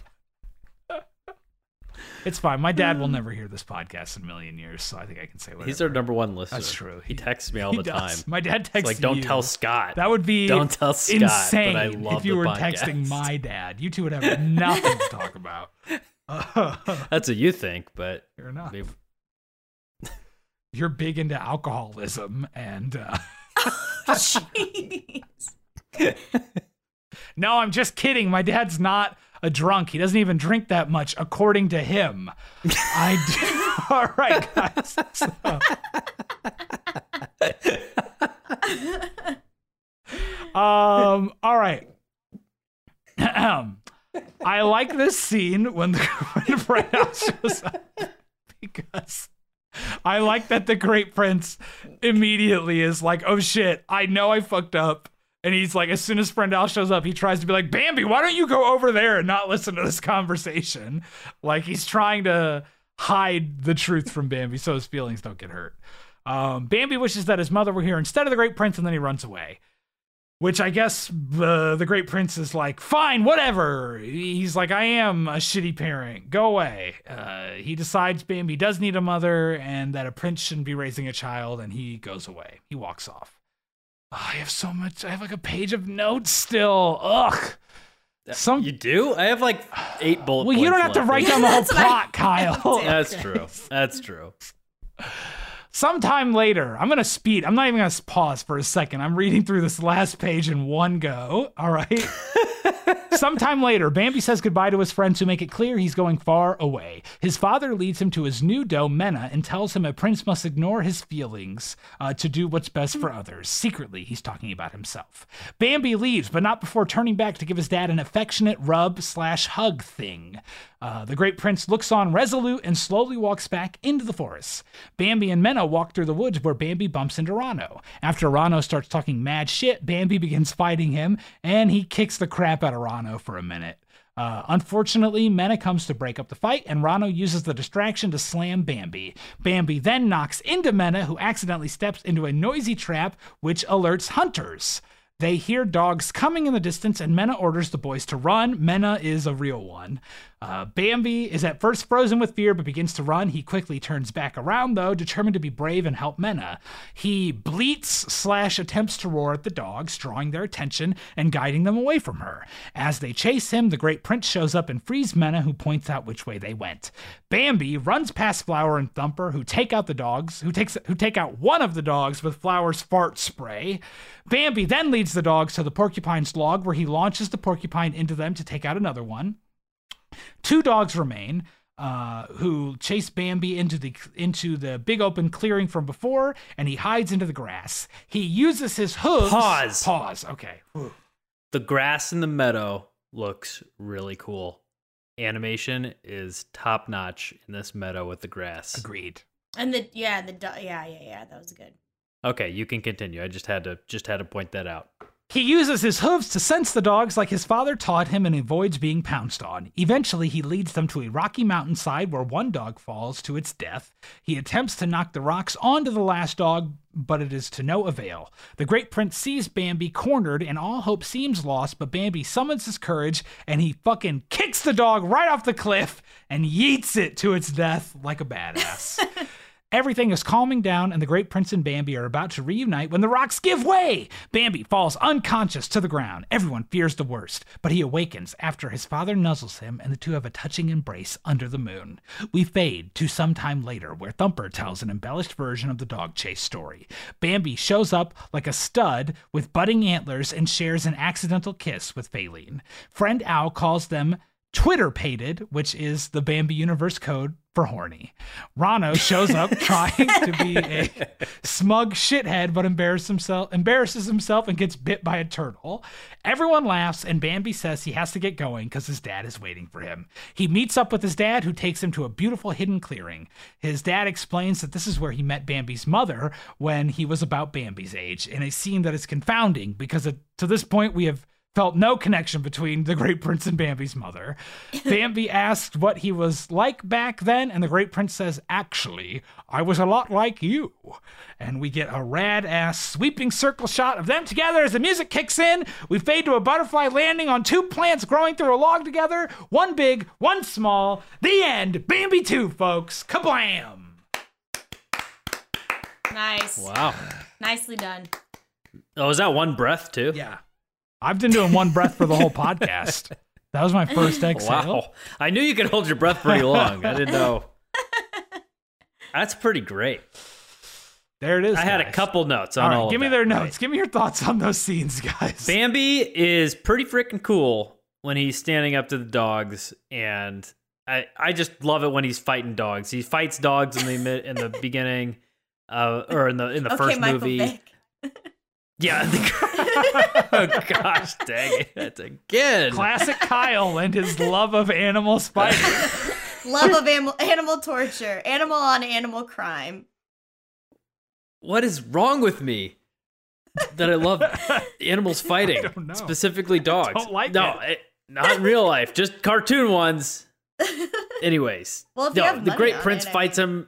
It's fine. My dad will never hear this podcast in a million years, so I think I can say whatever. He's our number one listener. That's true. He, He- texts me all the does. time. My dad texts It's like, don't you. tell Scott. That would be Don't tell Scott, but insane I love if you the were podcast. texting my dad. You two would have nothing to talk about. That's what you think, but Fair enough. maybe- You're big into alcoholism and. Uh, Jeez. No, I'm just kidding. My dad's not a drunk. He doesn't even drink that much, according to him. I do. All right, guys. So- um. All right. I like this scene when the when House shows up because I like that the Great Prince immediately is like, "Oh shit, I know I fucked up." And he's like, as soon as friend Owl shows up, he tries to be like, Bambi, why don't you go over there and not listen to this conversation? Like he's trying to hide the truth from Bambi so his feelings don't get hurt. Um, Bambi wishes that his mother were here instead of the Great Prince, and then he runs away. Which I guess uh, the Great Prince is like, fine, whatever. He's like, I am a shitty parent. Go away. Uh, he decides Bambi does need a mother and that a prince shouldn't be raising a child, and he goes away. He walks off. Oh, I have so much. I have like a page of notes still. Ugh. Some. you do? I have like eight bullet well, you don't have points to write down the whole That's plot, Kyle. That's true. That's true. Sometime later, I'm gonna speed. I'm not even gonna pause for a second. I'm reading through this last page in one go. All right. Sometime later, Bambi says goodbye to his friends who make it clear he's going far away. His father leads him to his new doe, Mena, and tells him a prince must ignore his feelings uh, to do what's best for others. Secretly, he's talking about himself. Bambi leaves, but not before turning back to give his dad an affectionate rub slash hug thing. Uh, the great prince looks on resolute and slowly walks back into the forest. Bambi and Mena walk through the woods where Bambi bumps into Ronno. After Ronno starts talking mad shit, Bambi begins fighting him, and he kicks the crap out of Ronno for a minute. Uh, unfortunately, Mena comes to break up the fight, and Ronno uses the distraction to slam Bambi. Bambi then knocks into Mena, who accidentally steps into a noisy trap, which alerts hunters. They hear dogs coming in the distance, and Mena orders the boys to run. Mena is a real one. Uh, Bambi is at first frozen with fear, but begins to run. He quickly turns back around, though, determined to be brave and help Mena. He bleats slash attempts to roar at the dogs, drawing their attention and guiding them away from her. As they chase him, the great prince shows up and frees Mena, who points out which way they went. Bambi runs past Flower and Thumper, who take out the dogs, who takes who take out one of the dogs with Flower's fart spray. Bambi then leads the dogs to the porcupine's log, where he launches the porcupine into them to take out another one. Two dogs remain, uh, who chase Bambi into the into the big open clearing from before, and he hides into the grass. He uses his hooves. Pause. Pause. Okay. Whew. The grass in the meadow looks really cool. Animation is top notch in this meadow with the grass. Agreed. And the yeah, the yeah, yeah, yeah, that was good. Okay, you can continue. I just had to just had to point that out. He uses his hooves to sense the dogs like his father taught him and avoids being pounced on. Eventually, he leads them to a rocky mountainside where one dog falls to its death. He attempts to knock the rocks onto the last dog, but it is to no avail. The great prince sees Bambi cornered and all hope seems lost, but Bambi summons his courage and he fucking kicks the dog right off the cliff and yeets it to its death like a badass. Everything is calming down, and the great prince and Bambi are about to reunite when the rocks give way. Bambi falls unconscious to the ground. Everyone fears the worst, but he awakens after his father nuzzles him, and the two have a touching embrace under the moon. We fade to some time later, where Thumper tells an embellished version of the dog chase story. Bambi shows up like a stud with budding antlers and shares an accidental kiss with Faline. Friend Owl calls them twitterpated, which is the Bambi universe code for horny. Ronno shows up trying to be a smug shithead, but embarrasses himself, embarrasses himself and gets bit by a turtle. Everyone laughs, and Bambi says he has to get going because his dad is waiting for him. He meets up with his dad, who takes him to a beautiful hidden clearing. His dad explains that this is where he met Bambi's mother when he was about Bambi's age, in a scene that is confounding because it, to this point we have felt no connection between the great prince and Bambi's mother. Bambi asked what he was like back then, and the great prince says, Actually, I was a lot like you. And we get a rad ass sweeping circle shot of them together as the music kicks in. We fade to a butterfly landing on two plants growing through a log together, one big, one small. The end. Bambi 2, folks. Kablam! Nice. Wow. Nicely done. Oh, is that one breath too? Yeah. I've been doing one breath for the whole podcast. That was my first exhale. Wow. I knew you could hold your breath pretty long. I didn't know. That's pretty great. There it is. I had a couple notes on All all, right, of give me that, their right? notes. Give me your thoughts on those scenes, guys. Bambi is pretty freaking cool when he's standing up to the dogs, and I I just love it when he's fighting dogs. He fights dogs in the in the beginning, uh, or in the in the okay, first Michael movie. Yeah. the- oh gosh, dang it! That's again. Classic Kyle and his love of animal fighting. Love of animal, animal torture, animal on animal crime. What is wrong with me? That I love animals fighting, don't know. specifically dogs. don't like no, it- not in real life, just cartoon ones. Anyways, Well, if you no, have the Great Prince it, I fights him.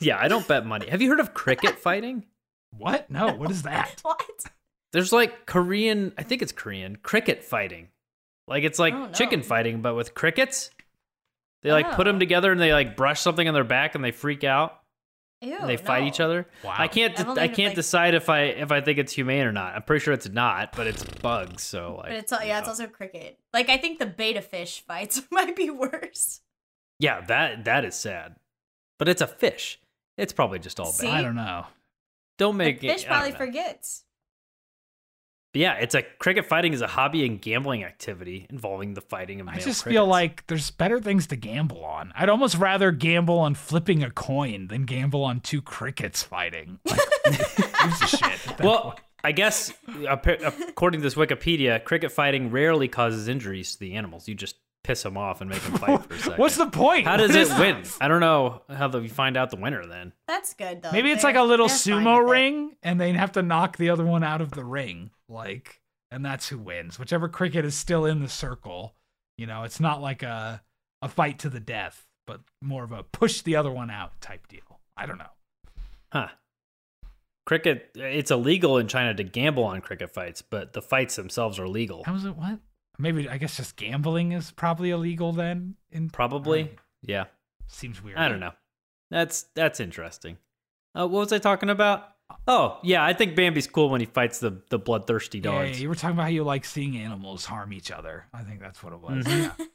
yeah, I don't bet money. Have you heard of cricket fighting? What? No, what is that? What? There's like Korean, I think it's Korean cricket fighting. Like it's like Oh, no. chicken fighting, but with crickets. They like put them Oh. together and they like brush something on their back and they freak out Ew, and they fight no. each other. Wow. I can't. I've I can't like- decide if I if I think it's humane or not. I'm pretty sure it's not, but it's bugs. So like, But it's all, yeah, it's also cricket. Like I think the betta fish fights might be worse. yeah. That that is sad, but it's a fish. It's probably just all See? bad. I don't know. Don't The make fish it. Probably forgets. But yeah, it's a cricket fighting is a hobby and gambling activity involving the fighting of I just crickets. feel like there's better things to gamble on. I'd almost rather gamble on flipping a coin than gamble on two crickets fighting. Like, who gives a shit Well, point? I guess according to this Wikipedia, cricket fighting rarely causes injuries to the animals. You just piss them off and make them fight for a second. what's the point? How does What it is- win? I don't know how the, you find out the winner then. That's good though. Maybe it's They're- like a little they're fine sumo with it. ring, and they have to knock the other one out of the ring, like, and that's who wins. Whichever cricket is still in the circle. You know, it's not like a a fight to the death, but more of a push the other one out type deal. I don't know. Huh. Cricket, it's illegal in China to gamble on cricket fights, but the fights themselves are legal. How is it? What? Maybe I guess just gambling is probably illegal then. In Probably. Uh, Yeah. seems weird. I don't know. That's that's interesting. Uh, what was I talking about? Oh, yeah, I think Bambi's cool when he fights the, the bloodthirsty Yeah, yeah, you were talking about how you like seeing animals harm each other. I think that's what it was. Mhm. Yeah.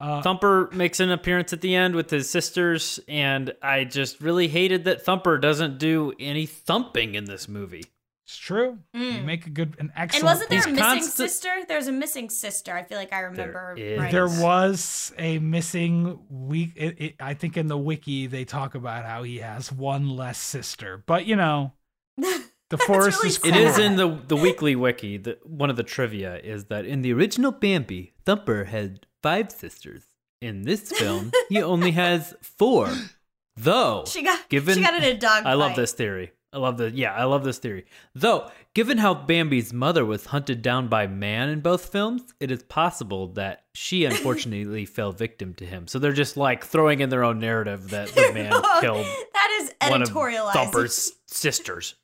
Uh, Thumper makes an appearance at the end with his sisters, and I just really hated that Thumper doesn't do any thumping in this movie. It's true. You Mm. make a good, an excellent. And wasn't there He's a missing constant- sister? There's a missing sister. I feel like I remember. is. right. There was a missing week. It, it, I think in the wiki they talk about how he has one less sister, but you know the forest really is. It sad. is in the the weekly wiki. The, one of the trivia is that in the original Bambi, Thumper had five sisters. In this film, he only has four. Though, She got given she got in a dog. I love this theory. I love the yeah, I love this theory. Though, given how Bambi's mother was hunted down by man in both films, it is possible that she unfortunately fell victim to him. So they're just like throwing in their own narrative that the man killed that is one of editorialized. Thumper's sisters.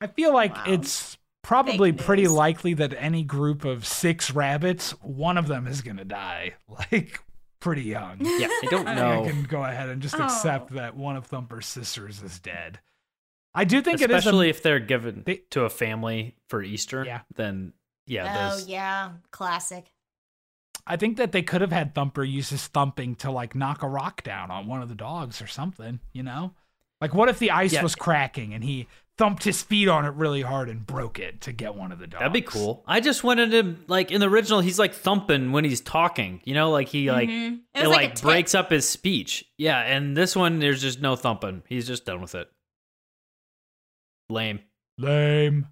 I feel like Wow. it's probably Fake pretty news. likely that any group of six rabbits, one of them is gonna die, like pretty young. Yeah, I don't I know. I can go ahead and just Oh. accept that one of Thumper's sisters is dead. I do think it is. Especially if they're given They- to a family for Easter, Yeah. then yeah, Oh those yeah, classic. I think that they could have had Thumper use his thumping to like knock a rock down on one of the dogs or something. You know, like what if the ice Yeah. was cracking and he thumped his feet on it really hard and broke it to get one of the dogs? That'd be cool. I just wanted him like in the original. He's like thumping when he's talking. You know, like he like Mhm. It it, like like breaks up his speech. Yeah, and this one there's just no thumping. He's just done with it. Lame. Lame.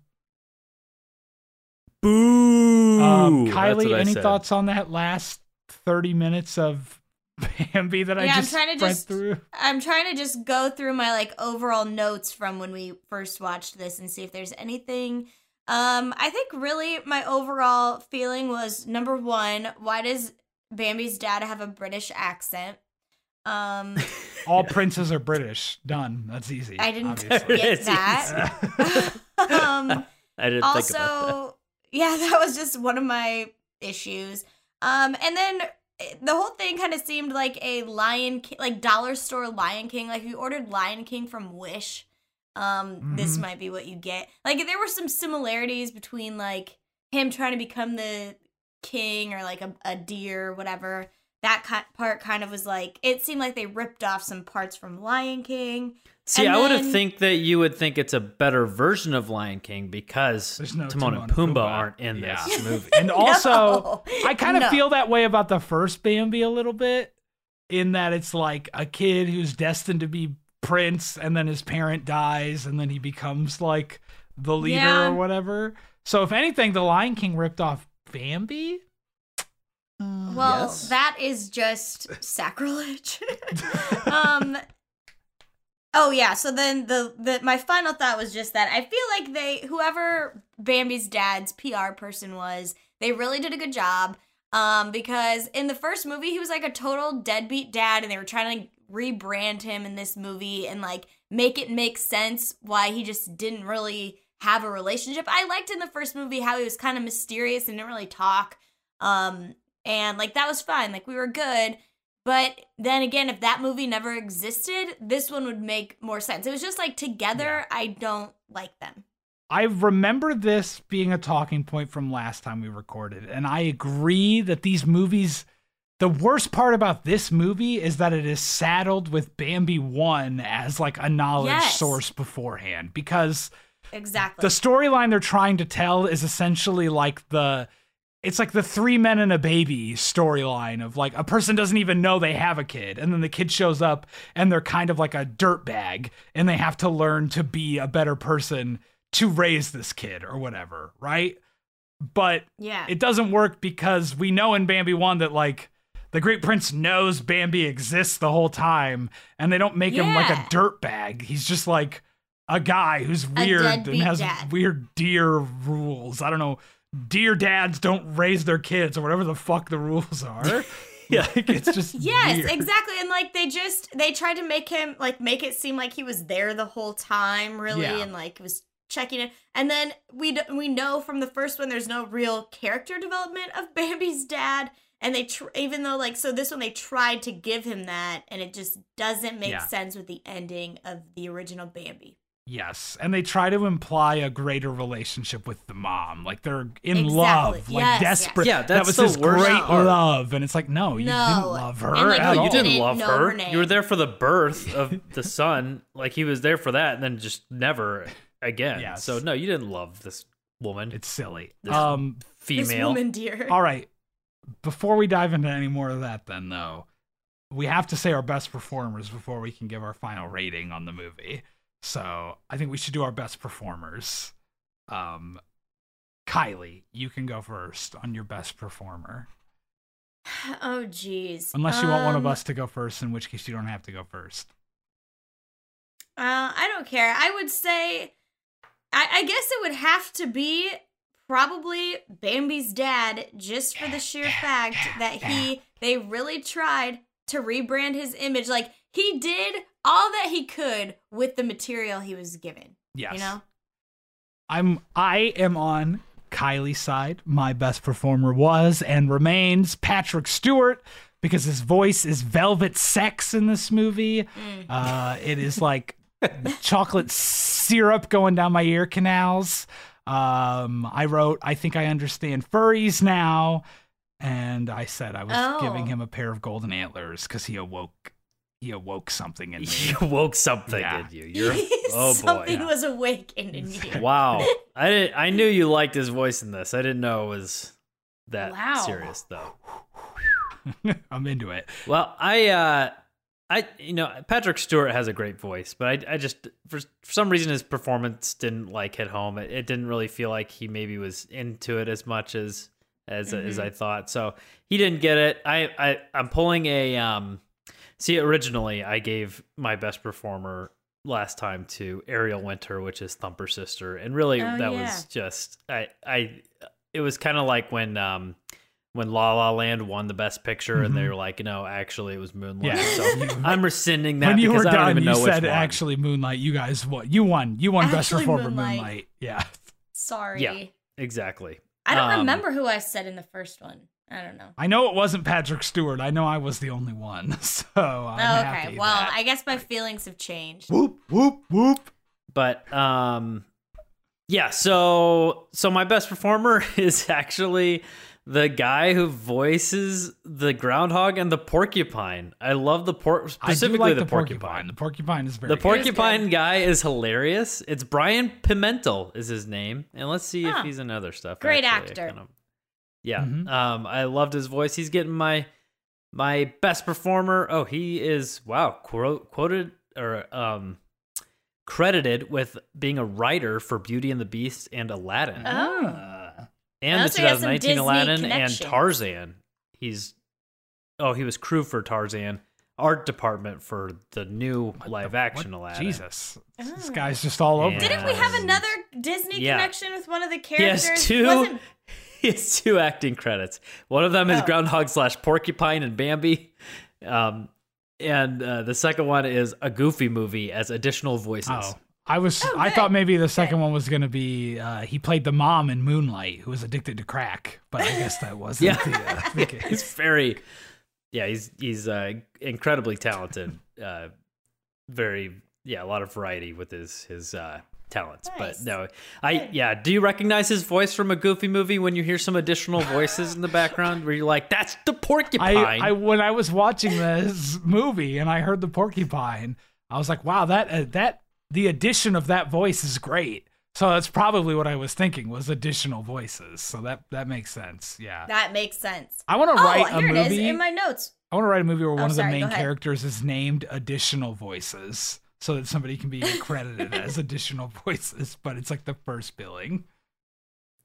Boo. Um, Kylie, any said. thoughts on that last thirty minutes of Bambi that I Yeah, I'm just trying to went just- through? I'm trying to just go through my like overall notes from when we first watched this and see if there's anything. Um, I think really my overall feeling was number one, why does Bambi's dad have a British accent? Um, All princes are British. Done. That's easy. I didn't obviously. get that. um, I didn't think about that. also yeah that was just one of my issues um and then eh, the whole thing kind of seemed like a lion king like dollar store lion king like if you ordered lion king from wish um this Mhm. might be what you get like there were some similarities between like him trying to become the king or like a, a deer or whatever that part kind of was like it seemed like they ripped off some parts from lion king See, and I would have think that you would think it's a better version of Lion King because no Timon, Timon and and Pumbaa, Pumbaa. aren't in Yeah. this movie. And also, No. I kind of No. feel that way about the first Bambi a little bit, in that it's like a kid who's destined to be prince, and then his parent dies, and then he becomes like the leader Yeah. or whatever. So, if anything, the Lion King ripped off Bambi. Well, Yes. that is just sacrilege. um Oh yeah, so then the the my final thought was just that I feel like they whoever Bambi's dad's PR person was, they really did a good job. Um because in the first movie he was like a total deadbeat dad and they were trying to rebrand him in this movie and like make it make sense why he just didn't really have a relationship. I liked in the first movie how he was kind of mysterious and didn't really talk. Um and like that was fine like we were good but then again if that movie never existed this one would make more sense it was just like together i don't like them I remember this being a talking point from last time we recorded, and I agree that these movies. The worst part about this movie is that it is saddled with Bambi 1 as like a knowledge Yes. source beforehand because exactly. the storyline they're trying to tell is essentially like the it's like the three men and a baby storyline of like a person doesn't even know they have a kid and then the kid shows up and they're kind of like a dirt bag and they have to learn to be a better person to raise this kid or whatever right but yeah. it doesn't work because we know in Bambi 1 that like the great prince knows Bambi exists the whole time and they don't make him like a Yeah. dirt bag. He's just like a guy who's weird and has dad. weird deer rules. I don't know. Deer dads don't raise their kids or whatever the fuck the rules are. Yeah. Like it's just Yes, weird. exactly. And like they just they tried to make him like make it seem like he was there the whole time, really, Yeah. and like was checking it. And then we d- we know from the first one there's no real character development of Bambi's dad. And they tr- even though like so this one they tried to give him that, and it just doesn't make Yeah. sense with the ending of the original Bambi. Yes, and they try to imply a greater relationship with the mom, like they're in Exactly. love, like Yes, desperate. yes. Yeah, that was the his worst great part. love, and it's like, no, you No. didn't love her And, like, at No, all. you didn't didn't love her. her. You were there for the birth of the son. Like he was there for that, and then just never again. Yes. So no, you didn't love this woman, It's silly. This- Um, This female. woman, dear. all right. Before we dive into any more of that, then though, we have to say our best performers before we can give our final rating on the movie. So I think we should do our best performers. Um, Kylie, you can go first on your best performer, Oh jeez. unless you want one of Um, us to go first, in which case you don't have to go first. Uh, I don't care. I would say, I, I guess it would have to be probably Bambi's dad, just for the sheer fact that he they really tried to rebrand his image. Like he did all that he could with the material he was given. Yes. You know. I'm I am on Kylie's side. My best performer was and remains Patrick Stewart because his voice is velvet sex in this movie. Uh, it is like chocolate syrup going down my ear canals. Um, I wrote, I think I understand furries now. And I said I was Oh. giving him a pair of golden antlers because he awoke he awoke something in me. You woke something Yeah. in you. You're oh boy. Something was awakened in you. Wow. I didn't, I knew you liked his voice in this. I didn't know it was that Wow. serious though. I'm into it. Well, I uh I you know, Patrick Stewart has a great voice, but I I just for, for some reason his performance didn't like hit home. It, it didn't really feel like he maybe was into it as much as as as I thought. So, he didn't get it. I I I'm pulling a um See, originally I gave my best performer last time to Ariel Winter, which is Thumper's sister, and really Oh, that yeah. was just I I it was kind of like when um when La La Land won the best picture and they were like, no, actually it was Moonlight. Yeah. So I'm rescinding that when you were because I don't done, even you know which said one. actually Moonlight. You guys won. You won. You won best performer Moonlight. Moonlight. Yeah. Sorry. Yeah. exactly. I don't Um, remember who I said in the first one. I don't know. I know it wasn't Patrick Stewart. I know I was the only one. So I'm oh, happy okay. Well, that- I guess my feelings have changed. whoop whoop whoop. But um yeah, so so my best performer is actually the guy who voices the groundhog and the porcupine. I love the por- I do specifically like the, the porcupine. The porcupine is very. The good. porcupine guy is hilarious. It's Brian Pimental is his name, and let's see Huh. if he's in other stuff. Great actually. I actor. Kinda- yeah, Mhm. um, I loved his voice. He's getting my my best performer. Oh, he is wow quote, quoted or um credited with being a writer for Beauty and the Beast and Aladdin, Oh. and the so he has some 2019 Disney Aladdin and. Tarzan. He's oh he was crew for Tarzan. Art department for the new live action What? Aladdin. Jesus, this Oh. guy's just all over. Didn't we have another Disney Yeah. connection with one of the He has characters? two. Wasn't- He has two acting credits. One of them is Oh. Groundhog slash Porcupine and Bambi, um, and uh, the second one is a Goofy movie as additional voices. Oh, I was. Oh, I thought maybe the second one was gonna be. Uh, he played the mom in Moonlight, who was addicted to crack, but I guess that wasn't Yeah. the, uh, the he's very, yeah, he's he's uh, incredibly talented. Uh, very, yeah, a lot of variety with his his uh, talents. Nice. But no, I yeah. Do you recognize his voice from a Goofy movie when you hear some additional voices in the background where you're like, "That's the porcupine." I, I when I was watching this movie and I heard the porcupine, I was like, wow, that uh, that the addition of that voice is great. So that's probably what I was thinking was additional voices. So that that makes sense. Yeah. That makes sense. I want to Oh, write a here it is movie. in my notes. I want to write a movie where one of the sorry, go main characters is named additional voices so that somebody can be credited as additional voices, but it's like the first billing.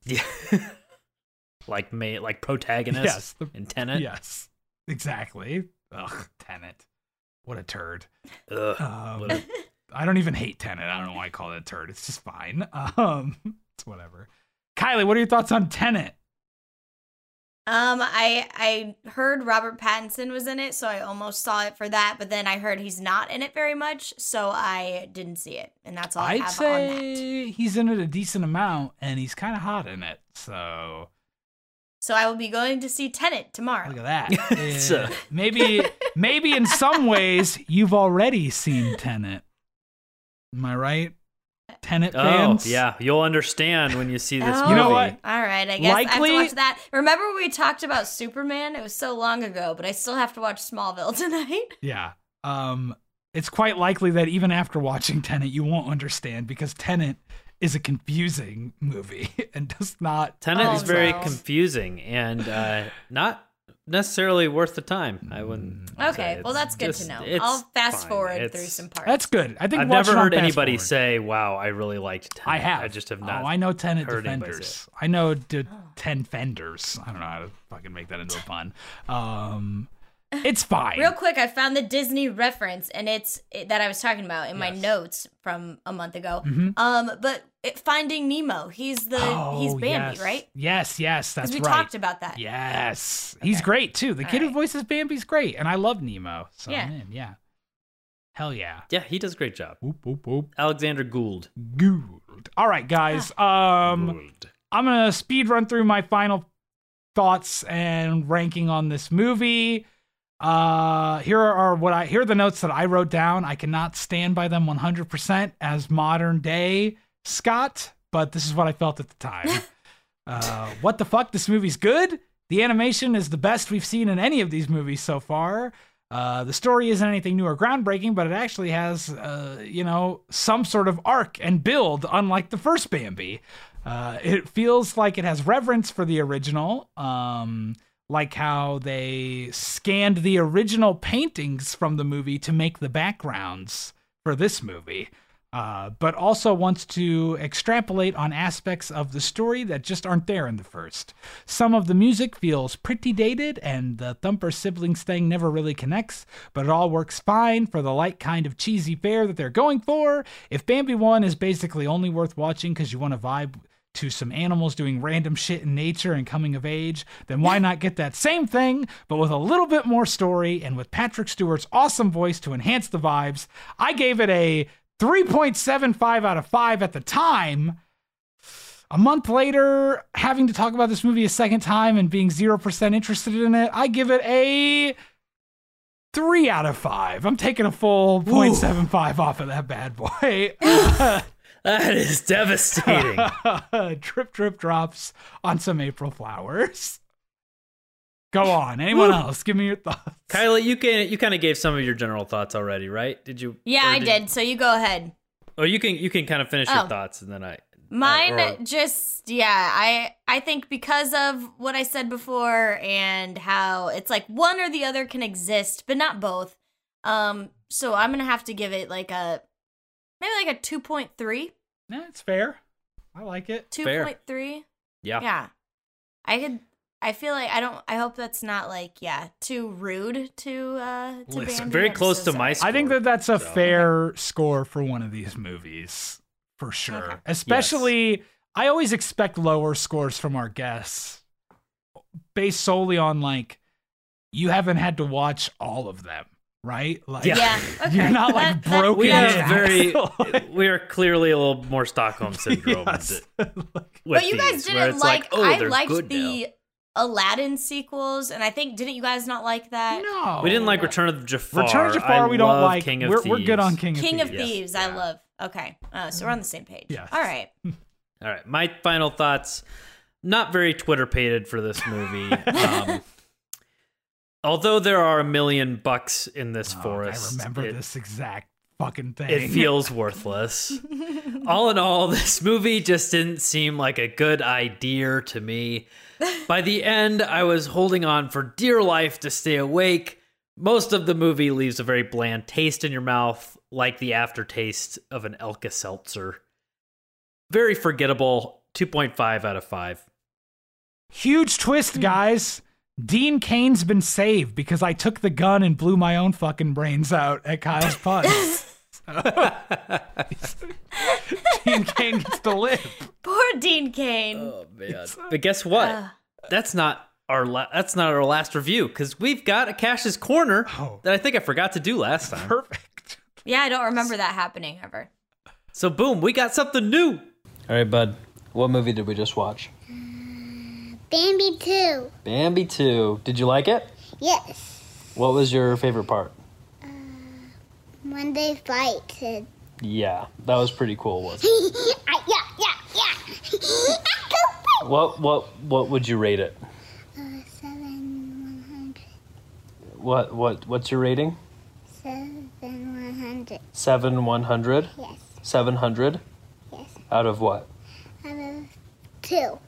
Yeah. like ma- like protagonist Yes, the- in Tenet. Yes. Exactly. Ugh, Tenet. What a turd. Ugh, Um, what a- I don't even hate Tenet. I don't know why I call it a turd. It's just fine. Um, it's whatever. Kylie, what are your thoughts on Tenet? Um, I I heard Robert Pattinson was in it, so I almost saw it for that. But then I heard he's not in it very much, so I didn't see it, and that's all I I'd have on that. say he's in it a decent amount, and he's kind of hot in it. So So I will be going to see Tenet tomorrow. look at that. It's, Yeah. maybe, maybe in some ways you've already seen Tenet. Am I right? Tenet oh, fans. yeah. You'll understand when you see this Oh, movie. You know what? All right, I guess I have Likely- to watch that. Remember when we talked about Superman? It was so long ago, but I still have to watch Smallville tonight. Yeah. Um, it's quite likely that even after watching Tenet, you won't understand because Tenet is a confusing movie and does not. Tenet Oh, is very no. confusing and uh, not necessarily worth the time. I wouldn't. Okay, well that's good just- to know. I'll fast fine. forward It's- through some parts. That's good. I think I've never heard anybody forward. say, "Wow, I really liked." Tenet. I have. I just have not. Oh, I know Tenet heard anybody say defenders. I know d- ten fenders. I don't know how to fucking make that into a pun. Um, it's fine. Real quick, I found the Disney reference, and it's it, that I was talking about in my notes from a month ago. Mhm. Um, but it, Finding Nemo, he's the he's Oh, Bambi, yes. right? Yes, yes, that's Because we right. talked about that. Yes, he's great too. The kid who Alright. voices Bambi's great, and I love Nemo. So Yeah. man, yeah, hell yeah. Yeah, he does a great job. Whoop whoop whoop. Alexander Gould. Good. All right, guys. Um, Gould. I'm gonna speed run through my final thoughts and ranking on this movie. Uh, here are what I here are the notes that I wrote down. I cannot stand by them 100% as modern day Scott, but this is what I felt at the time. uh, what the fuck? This movie's good. The animation is the best we've seen in any of these movies so far. Uh, the story isn't anything new or groundbreaking, but it actually has, uh, you know, some sort of arc and build, unlike the first Bambi. Uh, it feels like it has reverence for the original, um, like how they scanned the original paintings from the movie to make the backgrounds for this movie. Uh, but also wants to extrapolate on aspects of the story that just aren't there in the first. Some of the music feels pretty dated, and the Thumper siblings thing never really connects, but it all works fine for the light kind of cheesy fare that they're going for. If Bambi 1 is basically only worth watching because you want to vibe to some animals doing random shit in nature and coming of age, then why not get that same thing, but with a little bit more story and with Patrick Stewart's awesome voice to enhance the vibes? I gave it a 3.75 out of 5 at the time. A month later, having to talk about this movie a second time and being 0% interested in it, I give it a 3 out of 5. I'm taking a full 0.75 off of that bad boy. That is devastating. drip drip drops on some April flowers. Go on. Anyone else? Give me your thoughts. Kylie, you can you kind of gave some of your general thoughts already, right? Did you? Yeah, or I did. So you go ahead. Or you can you can kind of finish your Oh. thoughts and then I. Mine or- just yeah, I I think because of what I said before and how it's like one or the other can exist, but not both. Um so I'm going to have to give it like a maybe like a 2.3. Yeah, it's fair. I like it. 2.3. Yeah. Yeah. I could I feel like I don't I hope that's not like yeah, too rude to uh to Listen, very I'm close so to my Score, I think that that's a so- fair score for one of these movies, for sure. Okay. Especially, I always expect lower scores from our guests based solely on like, you haven't had to watch all of them, right? Like, Yeah. Yeah. Okay. You're not like That- that- broken We are very we are clearly a little more Stockholm syndrome. yes. with But you guys these, didn't it's like, oh, I liked good the now. Aladdin sequels and I think didn't you guys not like that? no. We didn't like Return of Jafar. Return of Jafar, I we don't like. King of we're, Thieves. we're good on King of Thieves. King of Thieves. Thieves, Yes. I Yeah. love. Okay, uh, so we're on the same page. Yes. All right. All right, my final thoughts. Not very twitterpated for this movie. um, although there are a million bucks in this Oh, forest, I remember it- this exact fucking thing. It feels worthless. all in all, this movie just didn't seem like a good idea to me. By the end, I was holding on for dear life to stay awake. Most of the movie leaves a very bland taste in your mouth, like the aftertaste of an Alka-Seltzer. Very forgettable. 2.5 out of 5. Huge twist, hmm. guys. Dean Cain's been saved because I took the gun and blew my own fucking brains out at Kyle's puns. Dean Cain gets to live. Poor Dean Cain. Oh man! Uh, but guess what? that's not our la- that's not our last review because we've got a Cash's Corner Oh. that I think I forgot to do last time. Perfect. yeah, I don't remember that happening ever. So boom, we got something new. All right, bud. What movie did we just watch? Bambi 2. Bambi 2. Did you like it? Yes. What was your favorite part? When they fight. Uh, Yeah, that was pretty cool, wasn't it? ah, yeah, yeah, yeah. What what what would you rate it? uh, seven, 100. What what what's your rating? Seven, 100. 7 100? Yes. 700 Yes. out of what? Out of two.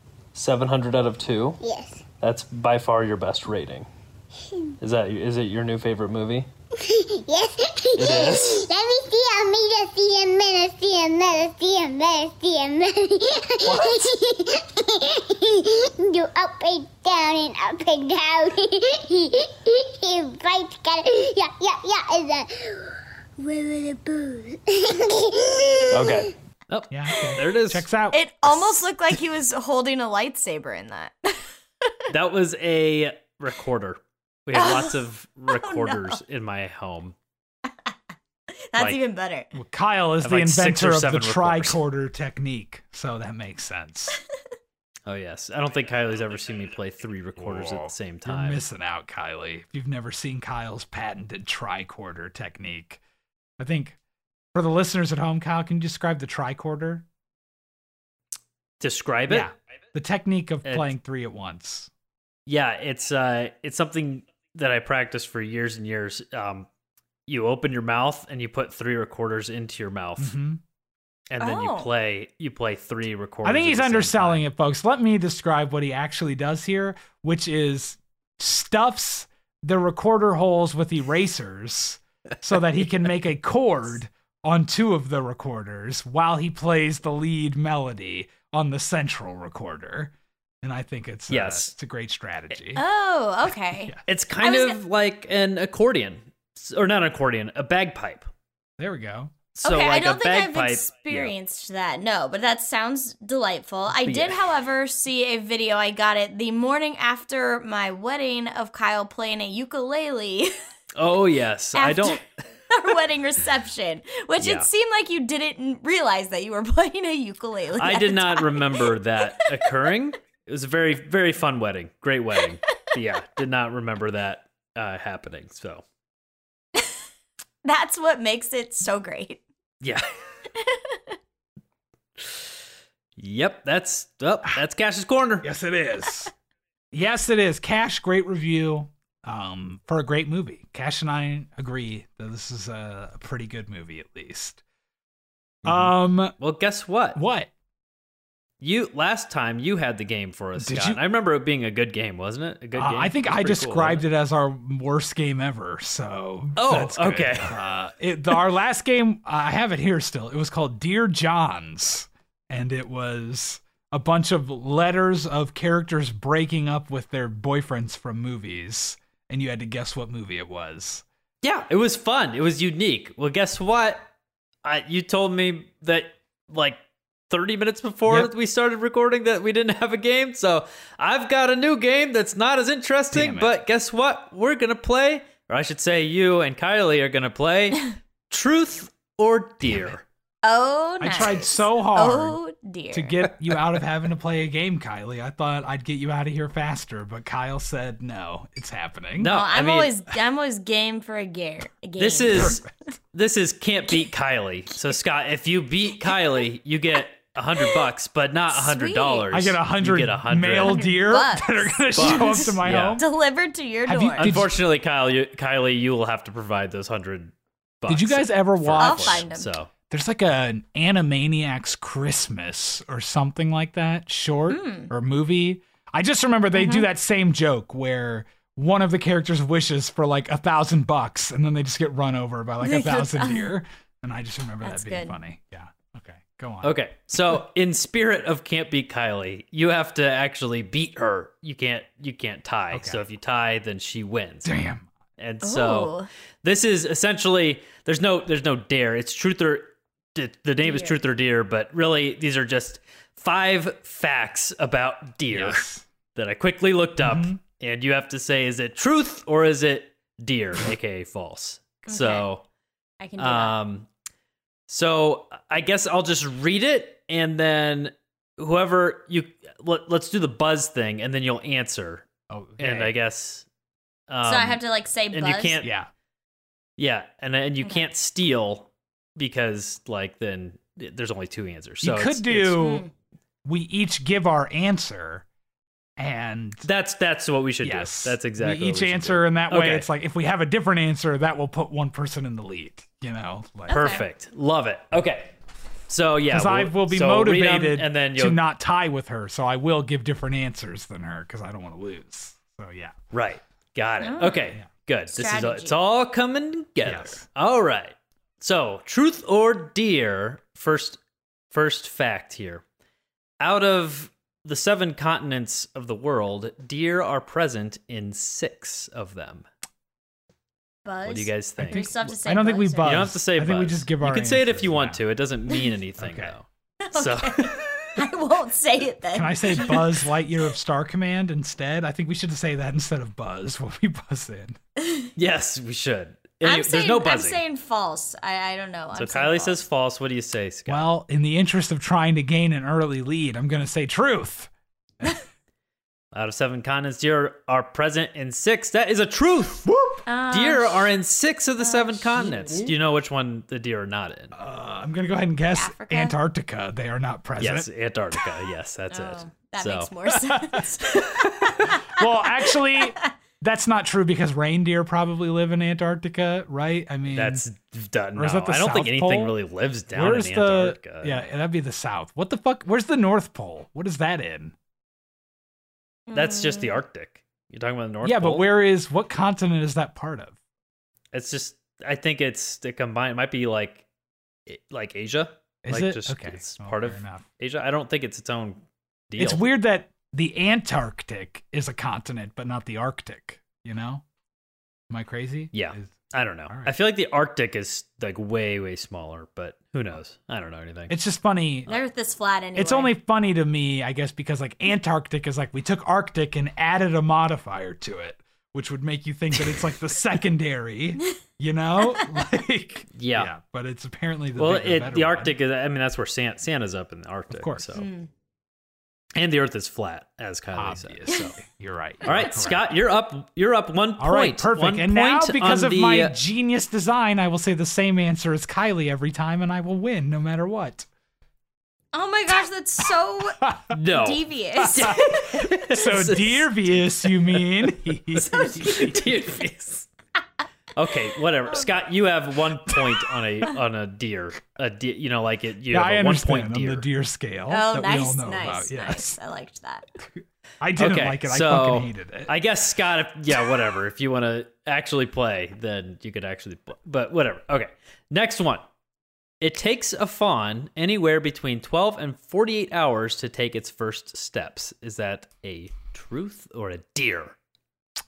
700 out of 2? Yes. That's by far your best rating. Is that is it your new favorite movie? yes. It is. Let me see a meter, see a minute, see a minute, see a minute, see a minute. Do up and down and up and down. he fights together. Yeah, yeah, yeah. And then, where are the boos? Okay. Oh, Yeah. okay. there it is. Checks out. It almost looked like he was holding a lightsaber in that. That was a recorder. We have lots oh, of Oh, recorders in my home. That's Like- even better. Well, Kyle is the like inventor of the seven recorders. tricorder technique, so that makes sense. Oh yes, I don't think Kylie's ever seen me play three recorders at the same time. You're time. missing out, Kylie. If you've never seen Kyle's patented tricorder technique, I think for the listeners at home, Kyle, can you describe the tricorder? Describe it. Yeah, the technique of It's- playing three at once. Yeah, it's uh it's something that I practiced for years and years. Um you open your mouth and you put three recorders into your mouth hmm and then you Oh. play you play three recorders. I think he's underselling it, folks. Let me describe what he actually does here, which is stuffs the recorder holes with erasers so that he can make a chord on two of the recorders while he plays the lead melody on the central recorder. And I think it's uh, Yes. it's a great strategy. Oh, okay. Yeah. It's kind was of like an accordion. Or not an accordion, a bagpipe. There we go. So okay, like I don't a think I've bagpipe. yeah. experienced that. No, but that sounds delightful. I But did, yeah. however, see a video. I got it the morning after my wedding of Kyle playing a ukulele. Oh yes. I don't Our wedding reception, which Yeah. it seemed like you didn't realize that you were playing a ukulele. I did not time. remember that occurring. It was a very, very fun wedding. Great wedding. But yeah, did not remember that uh, happening. So That's what makes it so great. yeah. yep, that's oh, that's Cash's corner. Yes, it is. yes, it is. Cash, great review um, for a great movie. Cash and I agree that this is a, a pretty good movie, at least. Um, Well, guess what? what? You last time you had the game for us, Did Scott. you- I remember it being a good game, wasn't it? A good Uh, game. I think I described described it as our worst game ever. So Oh, okay. Uh, it, the, our last game, I have it here still. It was called Dear Johns, and it was a bunch of letters of characters breaking up with their boyfriends from movies, and you had to guess what movie it was. Yeah, it was fun. It was unique. Well, guess what? I you told me that like 30 minutes before Yep. we started recording that we didn't have a game. So I've got a new game that's not as interesting, but guess what? We're going to play, or I should say you and Kylie are going to play Truth or Deer. Oh, I tried so oh, hard Oh dear. to get you out of having to play a game, Kylie. I thought I'd get you out of here faster, but Kyle said no, it's happening. No, I I'm mean, always I'm always game for a, gear, a game. this is this is can't beat Kylie. So Scott, if you beat Kylie, you get a hundred bucks, but not a hundred dollars. I get a hundred get a hundred male deer bucks. that are going to show up to my yeah. home. delivered to your Have door. did- Unfortunately, Kyle, you, Kylie, you will have to provide those hundred bucks. Did you guys ever watch? I'll find 'em. So There's like an Animaniacs Christmas or something like that, short Hmm. or movie. I just remember they Mm-hmm. do that same joke where one of the characters wishes for like a thousand bucks and then they just get run over by like a thousand thou- deer. And I just remember That's that being good. funny. Yeah. Okay. Go on. Okay, so in spirit of can't beat Kylie, you have to actually beat her. You can't you can't tie. Okay. So if you tie, then she wins. Damn. And so Ooh. this is essentially there's no there's no dare. It's truth or the the name is truth or deer, but really these are just five facts about deer Yes. that I quickly looked up, Mhm. and you have to say is it truth or is it deer, aka false. So I can do that. um, so I guess I'll just read it, and then whoever you let, let's do the buzz thing, and then you'll answer. Okay. And I guess um, so I have to like say buzz. and you can't Yeah. yeah, and and you Okay. can't steal because like then there's only two answers. So you could it's- do, Hmm. we each give our answer and that's that's what we should yes, do. That's exactly we what each answer, do. and that way Okay. it's like if we have a different answer, that will put one person in the lead. You know, like perfect. Love it. Okay, so yeah, because I we'll- will be so read 'em, motivated and then to not tie with her, so I will give different answers than her because I don't want to lose. So yeah, Right. Got it. Oh. Okay. Yeah. Good. This is all, it's all coming together. Yes. All right. So, truth or deer? First first fact here. Out of the 7 continents of the world, deer are present in 6 of them. buzz. What do you guys think? We still have to say I don't think we buzz, or- You don't have to say I think we just give our. You can say it if answers, you want yeah. to. It doesn't mean anything Okay. though. So I won't say it then. Can I say Buzz Lightyear of Star Command instead? I think we should say that instead of Buzz when we buzz in. yes, we should. I'm saying, there's no I'm saying false. I, I don't know. so I'm Kylie false. says false. What do you say, Scott? Well, in the interest of trying to gain an early lead, I'm going to say truth. Out of 7 continents, deer are present in 6. That is a truth. Uh, Deer are in six of the seven continents. Do you know which one the deer are not in? Uh, I'm going to go ahead and guess Africa? Antarctica. They are not present. yes, Antarctica. Yes, that's oh, it. That So- makes more sense. Well, actually, that's not true because reindeer probably live in Antarctica, right? I mean, That's done. Is no, that the I don't think anything Pole? really lives down where's in the Antarctica. yeah? That'd be the South. What the fuck? Where's the North Pole? What is that in? that's just the Mm. Arctic. You're talking about the North yeah, Pole? but where is what continent is that part of? It's just. I think it's the combined. It might be like, like Asia. Is like it just okay? It's Well, part of enough. Asia. I don't think it's its own deal. It's weird that the Antarctic is a continent, but not the Arctic. You know? Am I crazy? Yeah. Is- I don't know. All right. I feel like the Arctic is like way way smaller, but who knows? I don't know anything. It's just funny. The Earth is flat anyway. It's only funny to me, I guess, because like Antarctic is like we took Arctic and added a modifier to it, which would make you think that it's like the secondary, you know? Like Yeah. yeah but it's apparently the well, bigger, it, better the one. Arctic is. I mean, that's where Santa, Santa's up in the Arctic. Of course. So. Mm. And the Earth is flat, as Kylie said. So you're right. All right, Scott, you're up. You're up one point. All right, perfect. One and now, because of the, my uh, genius design, I will say the same answer as Kylie every time, and I will win no matter what. Oh my gosh, that's so no devious. So devious, you mean? so face. Okay, whatever. Um, Scott, you have one point on a on a deer. A deer, you know, like it. You yeah, have I a one understand point on deer. the deer scale oh, that we all nice, know nice, about. Yes, nice. I liked that. I didn't okay, like it. I so fucking hated it. I guess Scott, if, yeah, whatever. If you want to actually play, then you could actually. Play. But whatever. Okay, next one. It takes a fawn anywhere between 12 and 48 hours to take its first steps. Is that a truth or a deer?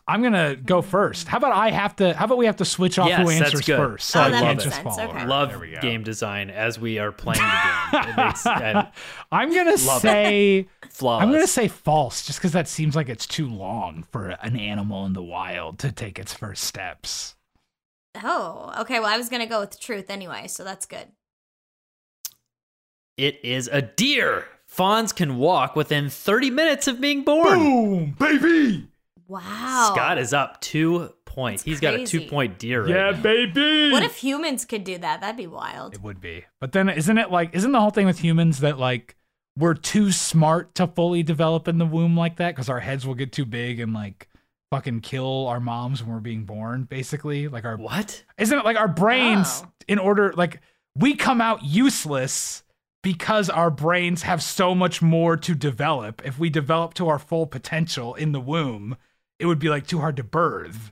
I'm gonna go mm-hmm. first. How about I have to? How about we have to switch off Yes, who that's answers good. first? Oh, so Oh, I that can't makes sense. follow Okay. Love There we go. game design as we are playing the game. Makes I'm gonna say flawless. I'm gonna say false, just because that seems like it's too long for an animal in the wild to take its first steps. Oh, okay. Well, I was gonna go with truth anyway, so that's good. It is a deer. Fawns can walk within 30 minutes of being born. Boom, baby! Wow. Scott is up two points. That's He's got a crazy. two point deer right Yeah, now. baby. What if humans could do that? That'd be wild. It would be. But then isn't it like isn't the whole thing with humans that like we're too smart to fully develop in the womb like that because our heads will get too big and like fucking kill our moms when we're being born, basically. Like our What? isn't it like our brains Oh. in order like we come out useless because our brains have so much more to develop. If we develop to our full potential in the womb, it would be like too hard to birth.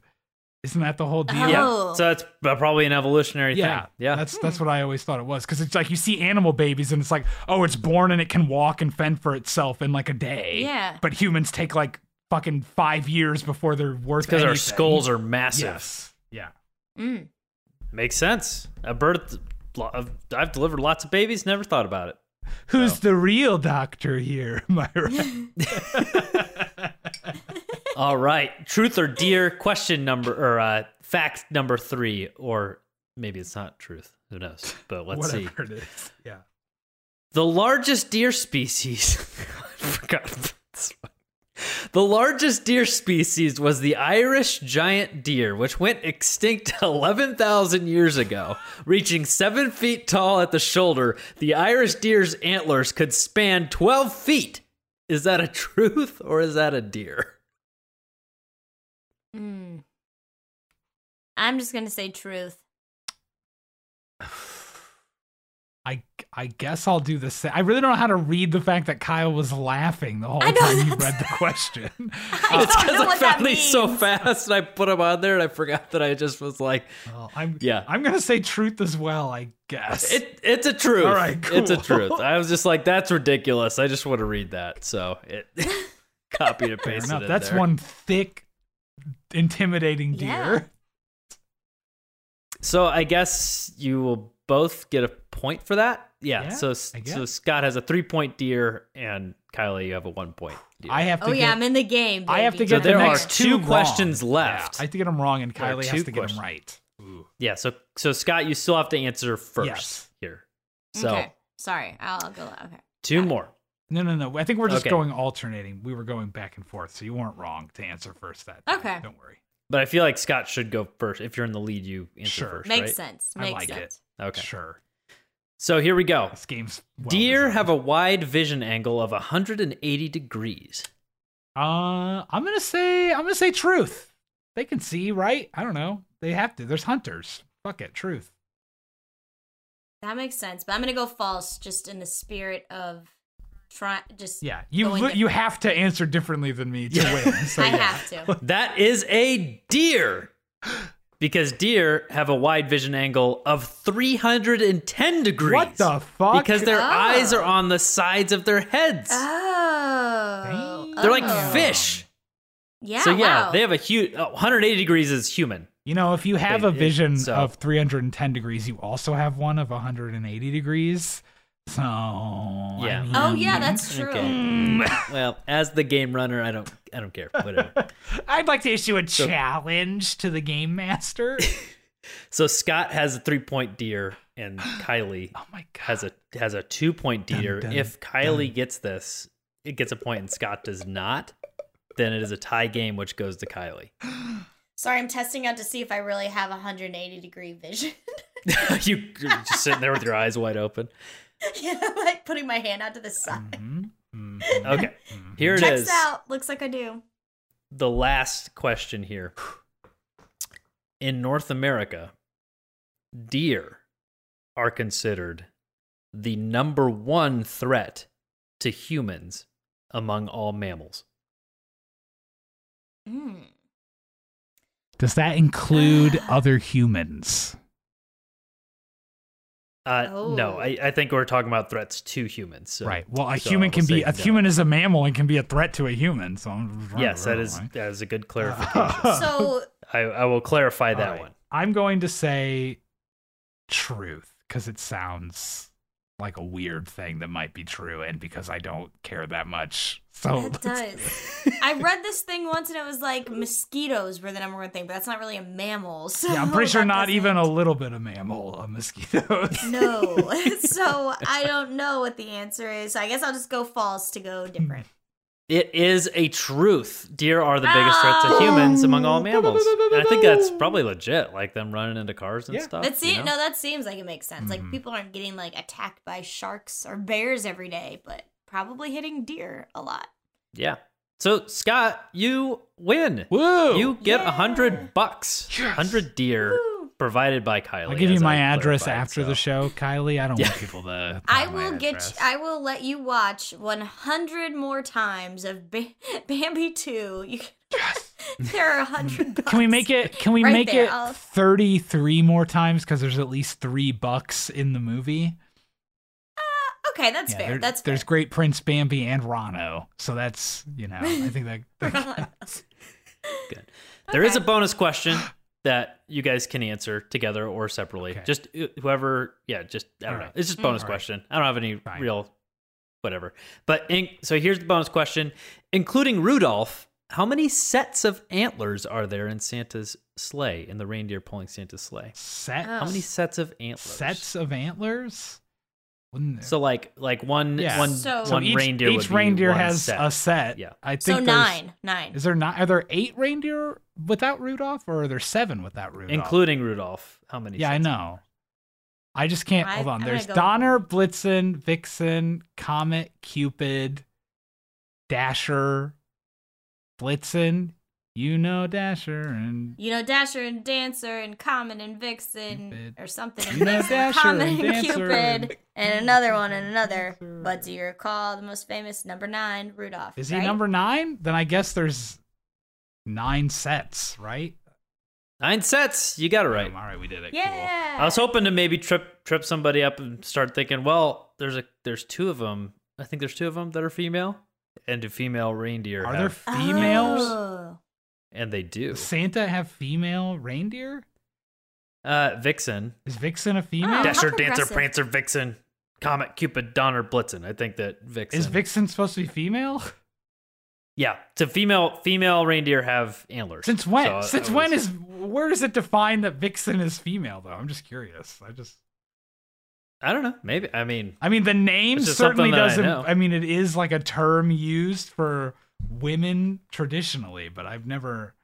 Isn't that the whole deal? Oh. Yeah. So that's probably an evolutionary Yeah, thing. Yeah. That's that's what I always thought it was because it's like you see animal babies and it's like oh it's born and it can walk and fend for itself in like a day. Yeah. But humans take like fucking five years before they're worth because our skulls are massive. Yes. Yeah. Mm. Makes sense. A birth. I've I've delivered lots of babies. Never thought about it. Who's the real doctor here, Myra? All right. Truth or deer? Question number or uh, fact number three, or maybe it's not truth. Who knows? But let's see. Whatever it is. Yeah. The largest deer species. I forgot. The largest deer species was the Irish giant deer, which went extinct 11,000 years ago. Reaching 7 feet tall at the shoulder, the Irish deer's antlers could span 12 feet. Is that a truth or is that a deer? Mm. I'm just gonna say truth. I I guess I'll do the same. I really don't know how to read the fact that Kyle was laughing the whole know, time you read the question. I It's because I what found these so fast and I put them on there and I forgot that I just was like, Well, I'm Yeah. I'm gonna say truth as well. I guess. it, it's a truth. All right, It's a truth. I was just like, that's ridiculous. I just want to read that. So it copied and Fair pasted enough. it That's there. one thick, intimidating deer. Yeah. So I guess you will both get a point for that. Yeah. Yeah, so so. Scott has a three point deer, and Kylie, you have a one point. Deer. I have to. Oh get, yeah, I'm in the game. I have to get So there the are next two wrong. questions Yeah, left. I have to get them wrong, and Kylie two has to get questions. them right. Ooh. yeah. So so Scott, you still have to answer first Yes. here. So okay. Sorry, I'll go. Okay. two more. No, no, no. I think we're just Okay. going alternating. We were going back and forth, so you weren't wrong to answer first. That time. Okay. Don't worry. But I feel like Scott should go first. If you're in the lead, you answer Sure. first. Makes right? sense. I Makes like it. Okay. Sure. So here we go. This game's well Deer designed. have a wide vision angle of 180 degrees. Uh, I'm gonna say I'm gonna say truth. They can see, right? I don't know. They have to. There's hunters. Fuck it, truth. That makes sense. But I'm gonna go false, just in the spirit of try. Just Yeah, you going li- you have to answer differently than me to win. So I yeah. have to. That is a deer. Because deer have a wide vision angle of 310 degrees. What the fuck? Because their Oh. eyes are on the sides of their heads. Oh. They're like Oh. fish. Yeah. so yeah, wow. they have a huge 180 degrees is human. You know, if you have a It- it- vision so- of 310 degrees, you also have one of 180 degrees. So Yeah. I Oh yeah, that's true. Okay. Mm. well, as the game runner, I don't I don't care. Whatever. I'd like to issue a challenge to the game master. so Scott has a 3-point deer and Kylie oh my god. has a has a 2-point deer. dun, if Kylie gets this, it gets a point and Scott does not, then it is a tie game which goes to Kylie. Sorry, I'm testing out to see if I really have 180 degree vision. you you're just sitting there with your eyes wide open. yeah, like putting my hand out to the side. Mhm, mhm, Okay. mhm. Here it Checks is. out. Looks like I do. The last question here. In North America, deer are considered the number one threat to humans among all mammals. Mm. Does that include other humans? Uh, No, Oh. I, I think we're talking about threats to humans. So, right. Well, a so human can be a no. human is a mammal and can be a threat to a human. So I'm- Yes, that is that is a good clarification. So I, I will clarify that All right. one. I'm going to say truth because it sounds like a weird thing that might be true, and because I don't care that much. So it does. I read this thing once and it was like mosquitoes were the number one thing, but that's not really a mammal. So yeah, I'm pretty sure not doesn't- even a little bit of mammal, a mosquitoes. No. so I don't know what the answer is. So I guess I'll just go false to go different. It is a truth. Deer are the biggest threat to ah. humans among all mammals. And I think that's probably legit, like them running into cars and Yeah. stuff. That you know? no, that seems like it makes sense. Like mm-hmm. people aren't getting like attacked by sharks or bears every day, but probably hitting deer a lot. Yeah. So Scott, you win. Woo! You get a hundred bucks, hundred deer provided by Kylie. I'll give you my I address after so. the show, Kylie. I don't want people to. I find my will get. address. I will let you watch 100 more times of ba- Bambi 2. You, there are 100 bucks. Can we make it? Can we Right make there, it I'll- thirty-three more times? Because there's at least three bucks in the movie. Uh, okay, that's Yeah, fair. there- that's there's fair. Great Prince Bambi and Ronno, so that's you know I think that, that Good. There is a bonus question that you guys can answer together or separately. Okay. Just uh, whoever, yeah, just I don't All know. right. It's just bonus All right. question. I don't have any Fine. real whatever. But in, so here's the bonus question, including Rudolph. How many sets of antlers are there in Santa's sleigh? In the reindeer pulling Santa's sleigh? set Oh. How many sets of antlers? sets of antlers. Wouldn't there- So like like one Yeah. one So- So one each, reindeer would each be reindeer one has set. a set. Yeah. I think So nine. Nine. Is there not? Are there eight reindeer without Rudolph, or are there seven without Rudolph? including Rudolph. How many? Yeah, I know. I just can't. I- hold on. I'm There's gonna go- Donner, Blitzen, Vixen, Comet, Cupid, Dasher, Blitzen. You know Dasher and You know, Dasher and Dancer and Comet and Vixen Cupid. or something. You And know Vixen, Dasher Comet and and, Cupid and- and another one and another. Dancer. But do you recall the most famous number nine, Rudolph? is he right? number nine? Then I guess there's nine sets, right? Nine sets. You got it right. Um, all right, we did it. Cool. Yeah. I was hoping to maybe trip trip somebody up and start thinking, well, there's a there's two of them. I think there's two of them that are female, and do female reindeer Are there females? Oh. And they do. Does Santa have female reindeer? Uh, Vixen, Is Vixen a female? Oh, Dasher, Dancer. Prancer, Vixen, Comet, Cupid, Donner, Blitzen. I think that Vixen Is Vixen supposed to be female? Yeah, so female female reindeer have antlers. Since when? So Since was- when is where does it define that Vixen is female though? I'm just curious. I just I don't know. Maybe I mean I mean the name certainly something that I doesn't know. I, mean it is like a term used for women traditionally, but I've never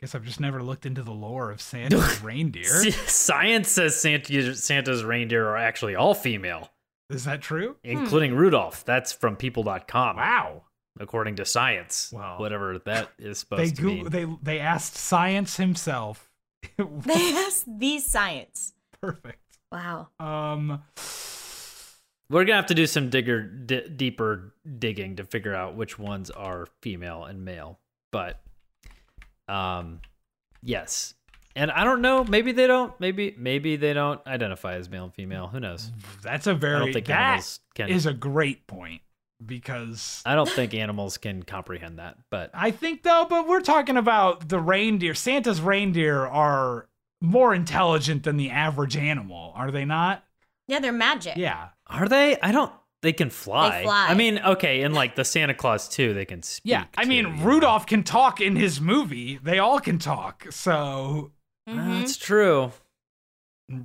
guess I've just never looked into the lore of Santa's reindeer. science says Santa, Santa's reindeer are actually all female, Is that true? including Rudolph. That's from People.com. Wow. according to science. Wow. Whatever that is supposed They to go- mean. they they asked science himself. They asked the science. Perfect. Wow. Um We're gonna have to do some digger d- deeper digging to figure out which ones are female and male. But, um, yes, and I don't know. Maybe they don't. Maybe maybe they don't identify as male and female. Who knows? that's a very don't think that animals can. is a great point because I don't think animals can comprehend that. But I think though, but we're talking about the reindeer. Santa's reindeer are more intelligent than the average animal, are they not? Yeah, they're magic. Yeah. Are they? I don't. They can fly. fly. I mean, okay, and like the Santa Claus too, they can speak. Yeah. I too, mean, you know? Rudolph can talk in his movie. They all can talk. So Uh, Mhm. That's true.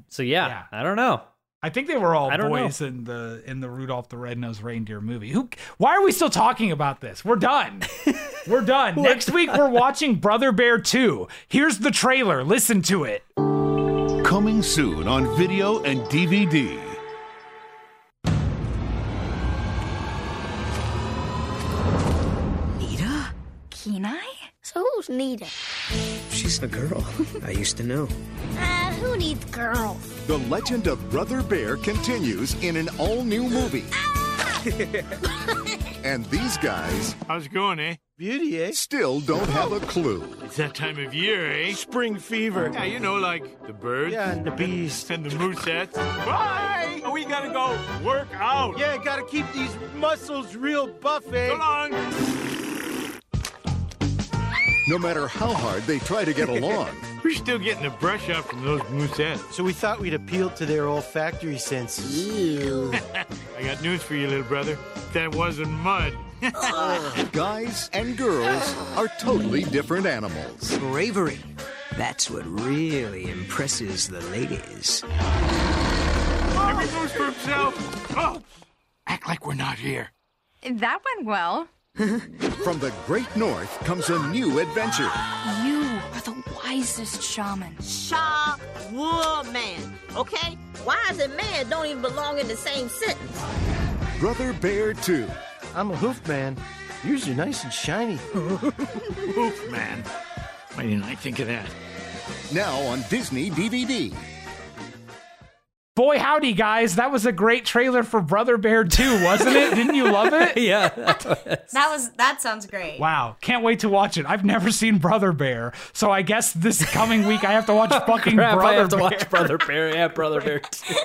So yeah, Yeah. I don't know. I think they were all I don't know. boys in the in the Rudolph the Red-Nosed Reindeer movie. Who why are we still talking about this? We're done. we're done. Next week we're watching Brother Bear 2. Here's the trailer. Listen to it. Coming soon on video and DVD. So who's Nita? She's the girl I used to know. Uh, who needs girls? The legend of Brother Bear continues in an all new movie. and these guys How's it going, eh? Beauty, eh? still don't have a clue. It's that time of year, eh? Spring fever. Yeah, you know, like the birds. Yeah, and the bees. And the moosettes. Bye! We gotta go work out. Yeah, gotta keep these muscles real buff, eh? So long. No matter how hard they try to get along, We're still getting a brush up from those moosettes. So we thought we'd appeal to their olfactory senses. Ew. I got news for you, little brother. That wasn't mud. guys and girls are totally different animals. Bravery. That's what really impresses the ladies. Every moose for himself. Oh! Act like we're not here. That went well. From the great north comes a new adventure. You are the wisest shaman. Shaw woman. Okay? Wise and man don't even belong in the same sentence. Brother Bear 2. I'm a hoof man. Yours are nice and shiny. hoof man. Why didn't I think of that? Now on Disney DVD. Boy, howdy, guys. That was a great trailer for Brother Bear 2, wasn't it? Didn't you love it? yeah. That was that sounds great. Wow, can't wait to watch it. I've never seen Brother Bear, so I guess this coming week I have to watch oh, fucking Crap, Brother I have to Bear. watch Brother Bear. Yeah, Brother Bear. too.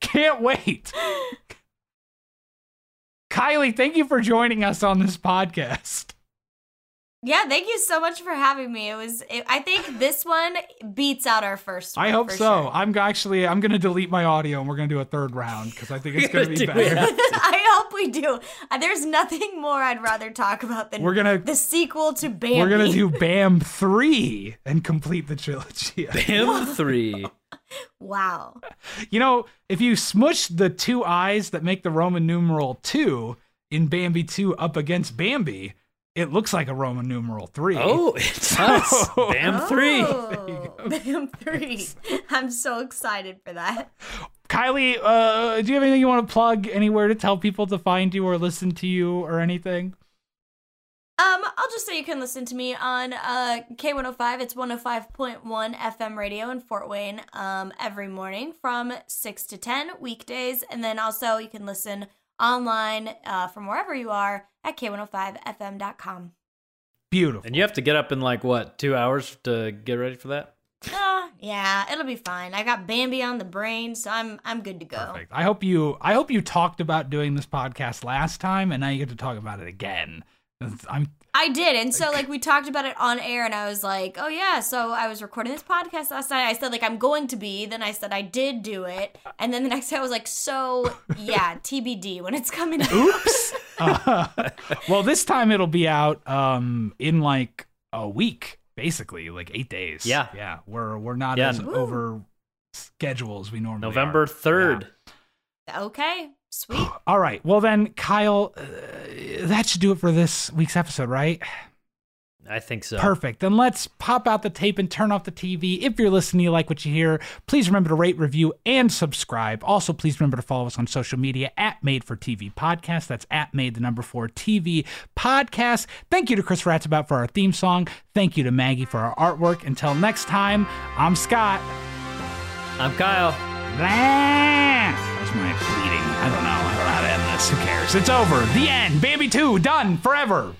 Can't wait. Kylie, thank you for joining us on this podcast. Yeah, thank you so much for having me. It was it, I think this one beats out our first one. I hope so. sure. I'm actually I'm gonna delete my audio and we're gonna do a third round because I think it's gonna be better. I hope we do. Uh, There's nothing more I'd rather talk about than We're gonna- the sequel to Bambi. We're gonna do Bam three and complete the trilogy. Him three. Wow. You know, if you smush the two eyes that make the Roman numeral two in Bambi 2 up against Bambi, it looks like a Roman numeral three. Oh, it does. Bam three. Oh, Bam three. I'm so excited for that. Kylie, uh, do you have anything you want to plug? Anywhere to tell people to find you or listen to you or anything? Um, I'll just say you can listen to me on uh K105. It's 105.1 FM radio in Fort Wayne um every morning from 6 to 10 weekdays and then also you can listen online uh from wherever you are at k105fm.com. Beautiful. And you have to get up in like what two hours to get ready for that? Oh, yeah, it'll be fine. I got Bambi on the brain, so I'm I'm good to go. Perfect. I hope you I hope you talked about doing this podcast last time and now you get to talk about it again. I'm I did. And so like we talked about it on air and I was like, "Oh yeah, so I was recording this podcast last night. I said like I'm going to be." Then I said I did do it. And then the next day I was like, "So, yeah, TBD when it's coming out." oops. Uh, well, this time it'll be out um in like a week, basically, like 8 days. Yeah. Yeah. We're we're not Yeah. as over schedule as we normally November are. third. Okay. Sweet. All right. Well then, Kyle, uh, that should do it for this week's episode, right? I think so. Perfect. Then let's pop out the tape and turn off the TV. If you're listening, you like what you hear, please remember to rate, review, and subscribe. Also, please remember to follow us on social media at Made for TV Podcast. That's at Made the number four TV Podcast. Thank you to Chris Ratzabout for our theme song. Thank you to Maggie for our artwork. Until next time, I'm Scott. I'm Kyle. That was my pleading. I don't know. I don't know how to end this. Who cares? It's over. The end. Baby 2, done. Forever.